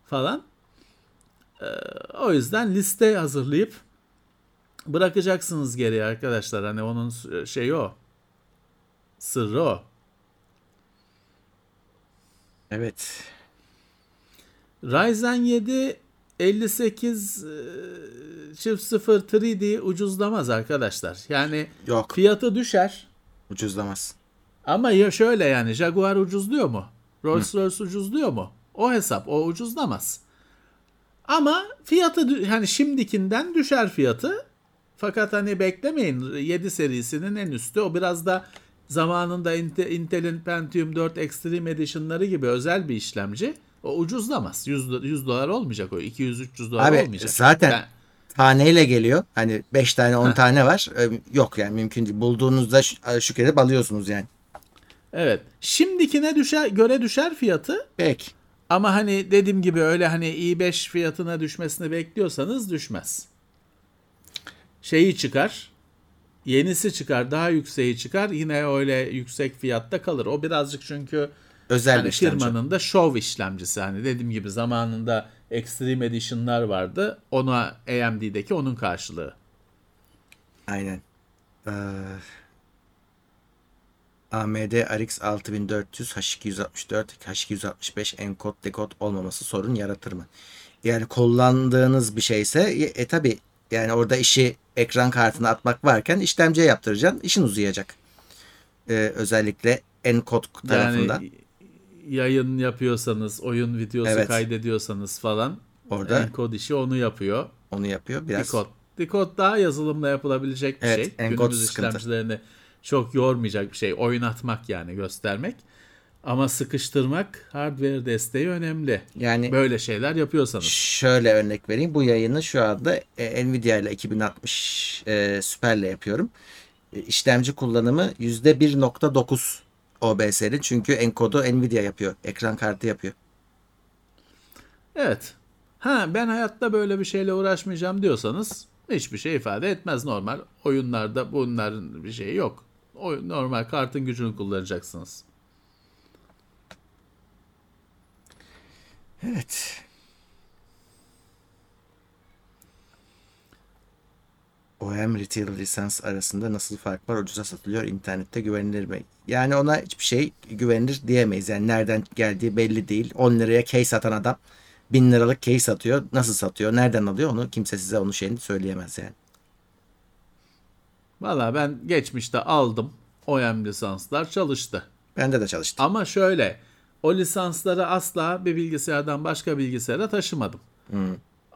Speaker 3: falan. Ee, o yüzden liste hazırlayıp bırakacaksınız geriye arkadaşlar. Hani onun şeyi o. Sırrı o.
Speaker 2: evet.
Speaker 3: Ryzen 7 58 e, çift 0 3D ucuzlamaz arkadaşlar. Yani
Speaker 2: Yok.
Speaker 3: fiyatı düşer.
Speaker 2: Ucuzlamaz.
Speaker 3: Ama ya şöyle yani Jaguar ucuzluyor mu? Rolls Royce ucuzluyor mu? O hesap o ucuzlamaz. Ama fiyatı hani şimdikinden düşer fiyatı. Fakat hani beklemeyin 7 serisinin en üstü o biraz da zamanında Intel'in Pentium 4 Extreme Edition'ları gibi özel bir işlemci. O ucuzlamaz. 100, 100 dolar olmayacak o. 200-300 dolar
Speaker 2: Abi,
Speaker 3: olmayacak.
Speaker 2: Zaten
Speaker 3: Ben-
Speaker 2: taneyle geliyor. Hani 5 tane 10
Speaker 3: Heh.
Speaker 2: tane var. Yok yani mümkün değil. Bulduğunuzda şükredip alıyorsunuz yani.
Speaker 3: evet. Şimdikine düşer, göre düşer fiyatı.
Speaker 2: Peki.
Speaker 3: Ama hani dediğim gibi öyle hani i5 fiyatına düşmesini bekliyorsanız düşmez. Şeyi çıkar. Yenisi çıkar, daha yükseği çıkar. Yine öyle yüksek fiyatta kalır. O birazcık çünkü
Speaker 2: Özel bir işlemci.
Speaker 3: firmanın da şov işlemcisi. Hani dediğim gibi zamanında Extreme Edition'lar vardı. Ona AMD'deki onun karşılığı.
Speaker 2: Aynen. Ee, AMD RX 6400 H264 H265 enkod dekod olmaması sorun yaratır mı? Yani kullandığınız bir şeyse e, tabi yani orada işi ekran kartına atmak varken işlemciye yaptıracaksın. işin uzayacak. Ee, özellikle enkod tarafında.
Speaker 3: Yani yayın yapıyorsanız, oyun videosu
Speaker 2: Evet.
Speaker 3: kaydediyorsanız falan
Speaker 2: Orada
Speaker 3: encode işi onu yapıyor.
Speaker 2: onu yapıyor. Biraz
Speaker 3: Decode. Decode daha yazılımla yapılabilecek bir
Speaker 2: Evet,
Speaker 3: şey.
Speaker 2: encode
Speaker 3: Günümüz
Speaker 2: sıkıntı.
Speaker 3: işlemcilerini çok yormayacak bir şey. Oynatmak yani göstermek. Ama sıkıştırmak hardware desteği önemli.
Speaker 2: yani
Speaker 3: Böyle şeyler yapıyorsanız.
Speaker 2: Şöyle örnek vereyim. Bu yayını şu anda e, Nvidia ile 2060 e, Super'le yapıyorum. E, işlemci kullanımı %1.9 OBS'li. Çünkü enkodu Nvidia yapıyor. Ekran kartı yapıyor.
Speaker 3: Evet. Ha ben hayatta böyle bir şeyle uğraşmayacağım diyorsanız hiçbir şey ifade etmez normal. Oyunlarda bunların bir şeyi yok. Oyun, normal kartın gücünü kullanacaksınız.
Speaker 2: Evet. OEM Retail lisans arasında nasıl fark var? Ucuza satılıyor. internette güvenilir mi? Yani ona hiçbir şey güvenilir diyemeyiz. Yani nereden geldiği belli değil. 10 liraya key satan adam 1000 liralık key satıyor. Nasıl satıyor? Nereden alıyor? Onu kimse size onun şeyini söyleyemez yani.
Speaker 3: Valla ben geçmişte aldım. OEM lisanslar çalıştı.
Speaker 2: Bende de çalıştı.
Speaker 3: Ama şöyle o lisansları asla bir bilgisayardan başka bilgisayara taşımadım.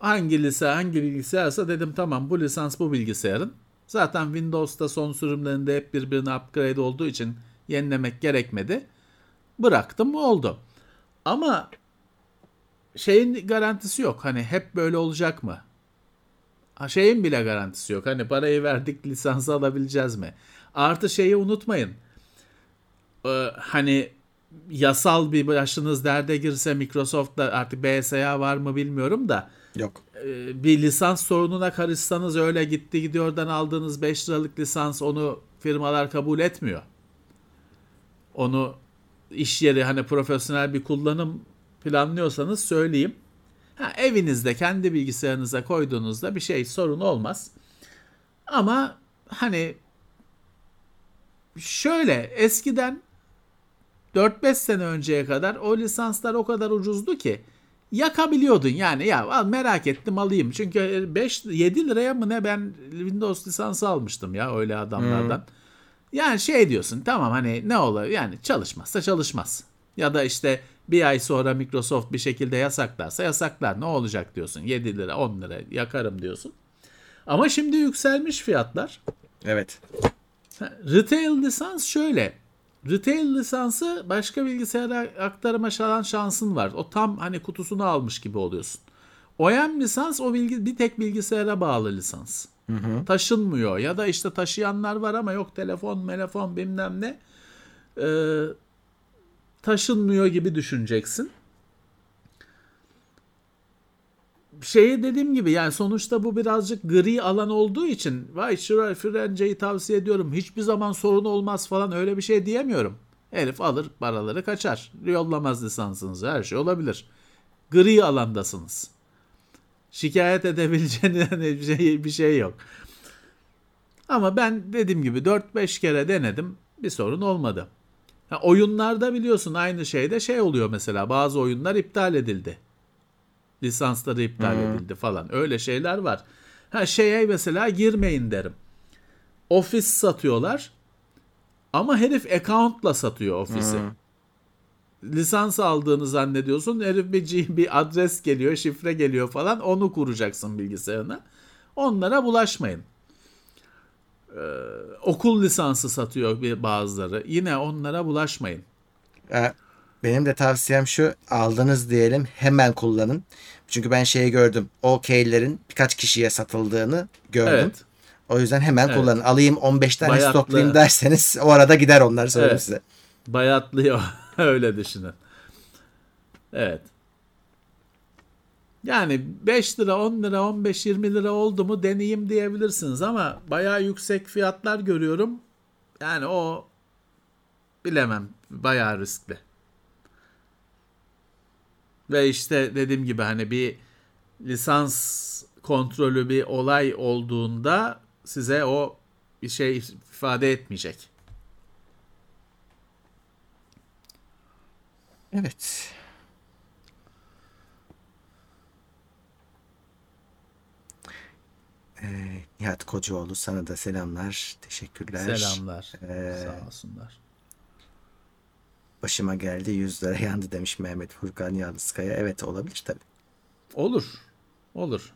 Speaker 3: Hangi lise hangi bilgisayarsa dedim tamam bu lisans bu bilgisayarın. Zaten Windows'ta son sürümlerinde hep birbirine upgrade olduğu için yenilemek gerekmedi. Bıraktım oldu. Ama şeyin garantisi yok. Hani hep böyle olacak mı? Şeyin bile garantisi yok. Hani parayı verdik lisansı alabileceğiz mi? Artı şeyi unutmayın. Ee, hani yasal bir başınız derde girse Microsoft'ta artık BSA var mı bilmiyorum da
Speaker 2: Yok.
Speaker 3: e, bir lisans sorununa karışsanız öyle gitti gidiyordan aldığınız 5 liralık lisans onu firmalar kabul etmiyor. Onu iş yeri hani profesyonel bir kullanım planlıyorsanız söyleyeyim. Ha, evinizde kendi bilgisayarınıza koyduğunuzda bir şey sorun olmaz. Ama hani şöyle eskiden 4-5 sene önceye kadar o lisanslar o kadar ucuzdu ki yakabiliyordun yani ya al merak ettim alayım. Çünkü 5 7 liraya mı ne ben Windows lisansı almıştım ya öyle adamlardan. Yani şey diyorsun tamam hani ne olur yani çalışmazsa çalışmaz. Ya da işte bir ay sonra Microsoft bir şekilde yasaklarsa yasaklar ne olacak diyorsun. 7 lira 10 lira yakarım diyorsun. Ama şimdi yükselmiş fiyatlar.
Speaker 2: Evet.
Speaker 3: Retail lisans şöyle. Retail lisansı başka bilgisayara aktarıma şalan şansın var. O tam hani kutusunu almış gibi oluyorsun. OEM lisans o bilgi, bir tek bilgisayara bağlı lisans. Taşınmıyor ya da işte taşıyanlar var ama yok telefon, telefon bilmem ne. Ee, taşınmıyor gibi düşüneceksin. Şeyi dediğim gibi yani sonuçta bu birazcık gri alan olduğu için vay şuraya Frence'yi tavsiye ediyorum hiçbir zaman sorun olmaz falan öyle bir şey diyemiyorum. Herif alır paraları kaçar. Yollamaz lisansınızı her şey olabilir. Gri alandasınız. Şikayet edebileceğiniz bir şey, bir şey yok. Ama ben dediğim gibi 4-5 kere denedim bir sorun olmadı. Ha, oyunlarda biliyorsun aynı şeyde şey oluyor mesela bazı oyunlar iptal edildi lisansları iptal edildi falan. Öyle şeyler var. Ha şeye mesela girmeyin derim. Ofis satıyorlar. Ama herif account'la satıyor ofisi. Lisans aldığını zannediyorsun. Herif bir, G- bir adres geliyor, şifre geliyor falan. Onu kuracaksın bilgisayarına. Onlara bulaşmayın. Ee, okul lisansı satıyor bir bazıları. Yine onlara bulaşmayın.
Speaker 2: E, Benim de tavsiyem şu aldınız diyelim hemen kullanın. Çünkü ben şeyi gördüm. O keylerin birkaç kişiye satıldığını gördüm.
Speaker 3: Evet.
Speaker 2: O yüzden hemen
Speaker 3: Evet.
Speaker 2: kullanın. Alayım 15 tane
Speaker 3: Bayatlı.
Speaker 2: stoklayayım derseniz o arada gider onlar söyleyeyim
Speaker 3: Evet.
Speaker 2: size.
Speaker 3: Bayatlıyor. Öyle düşünün. Evet. Yani 5 lira, 10 lira, 15, 20 lira oldu mu deneyim diyebilirsiniz ama bayağı yüksek fiyatlar görüyorum. Yani o bilemem. Bayağı riskli. Ve işte dediğim gibi hani bir lisans kontrolü bir olay olduğunda size o bir şey ifade etmeyecek.
Speaker 2: Evet. Ee, Nihat Kocaoğlu sana da selamlar. Teşekkürler.
Speaker 3: Selamlar.
Speaker 2: Ee,
Speaker 3: Sağ olsunlar.
Speaker 2: Başıma geldi 100 lira yandı demiş Mehmet Furkan Yalnızkaya. Evet olabilir tabii.
Speaker 3: Olur. Olur.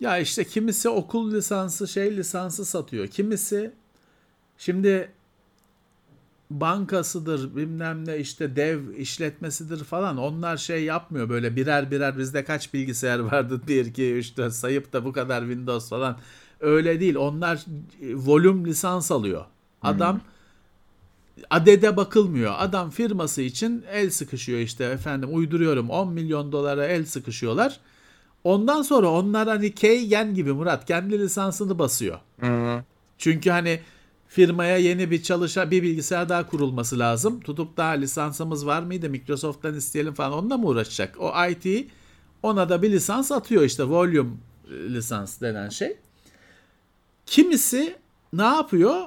Speaker 3: Ya işte kimisi okul lisansı, şey lisansı satıyor. Kimisi şimdi bankasıdır, bilmem ne işte dev işletmesidir falan. Onlar şey yapmıyor böyle birer birer bizde kaç bilgisayar vardı 1 2 3 4 sayıp da bu kadar Windows falan. Öyle değil. Onlar e, volüm lisans alıyor. Adam adede bakılmıyor. Adam firması için el sıkışıyor işte efendim uyduruyorum 10 milyon dolara el sıkışıyorlar. Ondan sonra onlar hani Keygen gibi Murat kendi lisansını basıyor. Çünkü hani firmaya yeni bir çalışa bir bilgisayar daha kurulması lazım. Tutup daha lisansımız var mıydı Microsoft'tan isteyelim falan onunla mı uğraşacak? O IT ona da bir lisans atıyor işte volume lisans denen şey. Kimisi ne yapıyor?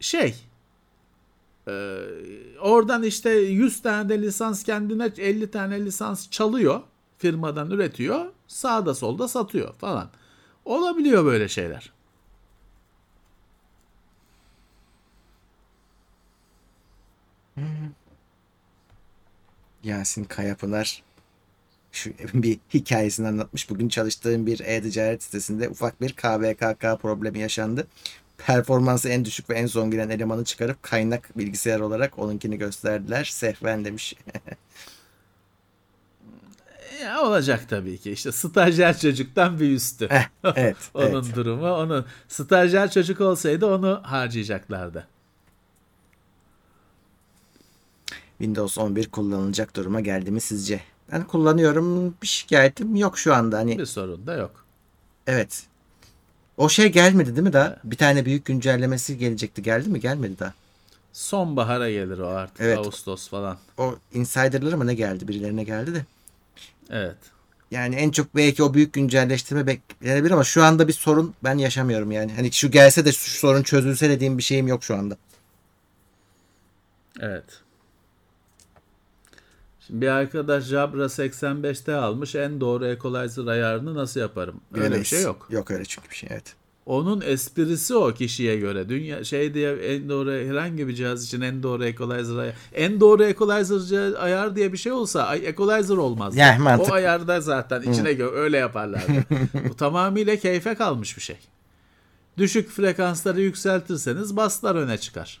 Speaker 3: Şey ee, oradan işte 100 tane de lisans kendine 50 tane lisans çalıyor. Firmadan üretiyor. Sağda solda satıyor falan. Olabiliyor böyle şeyler.
Speaker 2: Yasin Kayapınar şu bir hikayesini anlatmış. Bugün çalıştığım bir e-ticaret sitesinde ufak bir KVKK problemi yaşandı. Performansı en düşük ve en son giren elemanı çıkarıp kaynak bilgisayar olarak onunkini gösterdiler. Sehven demiş.
Speaker 3: Ya olacak tabii ki. İşte stajyer çocuktan bir üstü.
Speaker 2: Eh, evet,
Speaker 3: onun
Speaker 2: evet.
Speaker 3: durumu. Onu stajyer çocuk olsaydı onu harcayacaklardı.
Speaker 2: Windows 11 kullanılacak duruma geldi mi sizce? Ben kullanıyorum. Bir şikayetim yok şu anda. Hani
Speaker 3: Bir sorun da yok.
Speaker 2: evet. O şey gelmedi değil mi daha? Bir tane büyük güncellemesi gelecekti. Geldi mi? Gelmedi daha.
Speaker 3: Sonbahara gelir o artık.
Speaker 2: Evet.
Speaker 3: Ağustos falan.
Speaker 2: O insider'lara mı ne geldi? Birilerine geldi de.
Speaker 3: Evet.
Speaker 2: Yani en çok belki o büyük güncelleştirme beklenebilir ama şu anda bir sorun ben yaşamıyorum yani. Hani şu gelse de şu sorun çözülse dediğim bir şeyim yok şu anda.
Speaker 3: Evet. Şimdi bir arkadaş Jabra 85'te almış en doğru equalizer ayarını nasıl yaparım? Öyle bir
Speaker 2: Bilemeyiz.
Speaker 3: şey yok.
Speaker 2: Yok öyle çünkü bir şey evet.
Speaker 3: Onun esprisi o kişiye göre. Dünya şey diye en doğru herhangi bir cihaz için en doğru equalizer ayar. En doğru equalizer ayar diye bir şey olsa equalizer olmaz.
Speaker 2: Yani mantıklı.
Speaker 3: o ayarda zaten içine gö- öyle yaparlardı. Bu tamamıyla keyfe kalmış bir şey. Düşük frekansları yükseltirseniz baslar öne çıkar.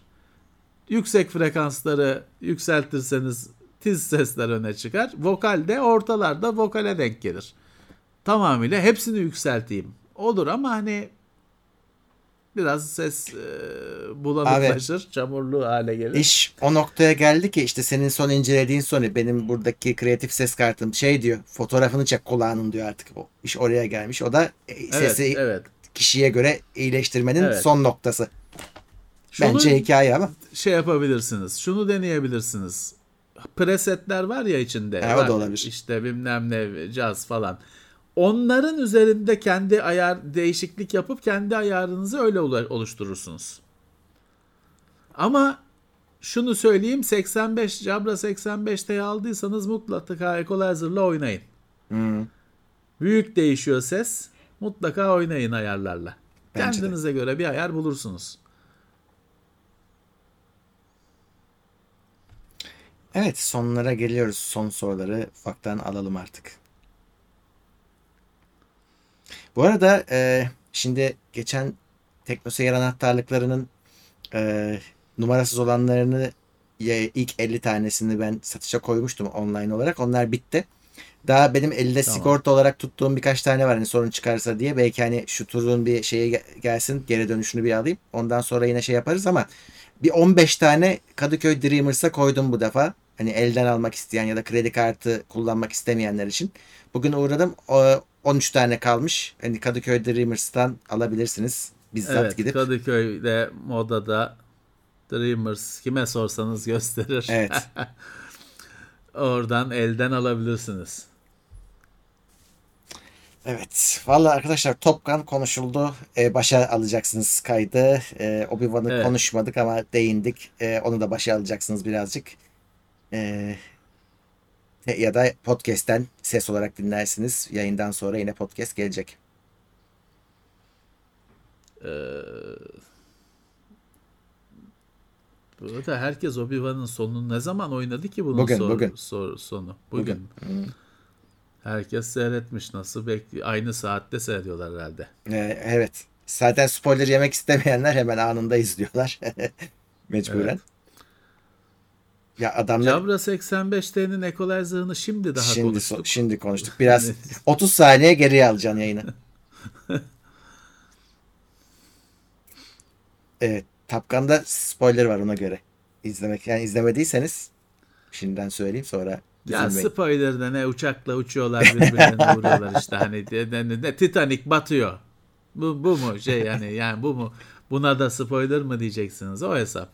Speaker 3: Yüksek frekansları yükseltirseniz tiz sesler öne çıkar. Vokal de ortalarda vokale denk gelir. Tamamıyla hepsini yükselteyim. Olur ama hani biraz ses e, bulanıklaşır, çamurlu hale gelir.
Speaker 2: İş o noktaya geldi ki işte senin son incelediğin Sony benim buradaki kreatif ses kartım şey diyor fotoğrafını çek kulağının diyor artık o iş oraya gelmiş. O da e,
Speaker 3: evet,
Speaker 2: sesi
Speaker 3: evet.
Speaker 2: kişiye göre iyileştirmenin
Speaker 3: Evet.
Speaker 2: son noktası.
Speaker 3: Şunu
Speaker 2: Bence hikaye ama.
Speaker 3: şey yapabilirsiniz. Şunu deneyebilirsiniz. Presetler var ya içinde.
Speaker 2: Ha, o da olabilir.
Speaker 3: İşte bilmem ne caz falan. Onların üzerinde kendi ayar değişiklik yapıp kendi ayarınızı öyle olu- oluşturursunuz. Ama şunu söyleyeyim 85 Jabra 85'te aldıysanız mutlaka equalizer'la oynayın.
Speaker 2: Hmm.
Speaker 3: Büyük değişiyor ses. Mutlaka oynayın ayarlarla.
Speaker 2: Bence de.
Speaker 3: Kendinize göre bir ayar bulursunuz.
Speaker 2: Evet sonlara geliyoruz. Son soruları ufaktan alalım artık. Bu arada e, şimdi geçen teknoseyir anahtarlıklarının e, numarasız olanlarını e, ilk 50 tanesini ben satışa koymuştum online olarak. Onlar bitti. Daha benim elde
Speaker 3: Tamam.
Speaker 2: sigorta olarak tuttuğum birkaç tane var hani sorun çıkarsa diye. Belki hani şu turun bir şeye gel- gelsin geri dönüşünü bir alayım. Ondan sonra yine şey yaparız ama bir 15 tane Kadıköy Dreamers'a koydum bu defa. Hani elden almak isteyen ya da kredi kartı kullanmak istemeyenler için. Bugün uğradım. O- 13 tane kalmış. Hani Kadıköy Dreamers'tan alabilirsiniz. Bizzat
Speaker 3: Evet,
Speaker 2: gidip.
Speaker 3: Kadıköy'de modada Dreamers kime sorsanız gösterir.
Speaker 2: Evet.
Speaker 3: Oradan elden alabilirsiniz.
Speaker 2: Evet. Valla arkadaşlar Top Gun konuşuldu. Ee, başa alacaksınız kaydı. Ee, Obi-Wan'ı
Speaker 3: Evet.
Speaker 2: konuşmadık ama değindik. Ee, onu da başa alacaksınız birazcık. Ee, ya da podcast'ten ses olarak dinlersiniz. Yayından sonra yine podcast gelecek.
Speaker 3: Ee, burada herkes Obi-Wan'ın sonunu ne zaman oynadı ki bunun
Speaker 2: Bugün,
Speaker 3: sor-
Speaker 2: bugün.
Speaker 3: sor- sonu? Bugün. Herkes seyretmiş nasıl bekliyor. Aynı saatte seyrediyorlar herhalde.
Speaker 2: Ee, evet. Zaten spoiler yemek istemeyenler hemen anında izliyorlar. Mecburen.
Speaker 3: Evet.
Speaker 2: Ya adamlar
Speaker 3: Jabra 85T'nin equalizer'ını şimdi daha
Speaker 2: şimdi,
Speaker 3: konuştuk.
Speaker 2: şimdi konuştuk. Biraz 30 saniye geriye alacaksın yayını. Evet. Tapkan'da spoiler var ona göre. İzlemek yani izlemediyseniz şimdiden söyleyeyim sonra
Speaker 3: Ya
Speaker 2: üzülmeyin.
Speaker 3: spoiler'da ne uçakla uçuyorlar birbirlerine vuruyorlar işte hani ne, ne, Titanic batıyor. Bu, bu mu şey yani yani bu mu buna da spoiler mı diyeceksiniz o hesap.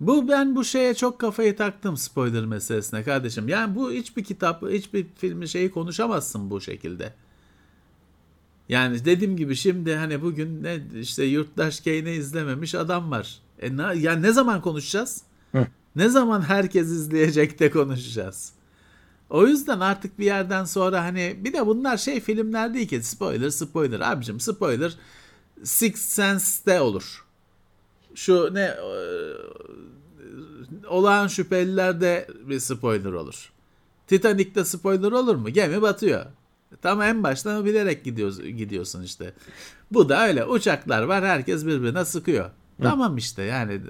Speaker 3: Bu ben bu şeye çok kafayı taktım spoiler meselesine kardeşim. Yani bu hiçbir kitap, hiçbir filmi şeyi konuşamazsın bu şekilde. Yani dediğim gibi şimdi hani bugün ne işte yurttaş Kane'i izlememiş adam var. E ne, yani ne zaman konuşacağız?
Speaker 2: Hı.
Speaker 3: Ne zaman herkes izleyecek de konuşacağız? O yüzden artık bir yerden sonra hani bir de bunlar şey filmler değil ki spoiler spoiler abicim spoiler Sixth Sense'de olur. Şu ne e, olağan şüphelilerde bir spoiler olur. Titanic'te spoiler olur mu? Gemi batıyor. Tam en baştan bilerek gidiyorsun, gidiyorsun işte. Bu da öyle. Uçaklar var. Herkes birbirine sıkıyor. Tamam işte yani e,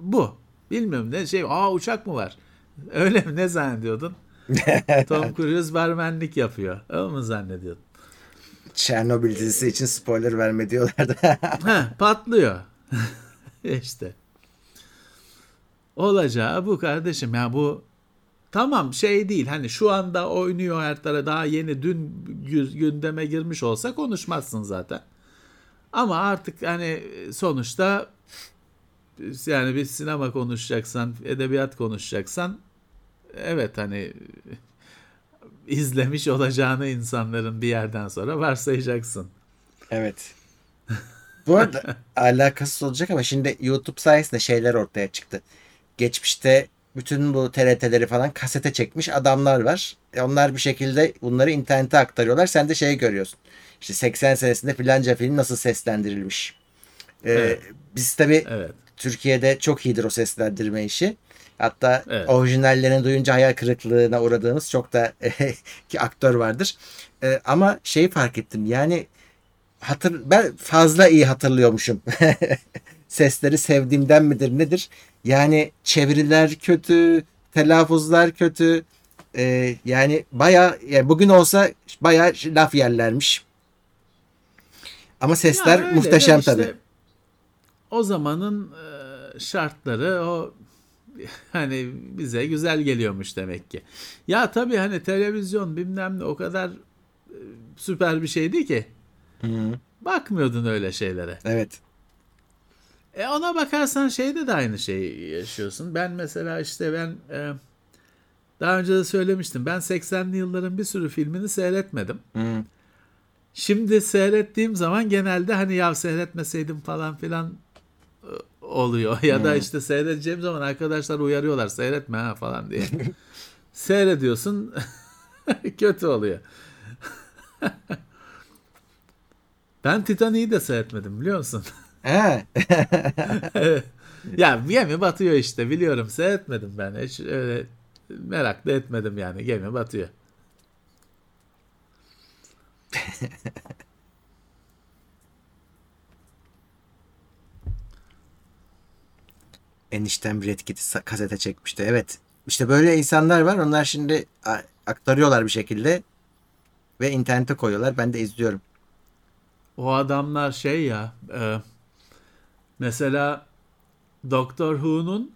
Speaker 3: bu. Bilmiyorum ne şey. Aa uçak mı var? Öyle mi? Ne zannediyordun? Tom Cruise barmenlik yapıyor. Öyle mu zannediyordun?
Speaker 2: Çernobil dizisi için spoiler verme diyorlardı.
Speaker 3: Heh, patlıyor. işte. Olacağı bu kardeşim. Ya bu tamam şey değil. Hani şu anda oynuyor her tarafa daha yeni dün gü- gündeme girmiş olsa konuşmazsın zaten. Ama artık hani sonuçta yani bir sinema konuşacaksan, edebiyat konuşacaksan evet hani izlemiş olacağını insanların bir yerden sonra varsayacaksın.
Speaker 2: Evet. Bu arada alakasız olacak ama şimdi YouTube sayesinde şeyler ortaya çıktı. Geçmişte bütün bu TRT'leri falan kasete çekmiş adamlar var. E onlar bir şekilde bunları internete aktarıyorlar. Sen de şey görüyorsun. İşte 80 senesinde filanca film nasıl seslendirilmiş. Ee,
Speaker 3: Evet.
Speaker 2: Biz tabii
Speaker 3: Evet.
Speaker 2: Türkiye'de çok iyidir o seslendirme işi. Hatta
Speaker 3: Evet.
Speaker 2: orijinallerini duyunca hayal kırıklığına uğradığımız çok da ki aktör vardır. Ee, ama şeyi fark ettim yani hatır ben fazla iyi hatırlıyormuşum. Sesleri sevdiğimden midir nedir? Yani çeviriler kötü, telaffuzlar kötü. Ee, yani baya yani bugün olsa baya laf yerlermiş. Ama sesler
Speaker 3: Ya öyle
Speaker 2: muhteşem
Speaker 3: işte
Speaker 2: tabii.
Speaker 3: O zamanın e, şartları o hani bize güzel geliyormuş demek ki. Ya tabii hani televizyon bilmem ne o kadar e, süper bir şeydi ki
Speaker 2: Hı,
Speaker 3: bakmıyordun öyle şeylere.
Speaker 2: evet.
Speaker 3: E ona bakarsan şeyde de aynı şeyi yaşıyorsun. Ben mesela işte ben e, daha önce de söylemiştim. Ben 80'li yılların bir sürü filmini seyretmedim.
Speaker 2: Hı.
Speaker 3: Şimdi seyrettiğim zaman genelde hani ya seyretmeseydim falan filan oluyor. Ya da işte seyredeceğim zaman arkadaşlar uyarıyorlar seyretme ha falan diye. Seyrediyorsun kötü oluyor. ben Titanic'i de seyretmedim biliyor musun?
Speaker 2: He.
Speaker 3: ya gemi batıyor işte biliyorum seyretmedim ben hiç öyle merak da etmedim yani gemi batıyor.
Speaker 2: Eniştem Red Kit'i sa- kasete çekmişti. Evet. İşte böyle insanlar var. Onlar şimdi aktarıyorlar bir şekilde ve internete koyuyorlar. Ben de izliyorum.
Speaker 3: O adamlar şey ya e, mesela Doctor Who'nun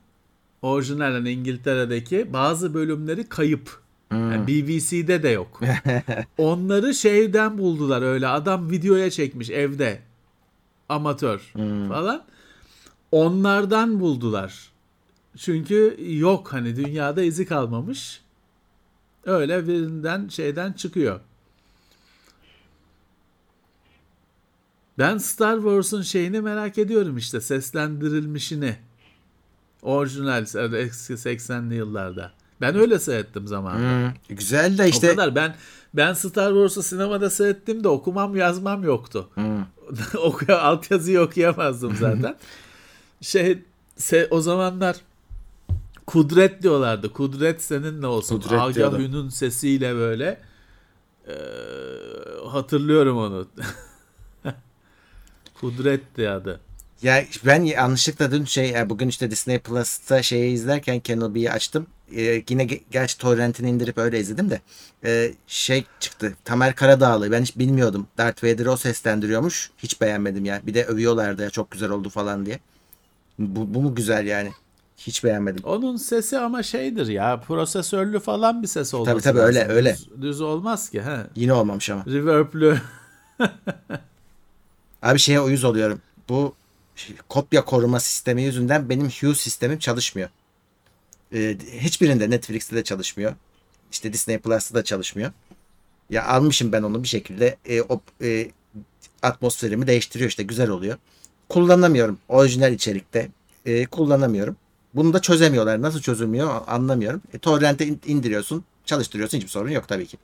Speaker 3: orijinal hani İngiltere'deki bazı bölümleri kayıp. Yani BBC'de de yok. Onları şeyden buldular öyle. Adam videoya çekmiş evde. Amatör falan. Onlardan buldular. Çünkü yok hani dünyada izi kalmamış. Öyle birinden şeyden çıkıyor. Ben Star Wars'un şeyini merak ediyorum işte seslendirilmişini. Orijinal eski 80'li yıllarda. Ben öyle seyrettim zamanında.
Speaker 2: Hmm, Güzel de
Speaker 3: O
Speaker 2: işte
Speaker 3: kadar. Ben ben Star Wars'u sinemada seyrettim de okumam yazmam yoktu.
Speaker 2: Hmm.
Speaker 3: Okuya altyazıyı okuyamazdım zaten. şey se- o zamanlar Kudret diyorlardı. Kudret seninle olsun.
Speaker 2: Kudret
Speaker 3: Agah
Speaker 2: diyorlar.
Speaker 3: Ün'ün sesiyle böyle. Ee, hatırlıyorum onu. Kudret'ti adı.
Speaker 2: Ya ben yanlışlıkla dün şey e, bugün işte Disney Plus'ta şeyi izlerken Kenobi'yi açtım. Ee, yine ge- gerçi torrentini indirip öyle izledim de Ee, şey çıktı. Tamer Karadağlı. Ben hiç bilmiyordum. Darth Vader'ı o seslendiriyormuş. Hiç beğenmedim ya. Bir de övüyorlardı ya çok güzel oldu falan diye. Bu, bu mu güzel yani? Hiç beğenmedim.
Speaker 3: Onun sesi ama şeydir ya prosesörlü falan bir ses olması
Speaker 2: tabii, öyle,
Speaker 3: lazım.
Speaker 2: öyle.
Speaker 3: Düz, düz olmaz ki. He.
Speaker 2: Yine olmamış ama.
Speaker 3: Reverb'lü.
Speaker 2: Abi şeye uyuz oluyorum. Bu şey, kopya koruma sistemi yüzünden benim Hue sistemim çalışmıyor. Ee, hiçbirinde Netflix'te de çalışmıyor. İşte Disney Plus'ta da çalışmıyor. Ya almışım ben onu bir şekilde e, o e, atmosferimi değiştiriyor işte güzel oluyor. Kullanamıyorum orijinal içerikte. E, kullanamıyorum. Bunu da çözemiyorlar. Nasıl çözülmüyor anlamıyorum. E, torrent'e in- indiriyorsun, çalıştırıyorsun. Hiçbir sorun yok tabii ki.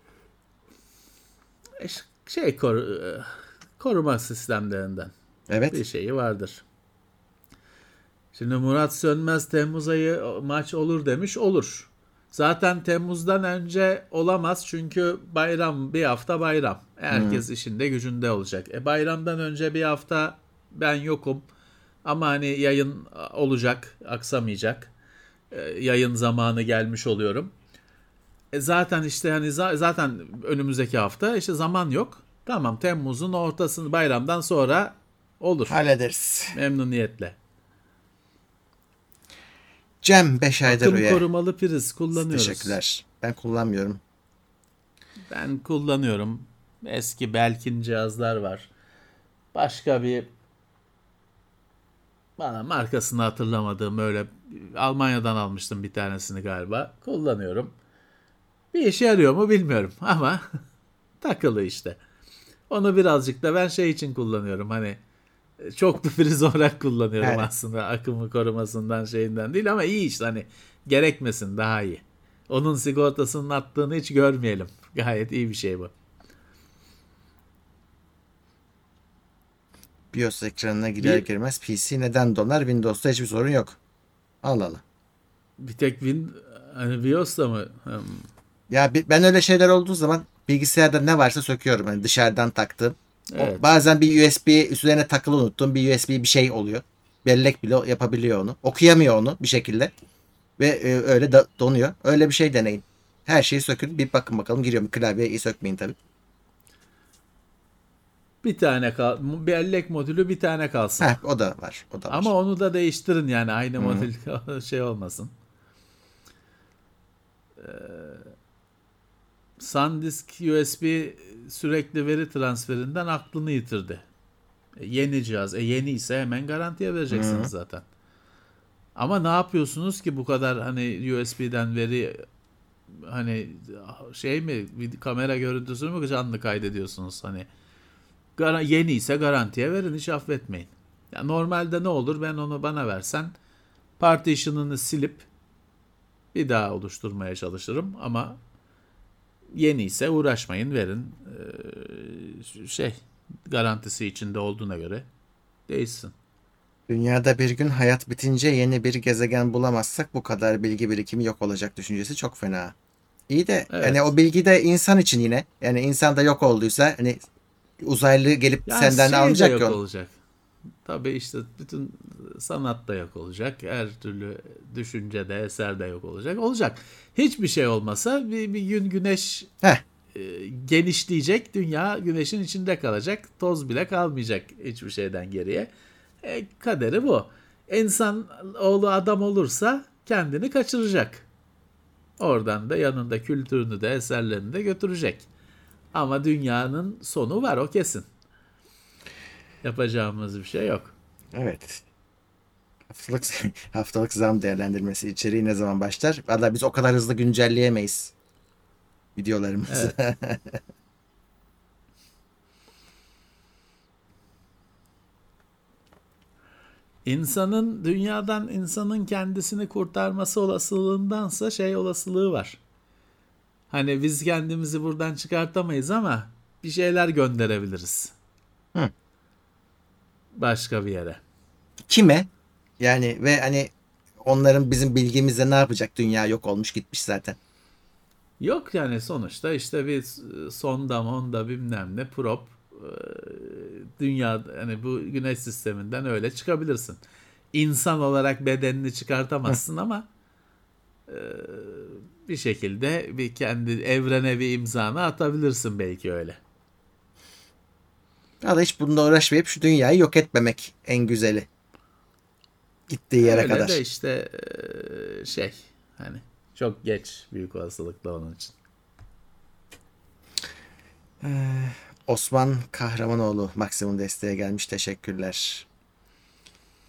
Speaker 3: şey koru, e, koruma sistemlerinden
Speaker 2: Evet.
Speaker 3: bir şeyi vardır. Şimdi Murat Sönmez Temmuz ayı maç olur demiş. Olur. Zaten Temmuz'dan önce olamaz çünkü bayram bir hafta bayram. Herkes işinde gücünde olacak. E bayramdan önce bir hafta ben yokum. Ama hani yayın olacak, aksamayacak. E, yayın zamanı gelmiş oluyorum. E zaten işte hani za- zaten önümüzdeki hafta işte zaman yok. Tamam Temmuz'un ortasını bayramdan sonra olur.
Speaker 2: Hallederiz.
Speaker 3: Memnuniyetle.
Speaker 2: Cem 5 aydır
Speaker 3: Akım
Speaker 2: üye.
Speaker 3: korumalı priz kullanıyoruz.
Speaker 2: Teşekkürler. Ben kullanmıyorum.
Speaker 3: Ben kullanıyorum. Eski Belkin cihazlar var. Başka bir bana markasını hatırlamadığım öyle Almanya'dan almıştım bir tanesini galiba. Kullanıyorum. Bir işe yarıyor mu bilmiyorum ama takılı işte. Onu birazcık da ben şey için kullanıyorum. Hani çoklu priz olarak kullanıyorum
Speaker 2: Evet.
Speaker 3: aslında akımı korumasından şeyinden değil ama iyi işte hani gerekmesin daha iyi. Onun sigortasının attığını hiç görmeyelim. Gayet iyi bir şey bu.
Speaker 2: BIOS ekranına girer
Speaker 3: Bir-
Speaker 2: girmez PC neden donar? Windows'ta hiçbir sorun yok. Allah Allah.
Speaker 3: Bir tek Win hani BIOS'ta mı? Hmm.
Speaker 2: Ya ben öyle şeyler olduğu zaman bilgisayarda ne varsa söküyorum. Hani dışarıdan taktığım. O
Speaker 3: Evet.
Speaker 2: bazen bir USB üzerine takılı unuttum. Bir USB bir şey oluyor. Bellek bile yapabiliyor onu. Okuyamıyor onu bir şekilde. Ve e, öyle da donuyor. Öyle bir şey deneyin. Her şeyi sökün. Bir bakın bakalım. Giriyor mu? Klavyeyi sökmeyin tabii.
Speaker 3: Bir tane kal bellek modülü bir tane kalsın.
Speaker 2: Heh, o da var. O da var.
Speaker 3: Ama onu da değiştirin yani aynı modül şey olmasın. Ee, SanDisk USB sürekli veri transferinden aklını yitirdi. E, yeni cihaz. E, yeni ise hemen garantiye vereceksiniz zaten. Ama ne yapıyorsunuz ki bu kadar hani USB'den veri hani şey mi bir kamera görüntüsünü mü canlı kaydediyorsunuz hani Gara- yeni ise garantiye verin hiç affetmeyin. Ya normalde ne olur ben onu bana versen partition'ını silip bir daha oluşturmaya çalışırım ama yeni ise uğraşmayın verin Ee, şey garantisi içinde olduğuna göre değişsin.
Speaker 2: Dünyada bir gün hayat bitince yeni bir gezegen bulamazsak bu kadar bilgi birikimi yok olacak düşüncesi çok fena. İyi de
Speaker 3: Evet.
Speaker 2: hani o bilgi de insan için yine yani insan da yok olduysa hani uzaylı gelip
Speaker 3: Yani
Speaker 2: senden
Speaker 3: şey de
Speaker 2: almayacak
Speaker 3: yok
Speaker 2: onu.
Speaker 3: olacak. Tabii işte bütün sanat da yok olacak. Her türlü düşünce de eser de yok olacak. Olacak. Hiçbir şey olmasa bir, bir gün güneş
Speaker 2: Heh,
Speaker 3: e, genişleyecek. Dünya güneşin içinde kalacak. Toz bile kalmayacak hiçbir şeyden geriye. E, kaderi bu. İnsan oğlu adam olursa kendini kaçıracak. Oradan da yanında kültürünü de eserlerini de götürecek. Ama dünyanın sonu var o kesin. Yapacağımız bir şey yok.
Speaker 2: evet. Haftalık, haftalık zam değerlendirmesi içeriği ne zaman başlar? Valla biz o kadar hızlı güncelleyemeyiz videolarımızı.
Speaker 3: İnsanın dünyadan insanın kendisini kurtarması olasılığındansa şey olasılığı var. Hani biz kendimizi buradan çıkartamayız ama bir şeyler gönderebiliriz.
Speaker 2: Hı.
Speaker 3: Başka bir yere.
Speaker 2: Kime? Yani ve hani onların bizim bilgimizle ne yapacak? Dünya yok olmuş gitmiş zaten.
Speaker 3: Yok yani sonuçta işte bir sonda monda bilmem ne prop e, dünya hani bu güneş sisteminden öyle çıkabilirsin. İnsan olarak bedenini çıkartamazsın ama bir şekilde bir kendi evrene bir imzanı atabilirsin belki öyle.
Speaker 2: Valla hiç bununla uğraşmayıp şu dünyayı yok etmemek en güzeli. Gittiği yere
Speaker 3: öyle
Speaker 2: kadar.
Speaker 3: de işte e, şey hani çok geç büyük olasılıkla onun için.
Speaker 2: Osman Kahramanoğlu maksimum desteğe gelmiş. Teşekkürler.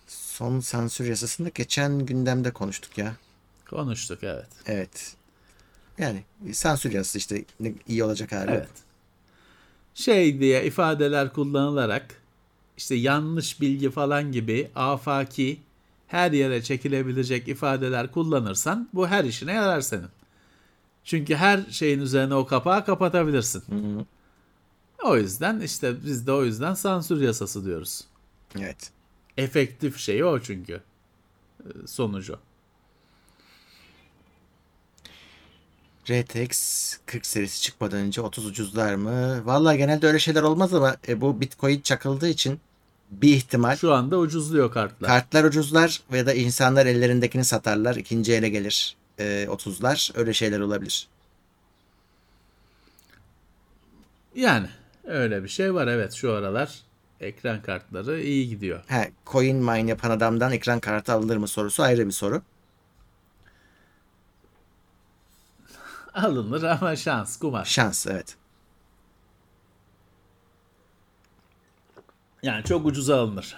Speaker 2: Son sansür yasasını geçen gündemde konuştuk ya.
Speaker 3: Konuştuk evet.
Speaker 2: Evet. Yani sansür yasası işte iyi olacak hali yok.
Speaker 3: Evet. Şey diye ifadeler kullanılarak işte yanlış bilgi falan gibi afaki her yere çekilebilecek ifadeler kullanırsan bu her işine yarar senin. Çünkü her şeyin üzerine o kapağı kapatabilirsin. O yüzden işte biz de o yüzden sansür yasası diyoruz.
Speaker 2: Evet.
Speaker 3: Efektif şey o çünkü. Ee, Sonucu.
Speaker 2: RTX 40 serisi çıkmadan önce 30 ucuzlar mı? Vallahi genelde öyle şeyler olmaz ama e, bu Bitcoin çakıldığı için bir ihtimal
Speaker 3: Şu anda ucuzluyor kartlar.
Speaker 2: kartlar ucuzlar ya da insanlar ellerindekini satarlar. ikinci ele gelir e, 30'lar. Öyle şeyler olabilir.
Speaker 3: Yani öyle bir şey var evet şu aralar ekran kartları iyi gidiyor.
Speaker 2: He, coin mine yapan adamdan ekran kartı alınır mı sorusu ayrı bir soru.
Speaker 3: Alınır ama şans, kumar.
Speaker 2: Şans evet.
Speaker 3: Yani çok ucuza alınır.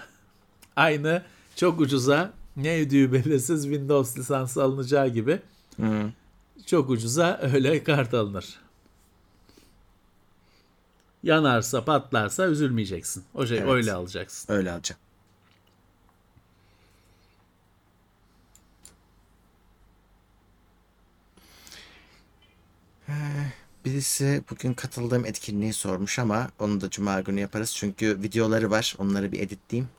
Speaker 3: Aynı çok ucuza ne ödüğü belirsiz Windows lisansı alınacağı gibi
Speaker 2: Hı.
Speaker 3: çok ucuza öyle kart alınır. Yanarsa patlarsa üzülmeyeceksin. O şey
Speaker 2: Evet.
Speaker 3: öyle alacaksın.
Speaker 2: Öyle alacağım. Birisi bugün katıldığım etkinliği sormuş ama onu da cuma günü yaparız. Çünkü videoları var. Onları bir editleyeyim.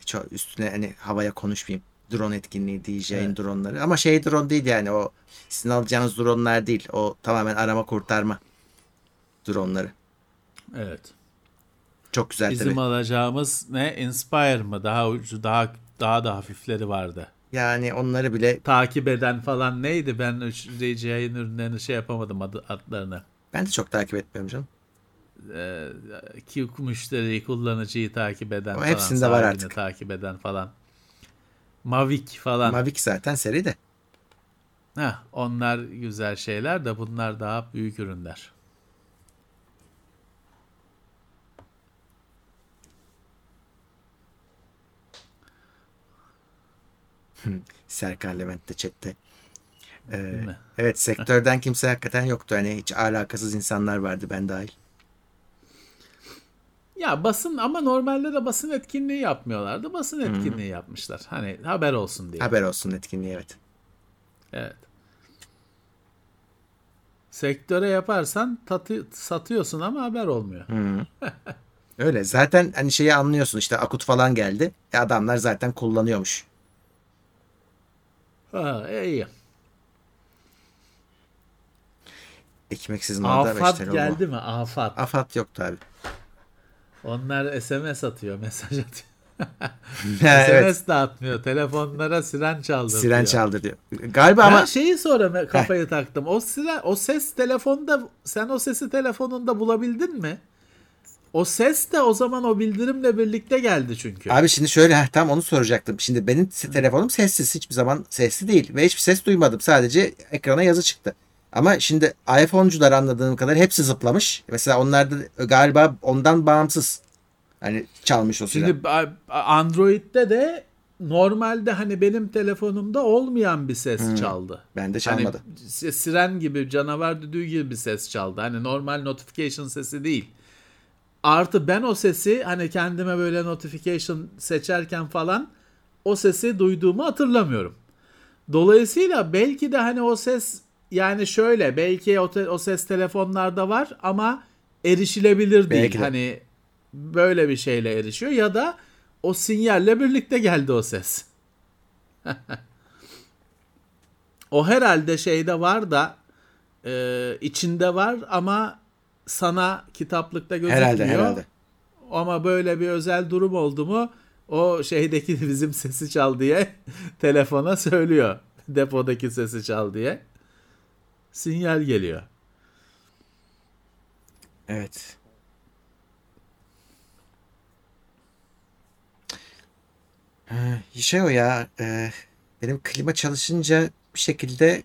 Speaker 2: Hiç üstüne hani havaya konuşmayayım. Drone etkinliği, DJ'in
Speaker 3: Evet.
Speaker 2: droneları. Ama şey drone değil yani o sizin alacağınız dronelar değil. O tamamen arama kurtarma droneları.
Speaker 3: Evet.
Speaker 2: Çok güzel
Speaker 3: Bizim
Speaker 2: tabii.
Speaker 3: alacağımız ne? Inspire mı? Daha ucu, daha daha da hafifleri vardı.
Speaker 2: Yani onları bile
Speaker 3: Takip eden falan neydi? Ben üç- DJ'in ürünlerini şey yapamadım adı, adlarını.
Speaker 2: ben de çok takip etmiyorum canım.
Speaker 3: Ee, ki müşteriyi, kullanıcıyı takip eden
Speaker 2: O
Speaker 3: falan.
Speaker 2: hepsinde var artık.
Speaker 3: takip eden falan. Mavic falan.
Speaker 2: Mavic zaten seri de.
Speaker 3: Heh, onlar güzel şeyler de bunlar daha büyük ürünler.
Speaker 2: Serkan Levent de chatte. Ee, evet sektörden kimse hakikaten yoktu. Hani hiç alakasız insanlar vardı ben dahil.
Speaker 3: Ya basın ama normalde de basın etkinliği yapmıyorlardı. Basın etkinliği yapmışlar. Hani haber olsun diye.
Speaker 2: Haber olsun etkinliği evet.
Speaker 3: Evet. Sektöre yaparsan tatı, satıyorsun ama haber olmuyor.
Speaker 2: Öyle zaten hani şeyi anlıyorsun işte akut falan geldi. E adamlar zaten kullanıyormuş.
Speaker 3: Ha, iyi.
Speaker 2: Ekmeksiz orada
Speaker 3: Afat geldi mi? Afat.
Speaker 2: Afat yoktu abi.
Speaker 3: Onlar SMS atıyor, mesaj atıyor.
Speaker 2: evet.
Speaker 3: SMS dağıtmıyor. Telefonlara siren çaldırıyor.
Speaker 2: Siren çaldır diyor. Galiba
Speaker 3: Ben
Speaker 2: ama
Speaker 3: şeyi sonra kafayı taktım. O siren, o ses telefonda sen o sesi telefonunda bulabildin mi? O ses de o zaman o bildirimle birlikte geldi çünkü.
Speaker 2: Abi şimdi şöyle heh, tam onu soracaktım. Şimdi benim telefonum sessiz. Hiçbir zaman sesli değil. Ve hiçbir ses duymadım. Sadece ekrana yazı çıktı. Ama şimdi iPhone'cular anladığım kadar hepsi zıplamış. Mesela onlar da galiba ondan bağımsız. Hani çalmış o siren.
Speaker 3: Şimdi Android'de de normalde hani benim telefonumda olmayan bir ses çaldı.
Speaker 2: Bende
Speaker 3: Hani
Speaker 2: çalmadı.
Speaker 3: si- siren gibi canavar düdüğü gibi bir ses çaldı. Hani normal notification sesi değil. Artı ben o sesi hani kendime böyle notification seçerken falan o sesi duyduğumu hatırlamıyorum. Dolayısıyla belki de hani o ses yani şöyle belki o, te- o ses telefonlarda var ama erişilebilir değil.
Speaker 2: Belki.
Speaker 3: Hani böyle bir şeyle erişiyor ya da o sinyalle birlikte geldi o ses. o herhalde şeyde var da e, içinde var ama sana kitaplıkta gözükmüyor.
Speaker 2: Herhalde herhalde.
Speaker 3: Ama böyle bir özel durum oldu mu o şeydeki bizim sesi çal diye telefona söylüyor. Depodaki sesi çal diye. Sinyal geliyor.
Speaker 2: Evet. Ee, Şey o ya e, benim klima çalışınca bir şekilde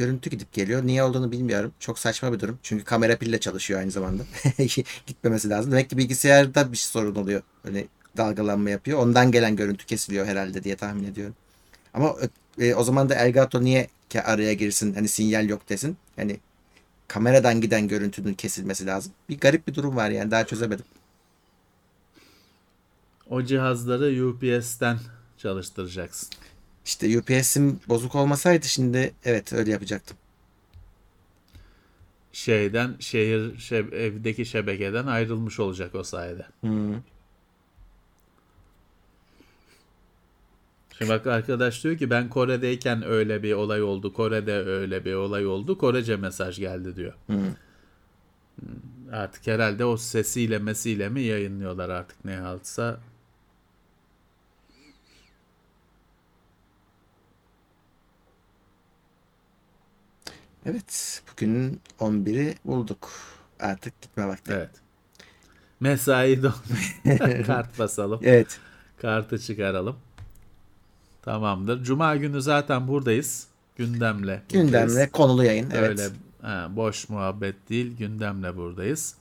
Speaker 2: görüntü gidip geliyor. Niye olduğunu bilmiyorum. Çok saçma bir durum. Çünkü kamera pille çalışıyor aynı zamanda. Gitmemesi lazım. Demek ki bilgisayarda bir sorun oluyor. Böyle dalgalanma yapıyor. Ondan gelen görüntü kesiliyor herhalde diye tahmin ediyorum. Ama e, o zaman da Elgato niye ki araya girsin hani sinyal yok desin. Hani kameradan giden görüntünün kesilmesi lazım. Bir garip bir durum var yani daha çözemedim.
Speaker 3: O cihazları UPS'ten çalıştıracaksın.
Speaker 2: İşte UPS'im bozuk olmasaydı şimdi evet öyle yapacaktım.
Speaker 3: Şeyden şehir şe- evdeki şebekeden ayrılmış olacak o sayede.
Speaker 2: Hmm.
Speaker 3: Şimdi bak arkadaş diyor ki ben Kore'deyken öyle bir olay oldu. Kore'de öyle bir olay oldu. Korece mesaj geldi diyor.
Speaker 2: Hmm.
Speaker 3: Artık herhalde o sesiyle mesiyle mi yayınlıyorlar artık ne haltsa.
Speaker 2: Evet bugün 11'i bulduk. Artık gitme vakti.
Speaker 3: Evet. Mesai don. Kart basalım.
Speaker 2: Evet.
Speaker 3: Kartı çıkaralım. Tamamdır. Cuma günü zaten buradayız. Gündemle.
Speaker 2: Gündemle
Speaker 3: buradayız.
Speaker 2: konulu yayın. Evet.
Speaker 3: Öyle ha, boş muhabbet değil. Gündemle buradayız.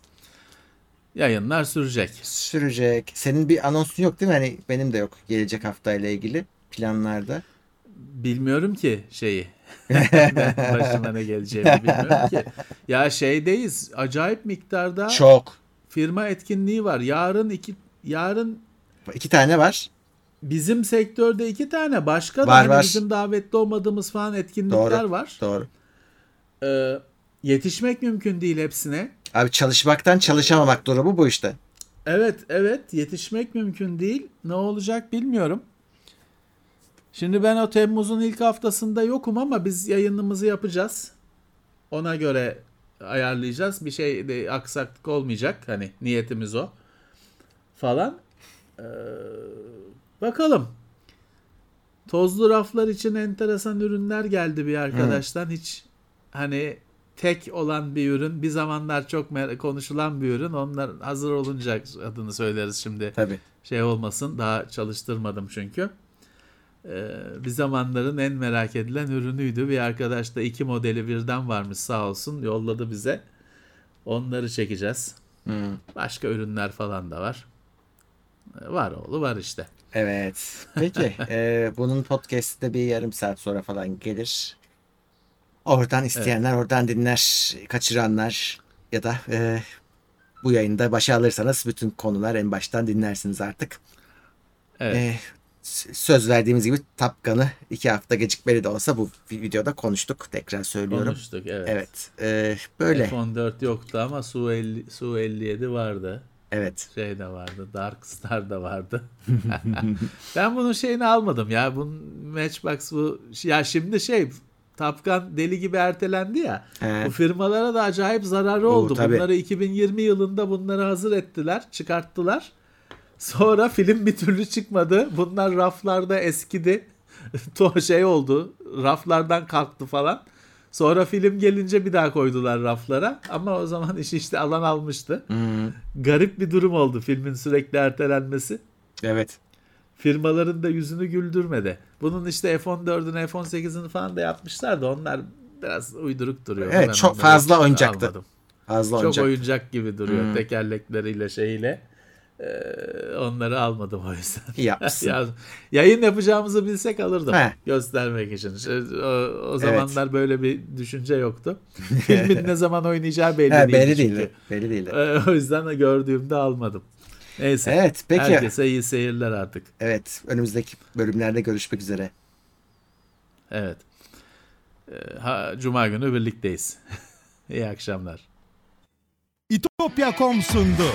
Speaker 3: Yayınlar sürecek.
Speaker 2: Sürecek. Senin bir anonsun yok değil mi? Hani benim de yok gelecek haftayla ilgili planlarda.
Speaker 3: Bilmiyorum ki şeyi. Ben başıma ne geleceğini bilmiyorum ki. Ya şeydeyiz. Acayip miktarda
Speaker 2: Çok.
Speaker 3: firma etkinliği var. Yarın iki yarın
Speaker 2: İki tane var.
Speaker 3: bizim sektörde iki tane başka da
Speaker 2: Var,
Speaker 3: hani
Speaker 2: var.
Speaker 3: bizim davetli olmadığımız falan etkinlikler
Speaker 2: Doğru.
Speaker 3: var.
Speaker 2: Doğru.
Speaker 3: Ee, yetişmek mümkün değil hepsine.
Speaker 2: Abi çalışmaktan çalışamamak durumu bu işte.
Speaker 3: Evet, evet yetişmek mümkün değil. Ne olacak bilmiyorum. Şimdi ben o Temmuz'un ilk haftasında yokum ama biz yayınımızı yapacağız. Ona göre ayarlayacağız. Bir şey de aksaklık olmayacak. Hani niyetimiz o. Falan. Ee, bakalım. Tozlu raflar için enteresan ürünler geldi bir arkadaştan. Hiç hani tek olan bir ürün. Bir zamanlar çok konuşulan bir ürün. Onlar hazır olunca adını söyleriz şimdi.
Speaker 2: Tabii.
Speaker 3: Şey olmasın. Daha çalıştırmadım çünkü. Ee, bir zamanların en merak edilen ürünüydü. Bir arkadaş da iki modeli birden varmış sağ olsun. Yolladı bize. Onları çekeceğiz.
Speaker 2: Hmm.
Speaker 3: Başka ürünler falan da var. Ee, Var oğlu var işte.
Speaker 2: Evet. Peki. e, bunun podcast'i de bir yarım saat sonra falan gelir. Oradan isteyenler oradan dinler. Kaçıranlar ya da e, bu yayında başa alırsanız bütün konular en baştan dinlersiniz artık.
Speaker 3: Evet.
Speaker 2: E, söz verdiğimiz gibi Tapkan'ı iki hafta gecikmeli de olsa bu videoda konuştuk. Tekrar söylüyorum.
Speaker 3: Konuştuk evet.
Speaker 2: Evet. e, böyle.
Speaker 3: F14 yoktu ama Su 50 Su 57 vardı.
Speaker 2: Evet.
Speaker 3: Şey de vardı. Dark Star da vardı. ben bunun şeyini almadım ya. Bunun Matchbox bu ya şimdi şey Top Gun deli gibi ertelendi ya.
Speaker 2: He.
Speaker 3: Bu firmalara da acayip zararı
Speaker 2: Oo,
Speaker 3: oldu.
Speaker 2: tabii.
Speaker 3: Bunları 2020 yılında bunları hazır ettiler, çıkarttılar. Sonra film bir türlü çıkmadı. Bunlar raflarda eskidi. to şey oldu. Raflardan kalktı falan. Sonra film gelince bir daha koydular raflara. Ama o zaman işi işte alan almıştı.
Speaker 2: Hmm,
Speaker 3: Garip bir durum oldu filmin sürekli ertelenmesi.
Speaker 2: evet.
Speaker 3: Firmaların da yüzünü güldürmedi. Bunun işte F-14'ünü F-18'ini falan da yapmışlar da onlar biraz uyduruk duruyor.
Speaker 2: Evet,
Speaker 3: Ben
Speaker 2: çok fazla oyuncaktı.
Speaker 3: almadım.
Speaker 2: Fazla
Speaker 3: Çok
Speaker 2: oyuncak.
Speaker 3: oyuncak gibi duruyor
Speaker 2: Hmm.
Speaker 3: tekerlekleriyle şeyiyle. Ee, onları almadım o yüzden.
Speaker 2: İyi yapmışsın.
Speaker 3: Ya, yayın yapacağımızı bilsek alırdım
Speaker 2: He.
Speaker 3: göstermek için. O, o zamanlar böyle bir düşünce yoktu. Filmin ne zaman oynayacağı belli değil.
Speaker 2: belli değil. Belli değil.
Speaker 3: Ee, O yüzden de gördüğümde almadım. Neyse.
Speaker 2: Evet peki.
Speaker 3: Herkese iyi seyirler artık.
Speaker 2: Evet önümüzdeki bölümlerde görüşmek üzere.
Speaker 3: Evet. Ee, ha, Cuma günü birlikteyiz. iyi akşamlar.
Speaker 1: İtopya.com sundu.